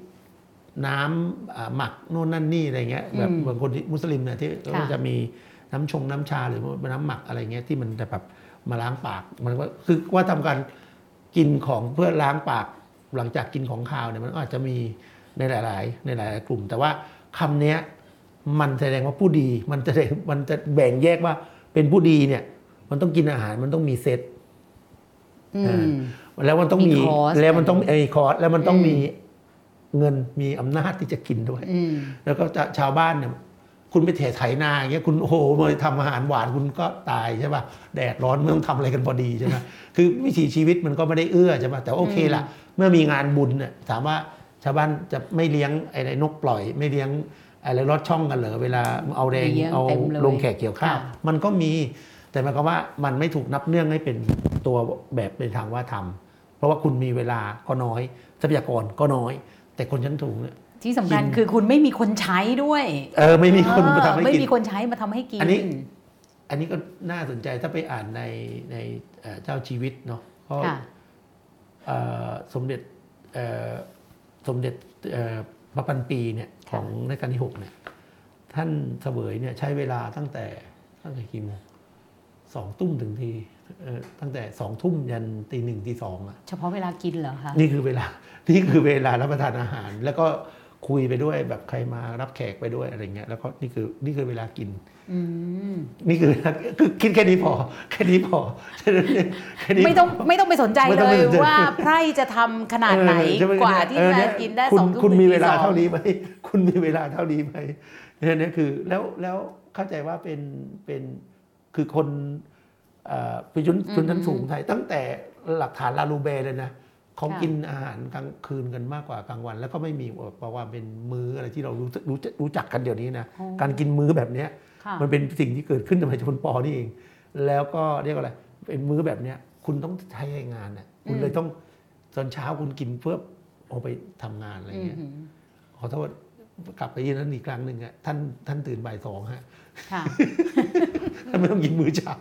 น้ำอ่าหมักโน่นนั่นนี่อะไรเงี้ยแบบอืมบางคนที่มุสลิมเนี่ยที่ค่ะก็จะมีน้ำชงน้ำชาหรือว่าน้ำหมักอะไรเงี้ยที่มันจะแบบมาล้างปากมันก็คือว่าทำการ กินของเพื่อล้างปากหลังจากกินของคาวเนี่ยมันก็อาจจะมีในหลาย ๆ ในหลาย ๆ กลุ่ม แต่ว่าคำเนี้ยมันแสดงว่าผู้ดีมันจะมันจะแบ่งแยกว่าเป็นผู้ดีเนี่ย มันต้องกินอาหารมันต้องมีเซตอืเอมแล้วมันต้องมีมีคอร์สแล้วมันต้องไอ้คอร์สแล้วมันต้องอืมมีเงินมีอำนาจที่จะกินด้วยอืมแล้วก็จะชาวบ้านเนี่ย คุณไปเถไถนาอย่างเงี้ยคุณโอ้โหมาทำอาหารหวานคุณก็ตายใช่ป่ะแดดร้อนไม่ต้องทำอะไรกันพอดีใช่ไหมคือวิถีชีวิตมันก็ไม่ได้เอื้อใช่ป่ะแต่โอเคละเมื่อมีงานบุญเนี่ยถามว่าชาวบ้านจะไม่เลี้ยงไอ้นกปล่อย ไม่เลี้ยงอะไรรถช่องกันเหรอเวลาเอาแรงเลี้ยงเอาเต็มเลยลงแขกเกี่ยวข้าวค่ะมันก็มีแต่หมายความว่ามันไม่ถูกนับเนื่องให้เป็นตัวแบบในทางว่าทำเพราะว่าคุณมีเวลาก็น้อย ทรัพยากรก็น้อย แต่คนชั้นสูงเนี่ย ที่สำคัญกินคือคุณไม่มีคนใช้ด้วย เออไม่มีคนมาทำให้ไม่กินมีคนใช้มาทำให้กิน อันนี้ อันนี้ก็น่าสนใจถ้าไปอ่านในในเอ่อเจ้าชีวิตเนาะก็ค่ะเอ่อสมเด็จเอ่อสมเด็จเอ่อพระพันปีเนี่ยของรัชกาลที่หกเนี่ยท่านเสวยเนี่ยใช้เวลาตั้งแต่ตั้งแต่กี่โมงสองทุ่มถึงทีเอ่อตั้งแต่สองทุ่มยันตีหนึ่งตีสองอะเฉพาะเวลากินเหรอคะนี่คือเวลานี่คือเวลารับประทานอาหาร แล้วก็ คุยไปด้วยแบบใครมารับแขกไปด้วยอะไรเงี้ยแล้วก็นี่คือนี่คือเวลากินอืมนี่คือคือคิดแค่นี้พอแค่นี้พอแค่นั้นเองแค่นี้ไม่ต้องไม่ต้องไปสนใจไม่เลต้องไปยสนใจว่าไพร่จะทำขนาดไหนเออใช่มกว่าที่เออจะเนี่ยกินได้คุณสองทุ่มคุณถึงมีตีเวลาสองเท่านี้ไหมคุณมีเวลาเท่านี้ไหมเนี่ยเนี่ยคือแล้วแล้วเข้าใจว่าเป็นเป็นคือคนเอ่อเป็นชนชนชั้นสูงไทย ตั้งแต่หลักฐานลาลูเบเลยนะเขาค่ะกินอาหารกลางคืนกันมากกว่ากลางวัน แล้วก็ไม่มีบอกว่าเป็นมื้ออะไรที่เรารู้รู้รู้จักกันเดี๋ยวนี้นะอ๋อการกินมื้อแบบเนี้ยค่ะมันเป็นสิ่งที่เกิดขึ้นในประชาชนปอนี่เอง แล้วก็เรียกว่าอะไรเป็นมื้อแบบเนี้ยคุณต้องใช้งานน่ะคุณเลยต้องตอนเช้าคุณกินเพื่อเอาไปทำงานอะไรอืมเงี้ยหือขอโทษกลับไปที่นั้นอีกครั้งหนึ่งอะท่านท่านตื่นบ่ายสองฮะค่ะ ท่านไม่ต้องกินมื้อเช้า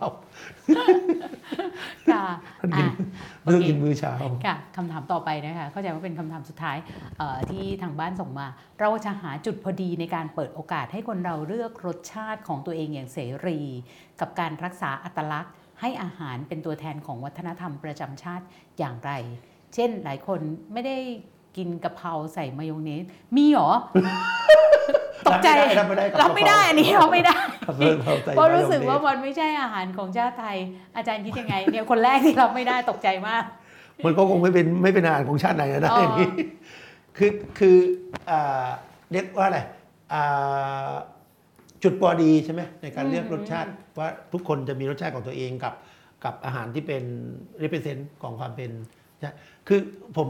ค่ะท่านกินอะไม่ต้องโอเคกินมื้อเช้าค่ะคำถามต่อไปนะคะเข้าใจว่าเป็นคำถามสุดท้ายเอ่อที่ทางบ้านส่งมา เราจะหาจุดพอดีในการเปิดโอกาสให้คนเราเลือกรสชาติของตัวเองอย่างเสรี กับการรักษาอัตลักษณ์ ให้อาหารเป็นตัวแทนของวัฒนธรรมประจำชาติอย่างไร เช่นหลายคนไม่ได้กินกะเพราใส่มายองเนสมีเหรอ ตกใจรับไม่ได้รับรับไม่ได้อันนี้เราไม่ได้ครับเริ่มเข้าใจเพราะรู้สึกมยว่าองเนสมันไม่ใช่อาหารของชาติไทย อาจารย์คิดยังไงเนี่ยคนแรกที่รับไม่ได้ตกใจมาก มันก็คงไม่เป็นไม่เป็นอาหารของชาติไหนนะอ๋อออย่างนี้คือคืออ่าเรียกว่าอะไรอ่าจุดพอดีใช่ไหมในการเลือกรสชาติว่าทุกคนจะมีรสชาติของตัวเองกับกับอาหารที่เป็น represent ของความเป็นใช่คือผม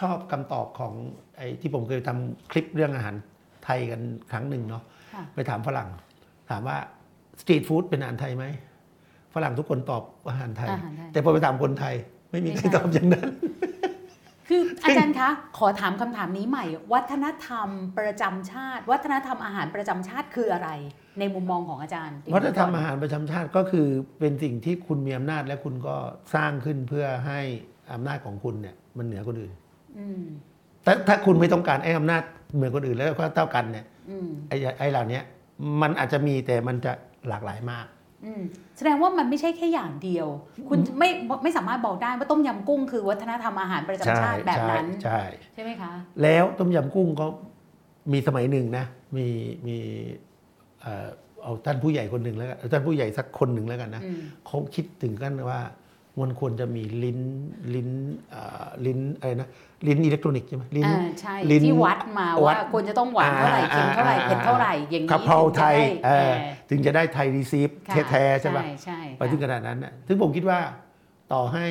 ชอบคำตอบของไอ้ที่ผมเคยทำคลิปเรื่องอาหาร ไทยกันครั้งหนึ่งเนาะค่ะไปถามฝรั่ง ถามว่าสตรีทฟู้ดเป็นอาหารไทยไหมฝรั่งทุกคนตอบอาหารไทยอาหารไทยแต่พอไปถามคนไทยไม่มีใครไม่ใช่ตอบอย่างนั้น คืออาจารย์คะ ขอถามคำถามนี้ใหม่ วัฒนธรรมประจำชาติ วัฒนธรรมอาหารประจำชาติคืออะไร ในมุมมองของอาจารย์ วัฒนธรรมอาหารประจำชาติก็คือเป็นสิ่งที่คุณมีอำนาจและคุณก็สร้างขึ้นเพื่อให้อำนาจของคุณเนี่ยมันเหนือคนอื่นอืม แต่ถ้าคุณไม่ต้องการไอ้อำนาจเหมือนคนอื่นแล้วก็เท่ากันเนี่ยอืมไอ้ไอ้เหล่านี้มันอาจจะมีแต่มันจะหลากหลายมากอืมแสดงว่ามันไม่ใช่แค่อย่างเดียว คุณไม่ไม่สามารถบอกได้ว่าต้มยำกุ้งคือวัฒนธรรมอาหารประจำชาติแบบนั้นใช่ใช่ไหมคะ แล้วต้มยำกุ้งก็มีสมัยหนึ่งนะ มีมีเอ่อเอาท่านผู้ใหญ่คนหนึ่งแล้วกันเอาท่านผู้ใหญ่สักคนหนึ่งแล้วกันนะอืมเขาคิดถึงกันว่า มันควรจะมีลิ้นลิ้นเอ่อลิ้นอะไรนะลิ้นอิเล็กทรอนิกส์ใช่ไหมลิ้นอ่าใช่ลิ้นที่วัดมาวัดว่าควรจะต้องหวานเท่าไหร่เค็มเท่าไหร่อ่าเผ็ดเท่าไหร่อย่างนี้กะเพราไทยถึงจะเอได้อเออถึงจะได้ไทย recipe ค่ะแท้ๆใช่ปะใช่ไปถึงขนาดนั้นนะซึ่งผมคิดว่าต่อให้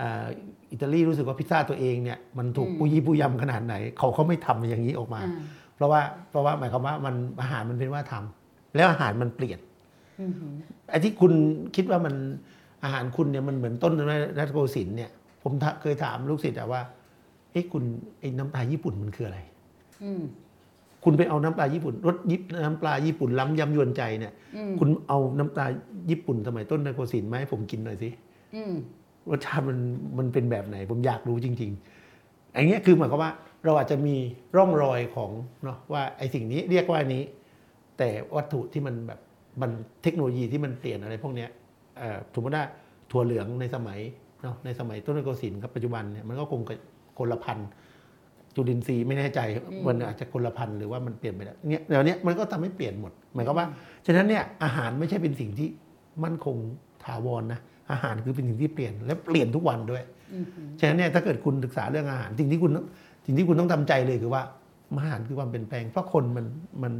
อ่าอิตาลีรู้สึกว่าพิซซ่าตัวเองเนี่ยมันถูกปุยยี่ปุยยำขนาดไหน เขาเขาไม่ทำอย่างนี้ออกมาอ่าเพราะว่าเพราะว่าหมายความว่ามันอาหารมันเป็นว่าทำแล้วอาหารมันเปลี่ยนอือหือไอ้ที่คุณคิดว่ามัน อาหารคุณเนี่ยมันเหมือนต้นรัตโกสินทร์เนี่ย ผมถเคยถามลูกศิษย์อะว่าเอ้คุณไอ้น้ำปลาญี่ปุ่นมันคืออะไรอืมคุณไปเอาน้ำปลาญี่ปุ่นรสยิบน้ำปลาญี่ปุ่นล้ำยำยวนใจเนี่ยอืมคุณเอาน้ำปลาญี่ปุ่นสมัยต้นรัตโกสินทร์มาให้ผมกินหน่อยสิอืมรสชาติมันมันเป็นแบบไหน ผมอยากรู้จริง ๆ อันเนี้ยคือหมายความว่าเราอาจจะมีร่องรอยของเนาะว่าไอ้สิ่งนี้เรียกว่านี้ แต่วัตถุที่มันแบบมันเทคโนโลยีที่มันเปลี่ยนอะไรพวกเนี้ยเอ่อ สมมติว่าถั่วเหลืองในสมัยเนาะในสมัยต้นรัตนโกสินทร์กับปัจจุบันเนี่ยมันก็คงคนละพันธุ์จุลินทรีย์ไม่แน่ใจมันอาจจะคนละพันธุ์หรือว่ามันเปลี่ยนไปแล้วเนี่ยเดี๋ยวนี้มันก็ทำให้เปลี่ยนหมดหมายความว่าฉะนั้นเนี่ยอาหารไม่ใช่เป็นสิ่งที่มั่นคงถาวรนะอาหารคือเป็นสิ่งที่เปลี่ยนและเปลี่ยนทุกวันด้วยอือหือฉะนั้นเนี่ยถ้าเกิดคุณศึกษาเรื่องอาหารสิ่งที่คุณต้องสิ่งที่คุณต้องทำใจเลยคือว่าอาหารคือความเปลี่ยนแปลงเพราะคนมันมัน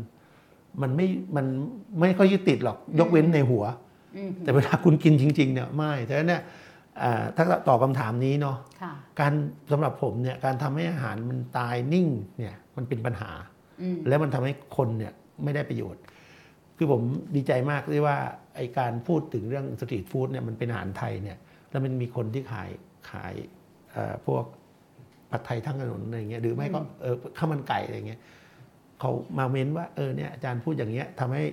มันไม่มันไม่ค่อยยึดติดหรอกยกเว้นในหัวอืม แต่เวลาคุณกินจริง ๆ เนี่ยไม่ฉะนั้นเนี่ยอ่าถ้าตอบคำถามนี้เนาะค่ะการสำหรับผมเนี่ยการทำให้อาหารมันตายนิ่งเนี่ยมันเป็นปัญหาอืมแล้วมันทำให้คนเนี่ยไม่ได้ประโยชน์ คือผมดีใจมากที่ว่าไอการพูดถึงเรื่องสตรีทฟู้ดเนี่ยมันเป็นอาหารไทยเนี่ยแล้วมันมีคนที่ขายขายเอ่อพวกผัดไทยทั้งถนนอะไรเงี้ยหรือไม่ก็เออข้าวมันไก่อะไรเงี้ยเขามาเม้นว่าเออเนี่ยอาจารย์พูดอย่างเงี้ยทำให้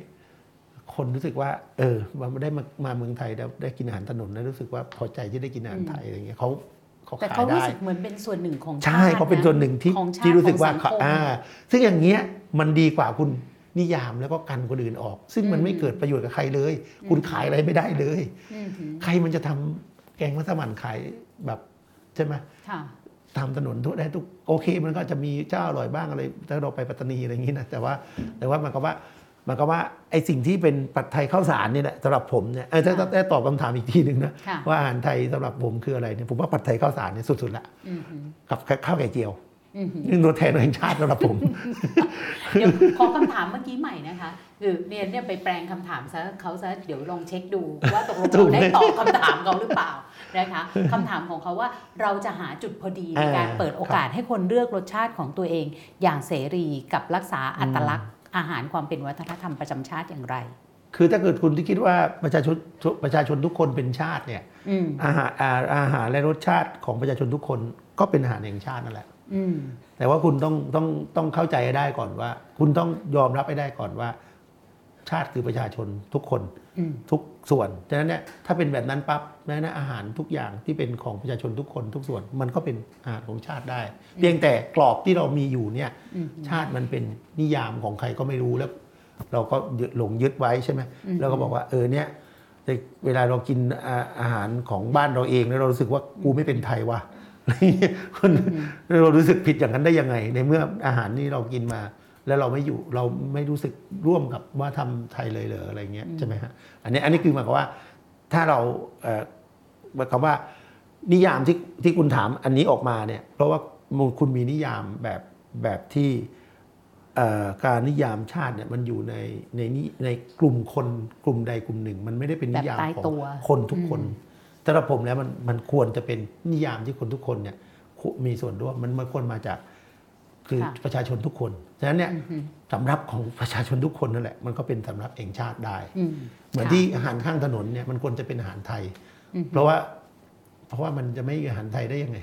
คนรู้สึกว่า เออมันได้มามาเมืองไทยแล้วได้กินอาหารถนนแล้วรู้สึกว่าพอใจที่ได้กินอาหารไทยอะไรเงี้ยเขาเขาแต่ขาเขายรู้ได้สึกเหมือนเป็นส่วนหนึ่งของใช่ชติเขาเป็นส่วนหนึ่งที่ของชาติที่รู้สึกว่าของเขาสังคมอ่า ซึ่งอย่างเงี้ยมันดีกว่าคุณนิยามแล้วก็กันคนอื่นออก ซึ่งมันอืมไม่เกิดประโยชน์กับใครเลย คุณขายอะไรไม่ได้เลยอืมหือใครมันจะทำแกงมัสมั่นขายแบบใช่ไหมค่ะทำถนนทุกได้ทุกโอเค มันก็จะมีเจ้าอร่อยบ้างอะไรถ้าเราไปปัตตานีอะไรอย่างนี้นะแต่ว่าแต่ว่ามันก็ว่า มันก็ว่าไอสิ่งที่เป็นปัดไทยข้าวสารเนี่ยแหละสำหรับผมเนี่ยเออถ้าถ้าถ้าตอบคำถามอีกทีหนึ่งนะค่ะว่าอาหารไทยสำหรับผมคืออะไรเนี่ยผมว่าผัดไทยข้าวสารเนี่ยสุดๆละอืมหือกับข้าวไก่เจียวอืมหือนี่ตัวแทนแห่งชาติสำหรับผมเดี๋ยวขอคำถามเมื่อกี้ใหม่นะคะคือเรียนเนี่ยไปแปลงคำถามซะเขาซะเดี๋ยวลองเช็คดูว่าตกลงถูเรากได้ตอบคำถามเขาหรือเปล่านะคะคำถามของเขาว่าเราจะหาจุดพอดีในการอ่าเปิดโอกาสให้คนเลือกรสชาติของตัวเอง อย่างเสรีกับรักษาอัตลักษณ์ อาหารความเป็นวัฒนธรรมประจำชาติอย่างไร คือถ้าเกิดคุณที่คิดว่าประชาชนประชาชนทุกคนเป็นชาติเนี่ยอืมอาหารอาอาหารและรสชาติของประชาชนทุกคนก็เป็นทหารแห่งชาตินั่นแหละอืมแต่ว่าคุณต้องต้องต้องเข้าใจให้ได้ก่อนว่า คุณต้องยอมรับให้ได้ก่อนว่า ชาติคือประชาชนทุกคนอืม ทุกส่วนฉะนั้นเนี่ยถ้าเป็นแบบนั้นปั๊บแม้นะอาหารทุกอย่างที่เป็นของประชาชนทุกคนทุกส่วนมันก็เป็นอาหารของชาติได้ เพียงแต่กรอบที่เรามีอยู่เนี่ยอืมชาติมันเป็นนิยามของใครก็ไม่รู้แล้ว เราก็ยึดหลงยึดไว้ใช่ไหมแล้วก็บอกว่าเออเนี่ยแต่เวลาเรากินอาอาหารของบ้านเราเองแล้วเรารู้สึกว่ากูไม่เป็นไทยว่ะอะไรเงี้ยคนเรารู้สึกผิดอย่างนั้นได้ยังไง ในเมื่ออาหารนี่เรากินมา แล้วเราไม่อยู่เราไม่รู้สึกร่วมกับว่าทำไทยเลยเหรออะไรเงี้ยใช่ไหมฮะอันนี้อันนี้คือหมายความว่าถ้าเราเอ่อหมายความว่านิยามที่ที่คุณถามอันนี้ออกมาเนี่ยเพราะว่าคุณมีนิยามแบบแบบที่เอ่อการนิยามชาติเนี่ยมันอยู่ในในนี้ในกลุ่มคนกลุ่มใดกลุ่มหนึ่ง มันไม่ได้เป็นนิยามแบบตายของตัวคนทุกคนสำหรับผมแล้วมันมันควรจะเป็นนิยามที่คนทุกคนเนี่ยคุมีส่วนร่วมมันมันควรมาจากคือค่ะประชาชนทุกคน ฉะนั้นเนี่ยสำรับของประชาชนทุกคนนั่นแหละมันก็เป็นสำรับเองชาติได้อืมเหมือนค่ะที่อาหารข้างถนนเนี่ยมันควรจะเป็นอาหารไทยอืมเพราะว่าเพราะว่ามันจะไม่มีอาหารไทยได้ยังไง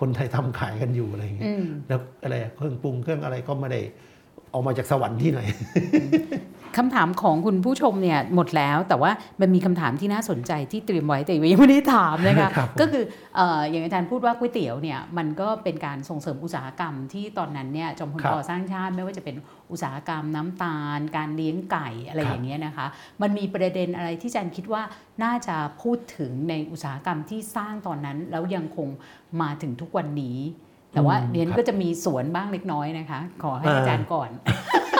คนไทยทำขายกันอยู่อะไรอย่างเงี้ยอืมแล้วอะไรอะเครื่องปรุงเครื่องอะไรก็ไม่ได้ออกมาจากสวรรค์ที่ไหน คำถามของคุณผู้ชมเนี่ยหมดแล้ว แต่ว่ามันมีคำถามที่น่าสนใจที่เตรียมไว้แต่ยังไม่ได้ถามนะคะครับผมก็คือเอ่ออย่างอาจารย์พูดว่าก๋วยเตี๋ยวเนี่ยมันก็เป็นการส่งเสริมอุตสาหกรรมที่ตอนนั้นเนี่ยจอมพลครับปสร้างชาติไม่ว่าจะเป็นอุตสาหกรรมน้ำตาล การเลี้ยงไก่อะไรครับอย่างเงี้ยนะคะ มันมีประเด็นอะไรที่อาจารย์คิดว่าน่าจะพูดถึงในอุตสาหกรรมที่สร้างตอนนั้น แล้วยังคงมาถึงทุกวันนี้ แต่ว่าอืมเรียนครับก็จะมีสวนบ้างเล็กน้อยนะคะ ขอให้อ่าอาจารย์ก่อนเอ่อ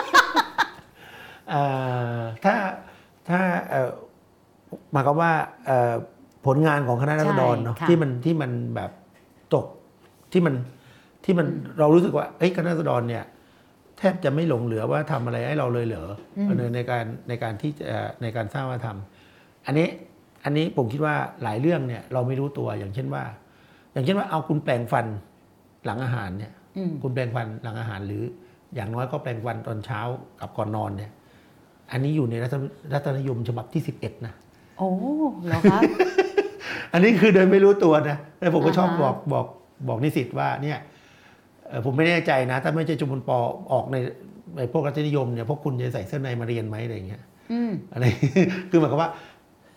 ถ้าถ้าเอ่อหมายความว่าเอ่อผลงานของคณะรัษฎรเนาะใช่ค่ะที่มันที่มันแบบตกที่มันที่มันเรารู้สึกว่าเอ้ยคณะรัษฎรเนี่ยแทบจะไม่หลงเหลือว่าทำอะไรให้เราเลยเหรออในในการในการที่จะในการสร้างวัฒนธรรมอันนี้อันนี้ผมคิดว่าหลายเรื่องเนี่ยเราไม่รู้ตัวอย่างเช่นว่า อย่างเช่นว่าเอาคุณแปลงฟันหลังอาหารเนี่ยอืมคุณแปลงฟันหลังอาหารหรืออย่างน้อยก็แปลงฟันตอนเช้ากับก่อนนอนเนี่ย อันนี้อยู่ในรัฐรัฐนิยมฉบับที่ 11 นะ โอ้เหรอคะอันนี้คือโดยไม่รู้ตัวนะแล้วผมก็ชอบอ่าฮะบอกบอกบอกนิสิตว่าเนี่ยเอ่อผมไม่แน่ใจนะ ถ้าไม่ใช่จุมพลปอออกในในพวกรัฐนิยมเนี่ยพวกคุณจะใส่เสื้อในมาเรียนไหมอะไรอย่างเงี้ยอืมอะไรคือหมายความว่า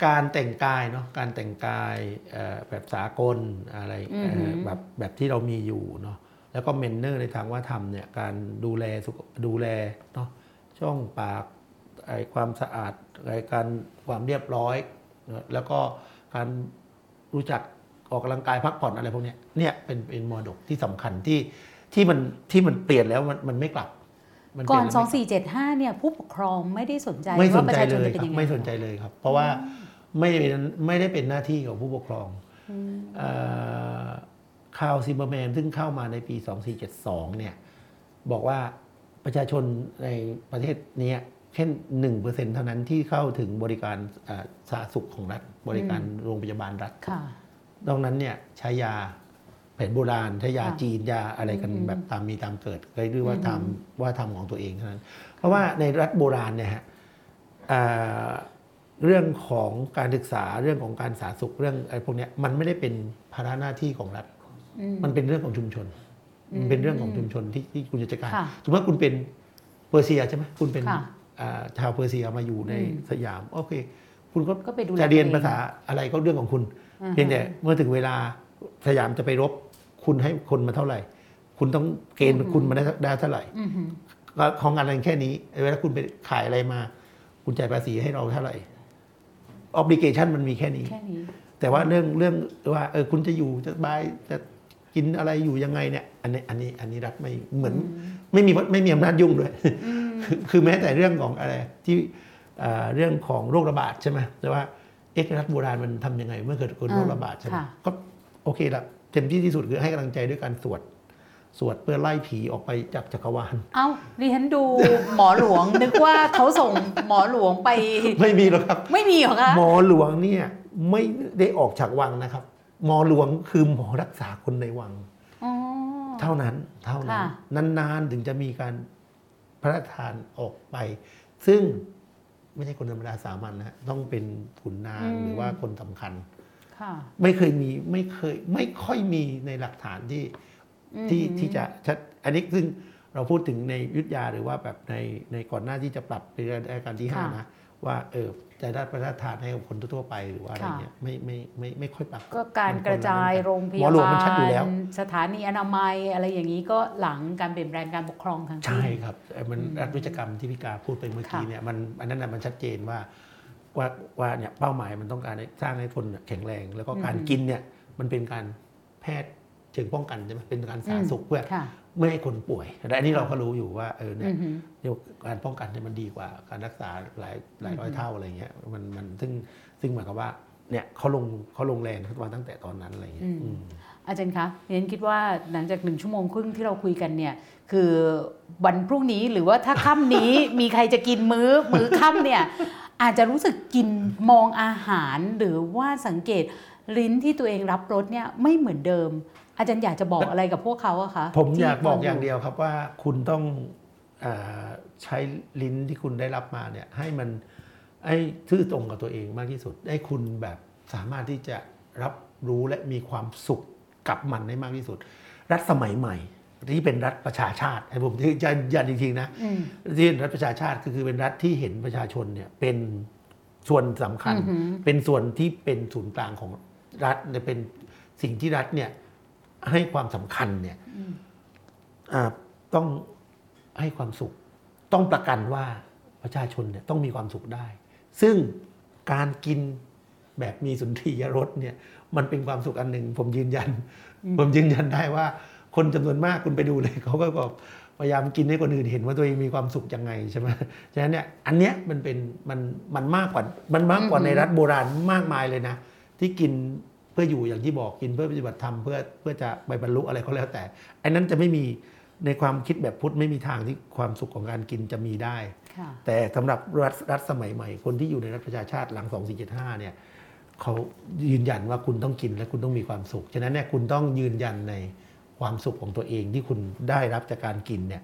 การแต่งกายเนาะการแต่งกายเอ่อแบบสากลอะไรอือหือเอ่อแบบแบบที่เรามีอยู่เนาะแล้วก็เมนเนอร์ในทางว่าทำเนี่ยการดูแลสุขดูแลเนาะช่องปาก ไอความสะอาดไอการความเรียบร้อยเนอะแล้วก็การรู้จักออกกำลังกายพักผ่อนอะไรพวกเนี้ยเนี่ยเป็นเป็นมรดกที่สำคัญที่ที่มันที่มันเปลี่ยนแล้วมันมันไม่กลับมัเปก่ลี่อยนแล้วไม่กลับ2475 เนี่ยผู้ปกครองไม่ได้สนใจไม่สว่านประใจชาชนเลยจะเป็นครับยังไงไม่สนใจเลยครับ เพราะว่าไม่ได้เป็นไม่ได้เป็นหน้าที่ของผู้ปกครองเอ่อข่าวซิมเบอร์แมนซึ่งเข้ามาในปี 2472 เนี่ยบอกว่าประชาชนในประเทศเนี้ย แค่หนึ่งเปอร์เซ็นเท่านั้นที่เข้าถึงบริการเอ่อสาธารณสุขของรัฐ บริการโรงพยาบาลรัฐค่ะนอกนั้นเนี่ยใช้ยาแผนโบราณใช้ยาค่ะจีนยาอะไรกันแบบตามมีตามเกิดก็เรียกว่าทำว่าทำของตัวเองเท่านั้น เพราะว่าในรัฐโบราณเนี่ยฮะอ่าเรื่องของการศึกษาเรื่องของการสาธารณสุขเรื่องอะไรพวกเนี้ยมันไม่ได้เป็นภาระหน้าที่ของรัฐอืมมันเป็นเรื่องของชุมชน มันเป็นเรื่องของชุมชนที่ที่คุณจะจัดการค่ะสมมติว่าคุณเป็นเปอร์เซียใช่ไหมคุณเป็นค่ะอ่า ชาวเปอร์เซียมาอยู่ในอืมสยามโอเค คุณก็ก็ไปดูแลจะเรียนตัวเองภาษาอะไรก็เรื่องของคุณอ่าฮะเพียงแต่เมื่อถึงเวลาสยามจะไปรบคุณให้คนมาเท่าไหร่ คุณต้องเกณฑ์คุณมาได้ได้เท่าไหร่อือหือก็ของงานอะไรแค่นี้เวลาคุณไปขายอะไรมา คุณจ่ายภาษีให้เราเท่าไหร่ออบลิเกชันมันมีแค่นี้แค่นี้ แต่ว่าเรื่องเรื่องว่าเออคุณจะอยู่จะบายจะกินอะไรอยู่ยังไงเนี่ย อันนี้อันนี้อันนี้รัฐไม่เหมือน ไม่มีไม่มีอำนาจยุ่งด้วย คือคือแม้แต่เรื่องของอะไรที่เอ่อเรื่องของโรคระบาดใช่ไหมแต่ว่าเอกรัฐโบราณมันทำยังไง เมื่อเกิดเกิดโรคระบาดใช่ไหมค่ะก็โอเคละเต็มที่ที่สุดคือให้กำลังใจด้วยการสวดสวดเพื่อไล่ผีออกไปจากจักรวาล เอ้าดิฉันดูหมอหลวง นึกว่าเขาส่งหมอหลวงไป ไม่มีหรอกครับ ไม่มีเหรอคะหมอหลวงเนี่ยไม่ได้ออกจากวังนะครับ หมอหลวงคือหมอรักษาคนในวังอ๋อเท่านั้นเท่านั้นค่ะนานๆถึงจะมีการ พระราชทานออกไป ซึ่งไม่ใช่คนธรรมดาสามัญนะฮะต้องเป็นขุนนางหรือว่าคนสำคัญค่ะค่ะไม่เคยมีไม่เคยไม่ค่อยมีในหลักฐานที่อืมที่ที่จะชัดอันนี้ซึ่งเราพูดถึงในยุทธยาหรือว่าแบบในในก่อนหน้าที่จะปรับเป็นรายการที่ห้าค่ะนะว่าเออ จะได้ประทานให้กับคนทั่วๆไปหรือว่าอะไรค่ะเงี้ยไม่ไม่ไม่ไม่ค่อยปรับก็การกระจายโรงพหมอยาหลวงบามันชัดอยู่แล้วลสถานีอนามัยอะไรอย่างนี้ก็หลังการเปลี่ยนแปลงการปกครองทั้งสิ้นใช่ครับเอ่อมันอืมรัฐวิจกรรมที่พี่กาพูดไปเมื่อกี้ค่ะเนี่ยมันอันนั้นน่ะมันชัดเจนว่าว่าว่าเนี่ยเป้าหมายมันต้องการให้สร้างให้คนแข็งแรง แล้วก็การกินเนี่ยมันเป็นการแพทย์ เชิงป้องกันใช่ไหมเป็นการสาธารณสุขเพื่อค่ะไม่ให้คนป่วยแต่อันนี้เราก็รู้อยู่ว่าเออเนี่อืยอหือเดี๋ยวการป้องกันเนี่ยมันดีกว่าการรักษาหลายหลายร้อยเท่าอะไรเงี้ยมันมันซึ่งซึ่งหมายความว่าเนี่ยเขาลงเขาลงแรงมาตั้งแต่ตอนนั้นอะไรเงี้ยอืมอืมอาจารย์คะเรียนคิดว่าหลังจากหนึ่งชั่วโมงครึ่งที่เราคุยกันเนี่ย คือวันพรุ่งนี้หรือว่าถ้าค่ำนี้ มีใครจะกินมื้อมื้อค่ำเนี่ยอาจจะรู้สึกกินมองอาหารหรือว่าสังเกต ลิ้นที่ตัวเองรับรสเนี่ยไม่เหมือนเดิม อาจารย์อยากจะบอกอะไรกับพวกเขาอะคะผมที่อยากบอกฟัอย่างเดียวครับว่าคุณต้องอาใช้ลิ้นที่คุณได้รับมาเนี่ยให้มันให้ซื่อตรงกับตัวเองมากที่สุดให้คุณแบบสามารถที่จะรับรู้และมีความสุขกับมันได้มากที่สุด รัฐสมัยใหม่ที่เป็นรัฐประชาชาติให้ผมจะยันจริงๆนะอืมที่รัฐประชาชาติก็คือเป็นรัฐที่เห็นประชาชนเนี่ยเป็นส่วนสำคัญอือหือเป็นส่วนที่เป็นศูนย์กลางของ รัฐเนี่ยเป็นสิ่งที่รัฐเนี่ยให้ความสำคัญเนี่ยอ่าต้องให้ความสุข ต้องประกันว่าประชาชนเนี่ยต้องมีความสุขได้ ซึ่งการกินแบบมีสุนทรียรสเนี่ยมันเป็นความสุขอันหนึ่งผมยืนยัน ผมยืนยันได้ว่า คนจำนวนมากคุณไปดูเลยเขาก็แบบพยายามกินให้คนอื่นเห็นว่าตัวเองมีความสุขยังไงใช่ไหมฉะนั้นเนี่ยอันเนี้ยมันเป็นมันมันมากกว่ามันมากกว่าอือหืในอรัฐโบราณมากมายเลยนะ ที่กินเพื่ออยู่อย่างที่บอกกินเพื่อปฏิบัติธรรมเพื่อเพื่อจะไปบรรลุอะไรก็แล้วแต่อันนั้นจะไม่มีในความคิดแบบพุทธไม่มีทางที่ความสุขของการกินจะมีได้ค่ะแต่สำหรับรัฐรัฐสมัยใหม่ คนที่อยู่ในรัฐประชาชาติหลัง 2475 เนี่ยเขายืนยันว่าคุณต้องกินและคุณต้องมีความสุข ฉะนั้นเนี่ยคุณต้องยืนยันในความสุขของตัวเองที่คุณได้รับจากการกินเนี่ย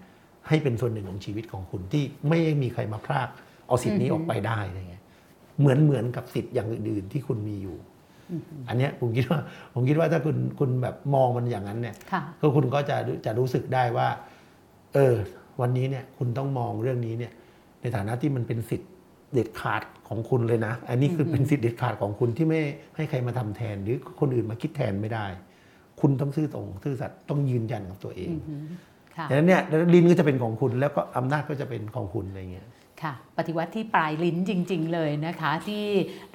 ให้เป็นส่วนหนึ่งของชีวิตของคุณที่ไม่มีใครมาพรากเอาสิทธินี้อืออฮึอกไปได้อะไรเงี้ยเหมือนเหมือนกับสิทธิ์อย่างอื่นๆที่คุณมีอยู่ อันเนี้ยผมคิดว่าผมคิดว่าถ้าคุณคุณแบบมองมันอย่างนั้นเนี่ยค่ะก็คุณก็จะจะรู้สึกได้ว่า เออ วันนี้เนี่ยคุณต้องมองเรื่องนี้เนี่ย ในฐานะที่มันเป็นสิทธิ์เด็ดขาดของคุณเลยนะ อันนี้คือเป็นสิทธิ์เด็ดขาดของคุณที่ไม่ให้ใครมาทำแทน หรือคนอื่นมาคิดแทนไม่ได้ คุณต้องซื่อตรงซื่อสัตย์ต้องยืนยันกับตัวเองอือหือค่ะดังนั้นเนี่ยลิ้นก็จะเป็นของคุณแล้วก็อำนาจก็จะเป็นของคุณอะไรเงี้ย ค่ะปฏิวัติที่ปลายลิ้นจริง ๆ เลยนะคะ ที่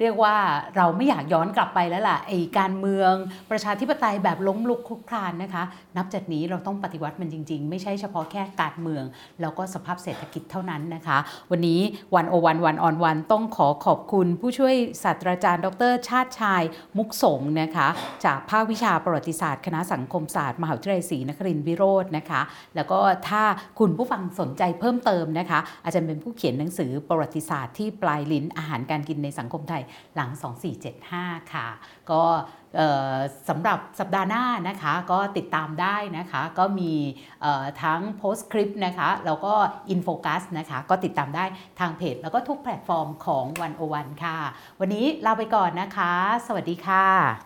เรียกว่าเราไม่อยากย้อนกลับไปแล้วล่ะไอการเมืองประชาธิปไตยแบบล้มลุกคลุกคลานนะคะ นับจากนี้เราต้องปฏิวัติมันจริง ๆ ไม่ใช่เฉพาะแค่การเมือง แล้วก็สภาพเศรษฐกิจเท่านั้นนะคะ วันนี้วันโอวันวันออนวันต้องขอขอบคุณผู้ช่วยศาสตราจารย์ ดร ชาติชายมุกสงนะคะ จากภาควิชาประวัติศาสตร์ คณะสังคมศาสตร์มหาวิทยาลัยศรีนครินทร์วิโรจน์นะคะ แล้วก็ถ้าคุณผู้ฟังสนใจเพิ่มเติมนะคะ อาจารย์เป็นผู้เขียนหนังสือประวัติศาสตร์ที่ปลายลิ้นอาหารการกินในสังคมไทยหลัง 2475 ค่ะ ก็เอ่อสำหรับสัปดาห์หน้านะคะก็ติดตามได้นะคะ ก็มีทั้งโพสต์คลิปนะคะแล้วก็ In Focus นะคะก็ติดตามได้ทางเพจ แล้วก็ทุกแพลตฟอร์มของวันโอวันค่ะ วันนี้ลาไปก่อนนะคะ สวัสดีค่ะ